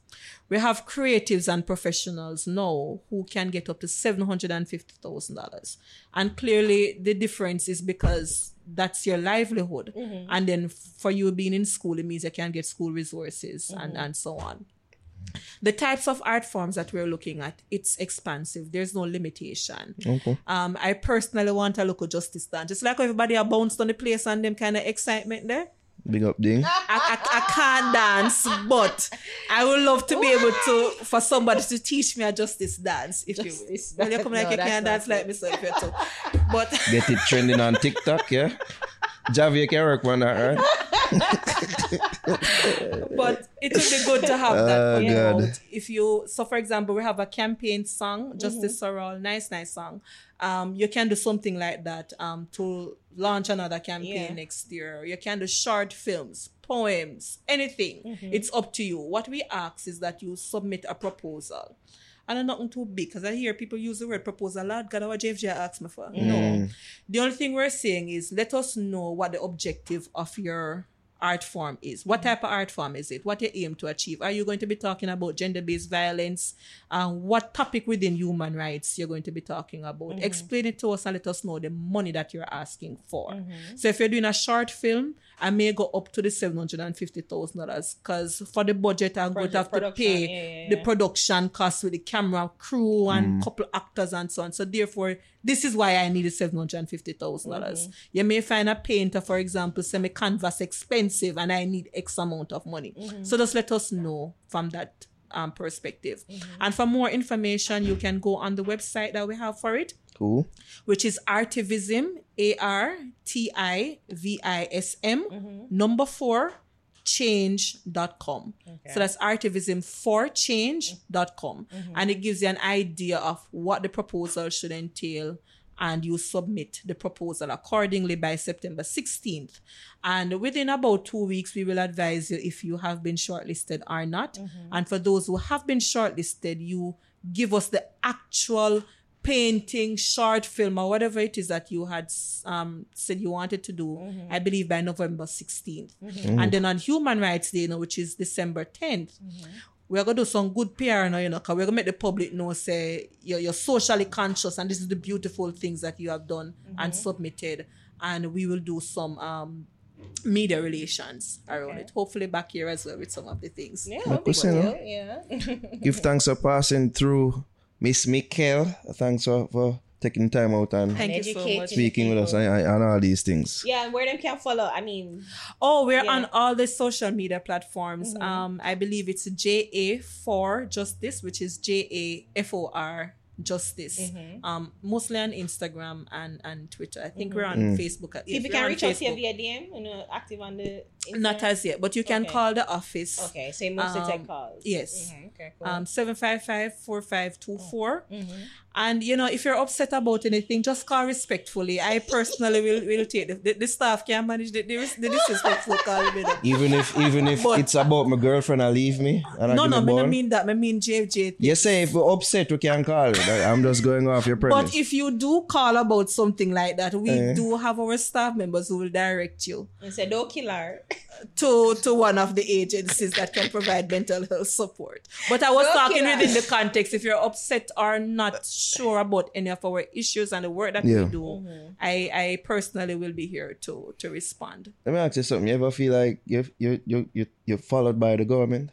We have creatives and professionals now who can get up to seven hundred and fifty thousand dollars, and clearly the difference is because that's your livelihood, mm-hmm. and then for you being in school, it means you can get school resources and mm-hmm. and so on the types of art forms that we're looking at it's expansive there's no limitation Okay. um i personally want a local justice dance just like how everybody are bounced on the place and them kind of excitement there Big up ding. I, I, I can't dance but i would love to be able to for somebody to teach me a justice dance if Justice you will you come like No, you can't not dance like it. me so if you too but Get it trending on TikTok, yeah. Javier can work on that, right? but it would be good to have that Oh, coming God. out. If you, so for example, we have a campaign song, Justice for All, nice, nice song. Um, you can do something like that um, to launch another campaign Yeah. next year. You can do short films, poems, anything. It's up to you. What we ask is that you submit a proposal. And I'm nothing too big because I hear people use the word proposal. Lord God, what JFJ asked me for. No. The only thing we're saying is let us know what the objective of your art form is. What mm-hmm. type of art form is it? What you aim to achieve? Are you going to be talking about gender-based violence? And what topic within human rights you're going to be talking about? Mm-hmm. Explain it to us and let us know the money that you're asking for. Mm-hmm. So if you're doing a short film, I may go up to the seven hundred and fifty thousand dollars because for the budget I'm going to have to pay yeah, yeah, the production costs with the camera crew and mm. couple actors and so on. So therefore, this is why I needed seven hundred and fifty thousand dollars. Mm-hmm. You may find a painter, for example, say my canvas expensive and I need X amount of money. Mm-hmm. So just let us know from that um, perspective. Mm-hmm. And for more information, you can go on the website that we have for it Cool. which is Artivism, A R T I V I S M, mm-hmm. number four, change.com. So that's Artivism for change.com. Mm-hmm. Mm-hmm. And it gives you an idea of what the proposal should entail. And you submit the proposal accordingly by September 16th. And within about two weeks, we will advise you if you have been shortlisted or not. And for those who have been shortlisted, you give us the actual painting, short film, or whatever it is that you had um, said you wanted to do, mm-hmm. I believe by November 16th. Mm-hmm. And then mm. on Human Rights Day, you know, which is December 10th, mm-hmm. we're going to do some good PR you know, because we're going to make the public know, say, you're, you're socially conscious and this is the beautiful things that you have done and submitted. And we will do some um, media relations around it. Hopefully back here as well with some of the things. Yeah, Like we say, yeah. Give thanks for passing through Miss Mickel. Thanks for, for taking time out and Thank you so much. speaking with us and, and all these things. Yeah, and where them can follow. I mean, Oh, we're Yeah. on all the social media platforms. Um, I believe it's JA for Justice, which is J A F O R Justice. Um, mostly on Instagram and and Twitter. I think we're on Facebook. if you can reach out to you via DM, you know, active on the Is Not there? as yet, but you can Okay. call the office. Okay, so you mostly Um, take calls. yes. Mhm, Okay, cool. Um, 755-4524. Mhm. And you know, if you're upset about anything, just call respectfully. I personally will, will take the, the, the staff can manage the, the, the disrespectful call. with them. Even if even if But- it's about my girlfriend I leave me and No, give no, me me ball. no mean that. I mean JFJ. You say if we're upset, we can call. Like, I'm just going off your premise. But if you do call about something like that, we Eh. do have our staff members who will direct you And say, don't kill her. To to one of the agencies that can provide mental health support. But I was Okay. talking within the context. If you're upset or not sure about any of our issues and the work that Yeah. we do, I I personally will be here to to respond. Let me ask you something. You ever feel like you you you you you're followed by the government?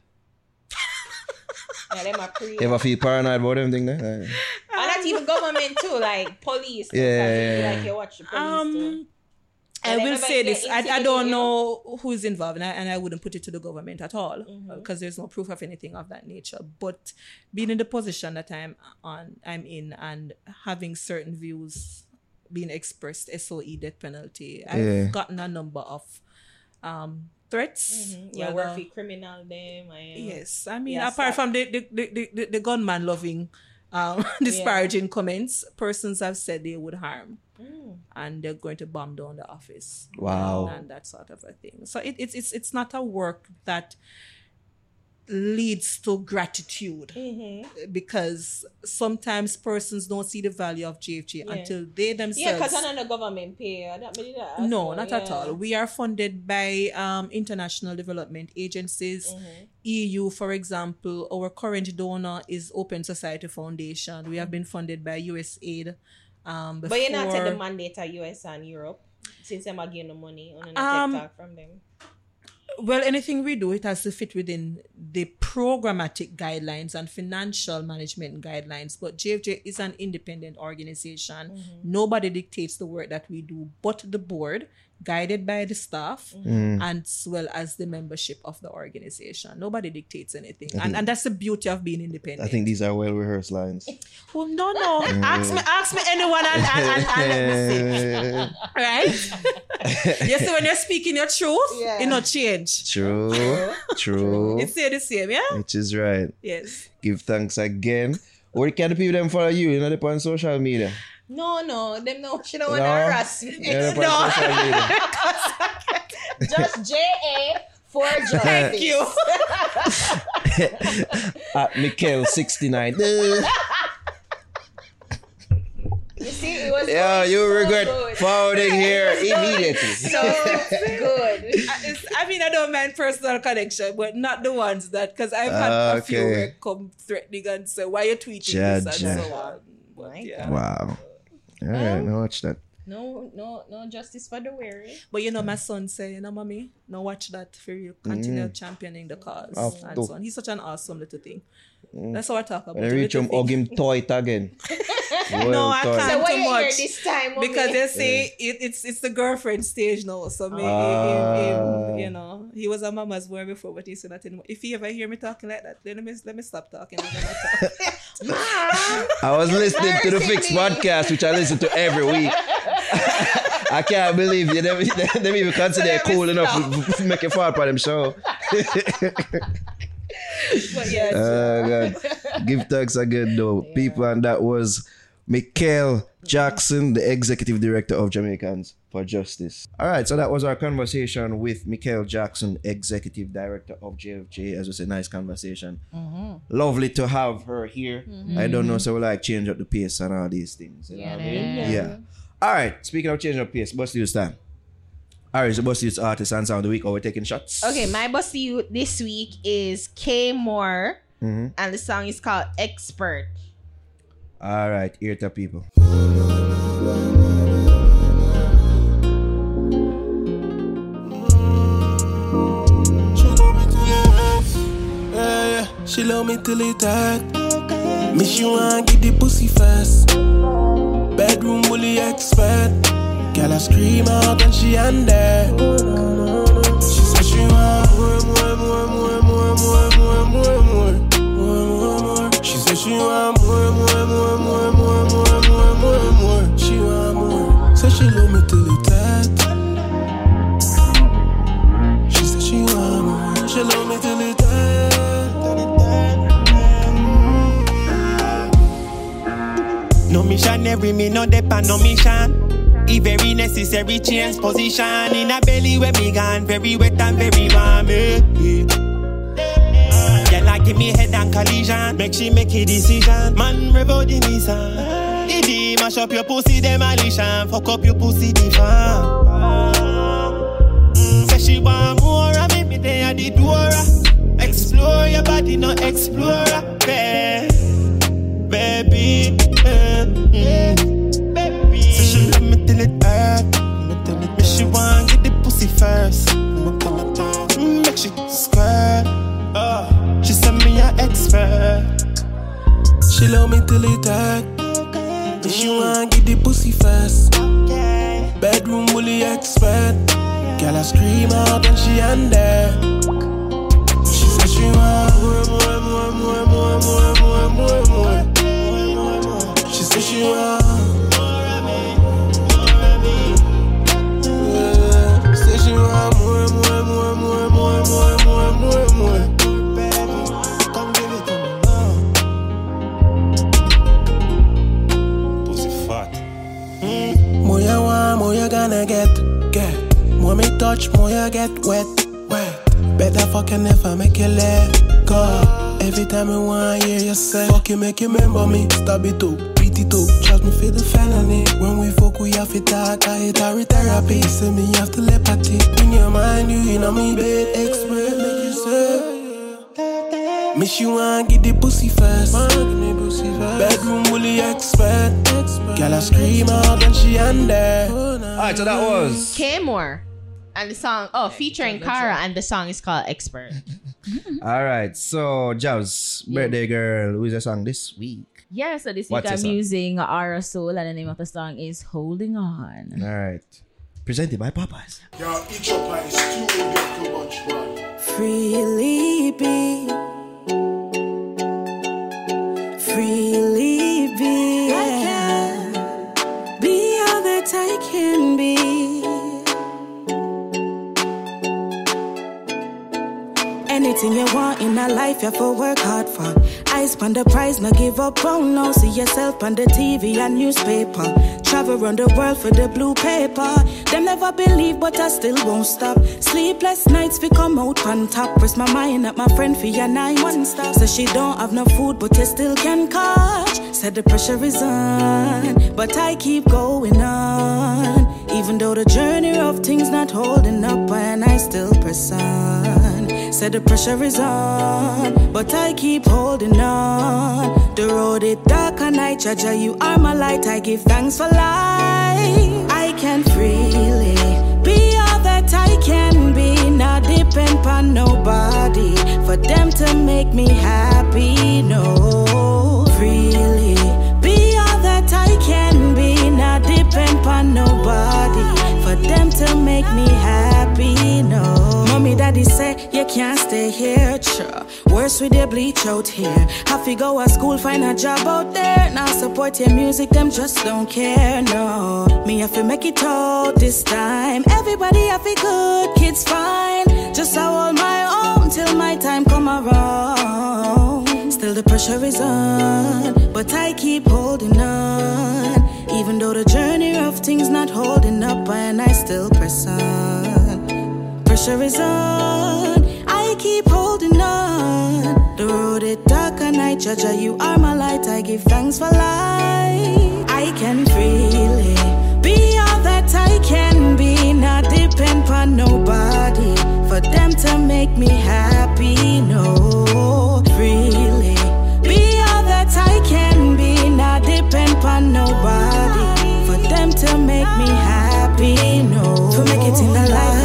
Yeah, them are pre. You ever feel paranoid about everything there? Uh, And not even government too, like police. Yeah, sometimes yeah, yeah. Like you watch the police too. I will say this: I, I don't you? know who's involved, and I, and I wouldn't put it to the government at all Mm-hmm. because there's no proof of anything of that nature. But being in the position that I'm on, I'm in, and having certain views being expressed, SOE death penalty, I've Yeah. gotten a number of um, threats. Mm-hmm. Yeah, whether- work for criminal them. Yes, I mean, Yeah, apart stop. from the the, the, the, the, the gunman loving, um, disparaging comments, persons have said they would harm Mm. and they're going to bomb down the office. Wow. And that sort of a thing. So it, it's it's it's not a work that leads to gratitude Mm-hmm. because sometimes persons don't see the value of JFJ Yeah. until they themselves. Yeah, because I know the government pay. I don't believe that. no, So, not at all. We are funded by um, international development agencies. Mm-hmm. EU, for example, our current donor is Open Society Foundation. We have been funded by USAID. Um, But you're not before- take the mandate of US and Europe since are getting the money on the Um, TikTok from them. Well, anything we do, it has to fit within the programmatic guidelines and financial management guidelines. But JFJ is an independent organization. Mm-hmm. Nobody dictates the work that we do, but the board, guided by the staff, Mm-hmm. and as well as the membership of the organization. Nobody dictates anything, and, and that's the beauty of being independent. I think these are well rehearsed lines. Well, no, no. ask me, ask me anyone, and, and, and, and let me see. Right? you see, when you're speaking your truth, Yeah. it not change. True, true. It stay the same, yeah. Which is right. Yes. Give thanks again. Where can the people them follow you? You know, they on social media. No, no, them no, she don't want No. to harass me. Yeah, they on social media. Just J A for justice. Thank you. At Mikkel69. You see, it was Yeah, you so regret good. forwarding here immediately. So good. I- I mean, I don't mind personal connection, but not the ones that because I've had a few Okay. where come threatening and say, "Why you tweeting Ja, this?" ja. and so on. But, yeah. Wow. All right, um, now watch that. No, no, no justice for the weary. But you know, my son say, you know, mommy, no watch that for you. Continue mm. championing the cause Have and to. so on. He's such an awesome little thing. Mm. That's how I talk about. When I reach him, hug thing. him tight again. No, I Well, can't. So too what you hear much. this time, mommy? because they say it, it's it's the girlfriend stage now. So me, Ah. him, him, you know, he was a mama's boy before, but he's not anymore. If he ever hear me talking like that, then let me let me stop talking. and then I talk. I was listening to the Fix podcast, which I listen to every week. I can't believe you never, them even consider it cool enough to- make it fall for them show. but yeah, Oh, God. Give thanks again, though. People, and that was Mickel Jackson, the executive director of Jamaicans for Justice. All right, so that was our conversation with Mickel Jackson, executive director of JFJ. As we said, nice conversation. Lovely to have her here. I don't know, so we like change up the pace and all these things. you know what I mean? Yeah. All right, speaking of changing up pace, Bust Youth time. All right, so Bust Youth artist and sound of the week. Are we're taking shots? Okay, my boss to you this week is K More, Mhm. and the song is called Expert. All right, ear to people. She love me till it hurt. Miss you and get the pussy fast. Bedroom bully expert. Girl, I scream out when she under. She said she want more, more, more, more, more, more, more, more, more, more, more, more. She said she want more, more, more, more, more, more, more, more, more. She want more. Said she love me till it hurt. She said she want more. She love me no depend no mission. It very necessary change position in a belly where me gone very wet and very warm. eh, eh. Girl, I give me head and collision. Make she make a decision. Man, rev out the Nissan. Didi, mash up your pussy, demolition. Fuck up your pussy, defan. Mm, say she want more of me, me there at the door. Explore your body, no explorer. Pussy first. Mm, Make she squirt. She send me an expert. She love me till it hurt. But she want get the pussy fast. Bedroom bully expert. Girl, I scream out when she under. She said she want more, more, more, more, more, more, more, more, more. She said she want. You get, get. More me touch, more you get wet, wet. Better fucking if I make you let go. Every time I want hear you say, fuck you, make you remember me. Stab it too, beat it too. trust me feel the felony. When we fuck, we have to talk, I hit our therapy. Say me have telepathy. In your mind, you in on me bed, expert, make you say. Miss you want get the pussy first. Bedroom bully expert. Girl, I scream out when she under. Alright, so that was K-More. And the song, oh, featuring Kara, and the song is called Expert. Alright, so Jazz, birthday girl, who is the song this week? Yeah, so this What's week the I'm song? using Aurra Soul, and the name of the song is Holding On. Alright. Presented by Popeyes. Yo, each up my stew get too much, man. Freely be. Freely be. Yeah. Be all that I can be. Anything you want in a life, you have to work hard for. Eyes on the prize, no give up on no. See yourself on the TV and newspaper. Travel around the world for the blue paper. Them never believe, but I still won't stop. Sleepless nights, we come out on top. Press my mind at my friend for your night. One stop. So she don't have no food, but you still can catch. Said the pressure is on, but I keep going on. Even though the journey of things not holding up, and I still press on. Said the pressure is on, but I keep holding on. The road is dark and I judge you are my light. I give thanks for life. I can freely be all that I can be, not depend on nobody for them to make me happy. No, freely be all that I can be, not depend on nobody for them to make me happy. You can't stay here. Sure. Worse with the bleach out here. Have to go to school, find a job out there. Now support your music, them just don't care. No, me have to make it out this time. Everybody have it good, kids fine. Just I hold my own till my time come around. Still the pressure is on, but I keep holding on. Even though the journey of things not holding up, and I still press on. Pressure is on, I keep holding on. The road is dark and I judge. You are my light, I give thanks for life. I can freely be all that I can be, not depend on nobody for them to make me happy. No, freely be all that I can be, not depend on nobody for them to make me happy. No, for make it in the life,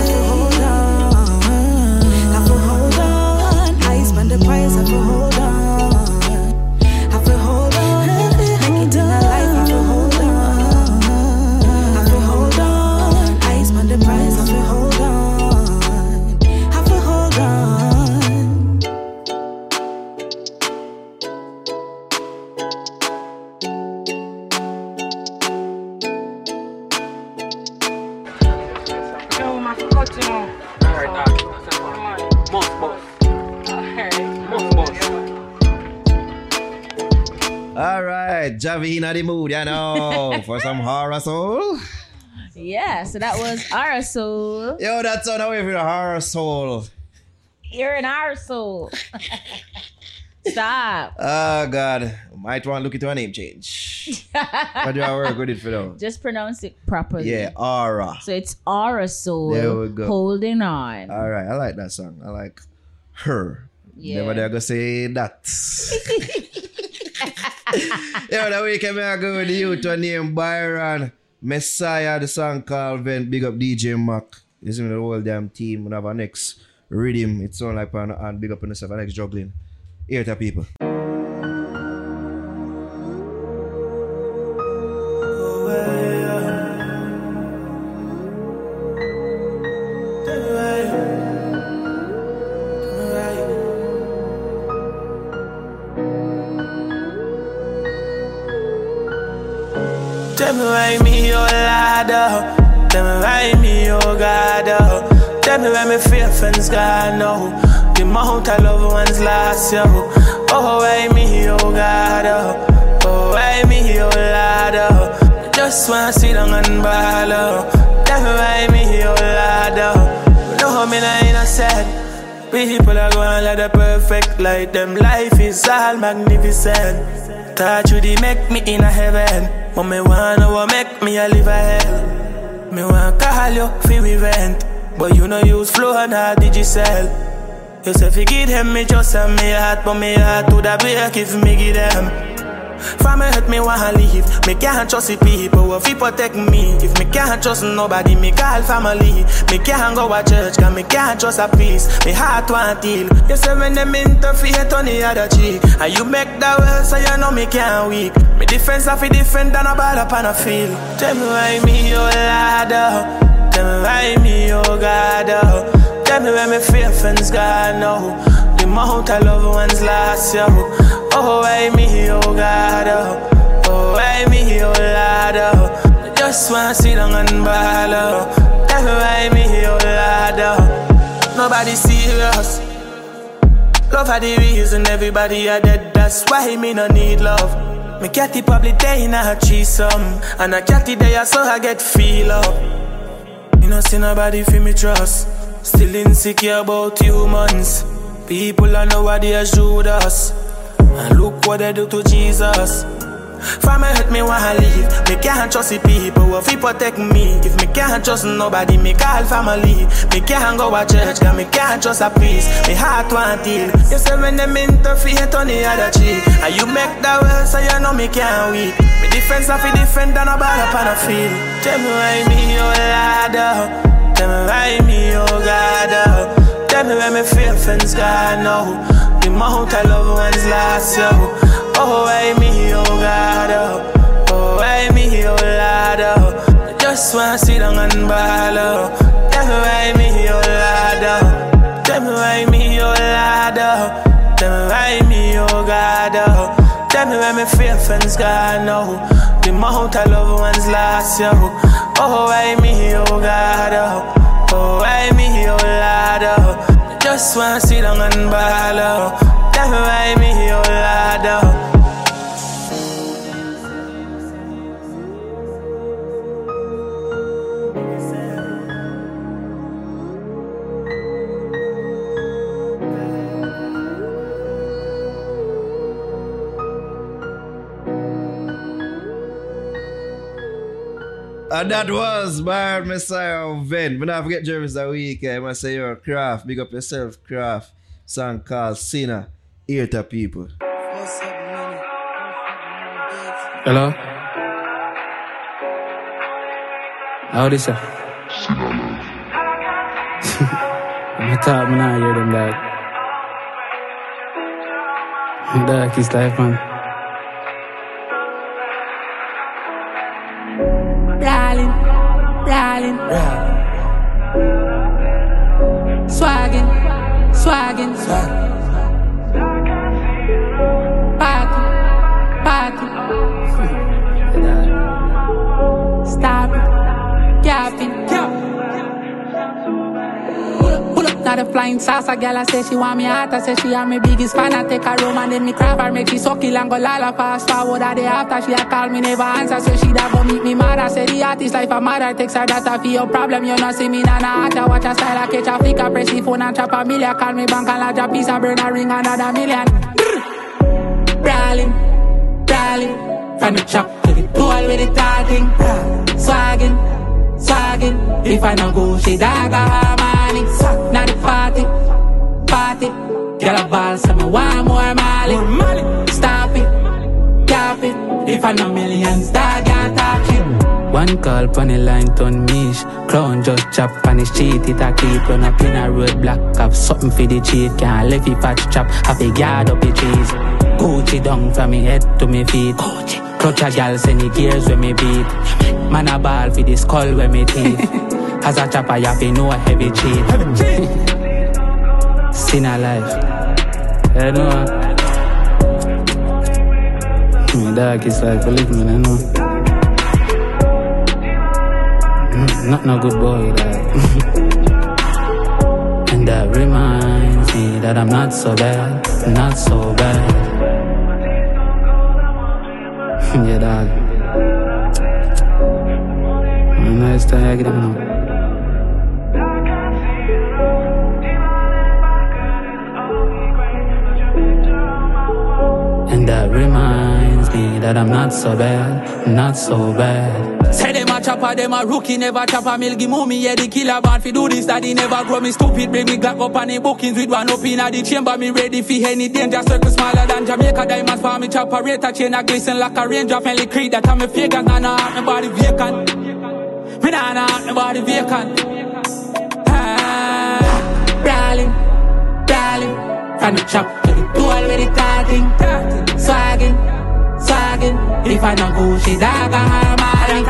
right, Javi the mood, you know, for some horror soul. Yeah, so that was our soul. Yo, that's on away from the horror soul. You're an our soul. Stop. Oh God, might want to look into a name change. but do I work with it for now? Just pronounce it properly. Yeah, aura. So it's our soul There we go. holding on. All right, I like that song. I like her. Yeah. Never dare go say that. Yo, the weekend I go with the youth named Byron Messia, the song called Vent. Big up DJ Mac. This is the whole damn team. We have our next rhythm. It's on like and big up on yourself. Our next juggling. Here to people. The amount of loved ones lost, yo. Oh, why me, oh God, oh. Oh, why me, oh Lord, oh. Just wanna sit down and ball, oh. Me why me, oh Lord, oh. How me not innocent. People are going like the perfect light. Them life is all magnificent. Thought you did make me in a heaven. But me wanna what make me a live a hell. Me wanna call you fi we vent. But you know use flow and how did? You say fi give them me just a me heart, but me heart to the break if me give them. Me hurt me wanna leave. Me can't trust the people who fi protect me. If me can't trust nobody, me call family. Me can't go to church, cause me can't trust a priest. Me heart want heal. You say when them interfere on the other cheek, and you make that well, so you know me can't weak. Me defense I fi defend than a ball up on a field. Tell me why me, oh Lord, oh. Tell me why me, oh God, oh. Tell me where my fear friends God, no. The amount of loved ones lost, yo. Oh, why me, oh God, oh. Oh, why me, oh Lord, oh. I just wanna sit down and ball, oh. Tell me why me, oh Lord, oh. Nobody serious. Love are the reason everybody are dead. That's why me no need love. Me catty probably day in a threesome, um, and a catty there so I get feel up. You know see nobody feel me trust. Still insecure about humans. People are nowadays Judas. And look what they do to Jesus. Family hurt me when I leave. Me can't trust the people who fi protect me. If me can't trust nobody, me call family. Me can't go to church, cause me can't trust a priest. Me heart want heal. You say when them interfere on the other cheek, and you make that well, so you know me can't weak. Me defense I fi defend than a ball on a field. Tell me why me, Lord, oh. Tell me why me, oh God, oh. Tell me where me fear friends God, no. Oh. The amount of loved ones lost, yo. Oh, why me, oh God, oh. Oh, why me, oh Lord, oh. I just wanna sit down and ball, oh. Tell me why me, oh Lord, oh. Tell me why me, oh Lord, oh. Tell me why me, oh God, oh. Tell me where me fear friends God, no. Oh. Amount of loved ones lost, yo. Oh, why me, oh God, oh. Oh, why me, oh Lord, oh. Just wanna sit down and ball, oh. Me why me, oh Lord, oh. And that was Byron Messia of Vent. But not forget Jervis the week. I must say your Kraff. Big up yourself, Kraff. Song called Sinna. Ear to people. Hello? How this? uh? I thought me not hear them that. Dark is life, man. Darling. Swaggin', swaggin', Parking, The flying saucer, girl, I say she want me heart. I say she am my biggest fan. I take her home and then me crab her, make she suck it and go lala fast forward. A day after she a call me never answer, so she da go meet me mad. I say the artist life a mother takes her data for your problem. You know see me na na I watch her style, I catch a flicker, press the phone and chop a million. Call me bank and lodge a piece of burn a ring another million. Brawling, brawling, from the chop to the tool with the talking, swagging, swagging. If I no go, she dog a harmony. Now the party, party. Girl a ball, so me want more Mali. Stop it, cap it. If I no millions, dog a talk it. One call pon the line turn mish Clown just chop on his cheat It a keep run up in a road block Have something for the cheat Can't left it patch chop Have a guard up the trees Gucci down from me head to me feet Gucci Clutch a gal send the gears when me beat. Man a ball for the skull when me teeth. As a chopper you to know a heavy cheat. Sin a life. You know? Me dog is like believe me I know. Mm, Not no good boy like. And that reminds me that I'm not so bad Not so bad Yeah dog Nice to hang it now that I'm not so bad, not so bad. Say them a chopper, them a rookie, never chop a mill. Give yeah, the killer band fi do this, he never grow me stupid. Bring me Glock up on the bookings with one up in the chamber. Me ready fi any danger, circle smaller than Jamaica diamonds for me chopper. Rate a chain a glisten like a raindrop, friendly creed that I'm a fake and I know my body vacant. Me nah nah my body vacant. Ah, brawling, brawling, from the chop to the tool with the tarting, swagging, swagging. If I no go, she dog a harmony.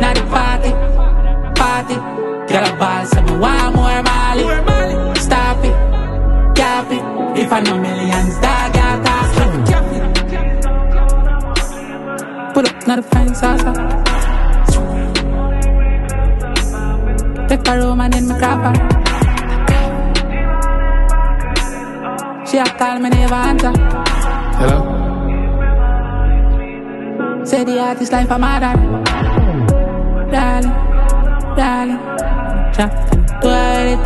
Now the party, party. Girl a ball, so me want more Mali. Stop it, cap it. If I no millions, dog a talk. Put up, not a fine salsa. Take her home and then me crap her. She a call me never answer. Hello? Say the artist life a mother. Darling, darling. Chop to the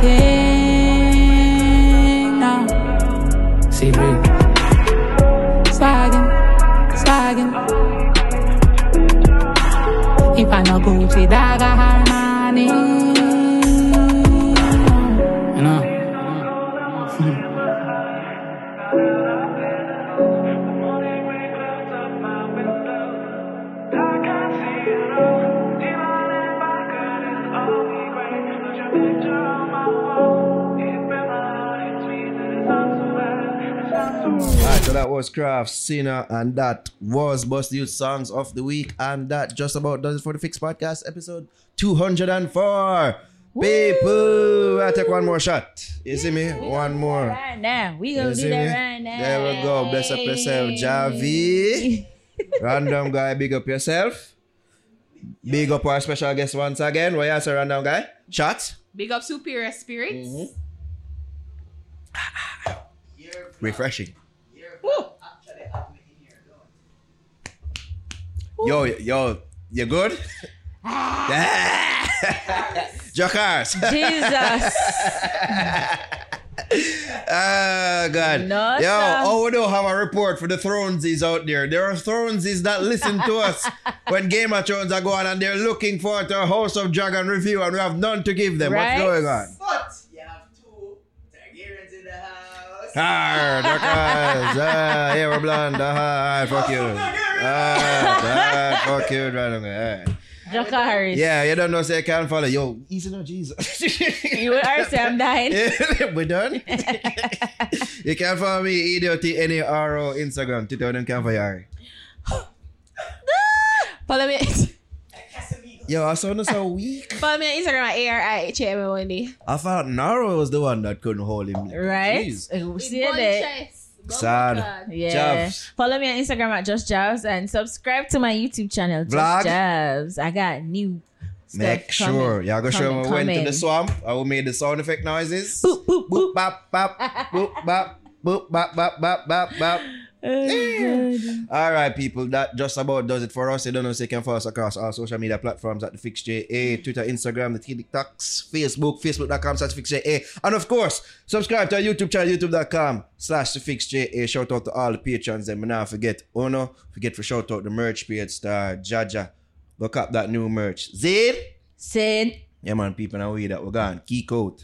thing now. See, breathe. Swaggin', swaggin'. If I no Gucci, dog a was Kraff, Sinna, and that was Bust Youth Songs of the Week, and that just about does it for the Fix Podcast episode 204. People, I take one more shot. You see me? One more. Right now, we gonna see do that me? right now. There we go. Bless up yourself, Javi. Random guy, big up yourself. Big up our special guest once again. What you say, random guy? Shots? Big up Superior Spirits. Mm-hmm. Refreshing. Yo, yo, you good? Jokers. Jesus. Ah, God. No, Yo, sir. oh, we don't have a report for the Thronesies out there. There are Thronesies that listen to us when Game of Thrones are going and they're looking forward to a House of Dragon review and we have none to give them. Right? What's going on? But house. Ah, Jokers. Ah, yeah, we're blonde. Ah, fuck you. Ah, fuck you. Right, Jakaris. Yeah, you don't know, say I can't follow. Yo, easy no Jesus. You are say I'm dying. we done? you can't follow me, idiot, any Instagram. Twitter, them can follow you. Follow me. Yo, I saw this a week. Follow me on Instagram at A-R-I-H-A-M Wendy. I thought Naro was the one that couldn't hold him. Right? Jeez. See that? Sad. Yeah. Javs. Follow me on Instagram at Just Javs and subscribe to my YouTube channel, Just Vlog? Javs. I got new Make stuff sure. coming. Y'all go show Coming, me went to the swamp. I will made the sound effect noises. Boop, boop, boop, bop, bop, boop, bop, boop, bop, bop, bop, bop, bop. Oh, all right, people. That just about does it for us. You don't know, so you can follow us across all social media platforms at the Fix JA, Twitter, Instagram, the TikToks, Facebook, Facebook.com slash Fix JA. And of course, subscribe to our YouTube channel, YouTube.com slash the Fix JA. Shout out to all the patrons. And now forget, oh no, forget for shout out the merch page star, Jaja. Go cop that new merch. Zid. Sid. Yeah, man, people, now we that we're gone. Geek out.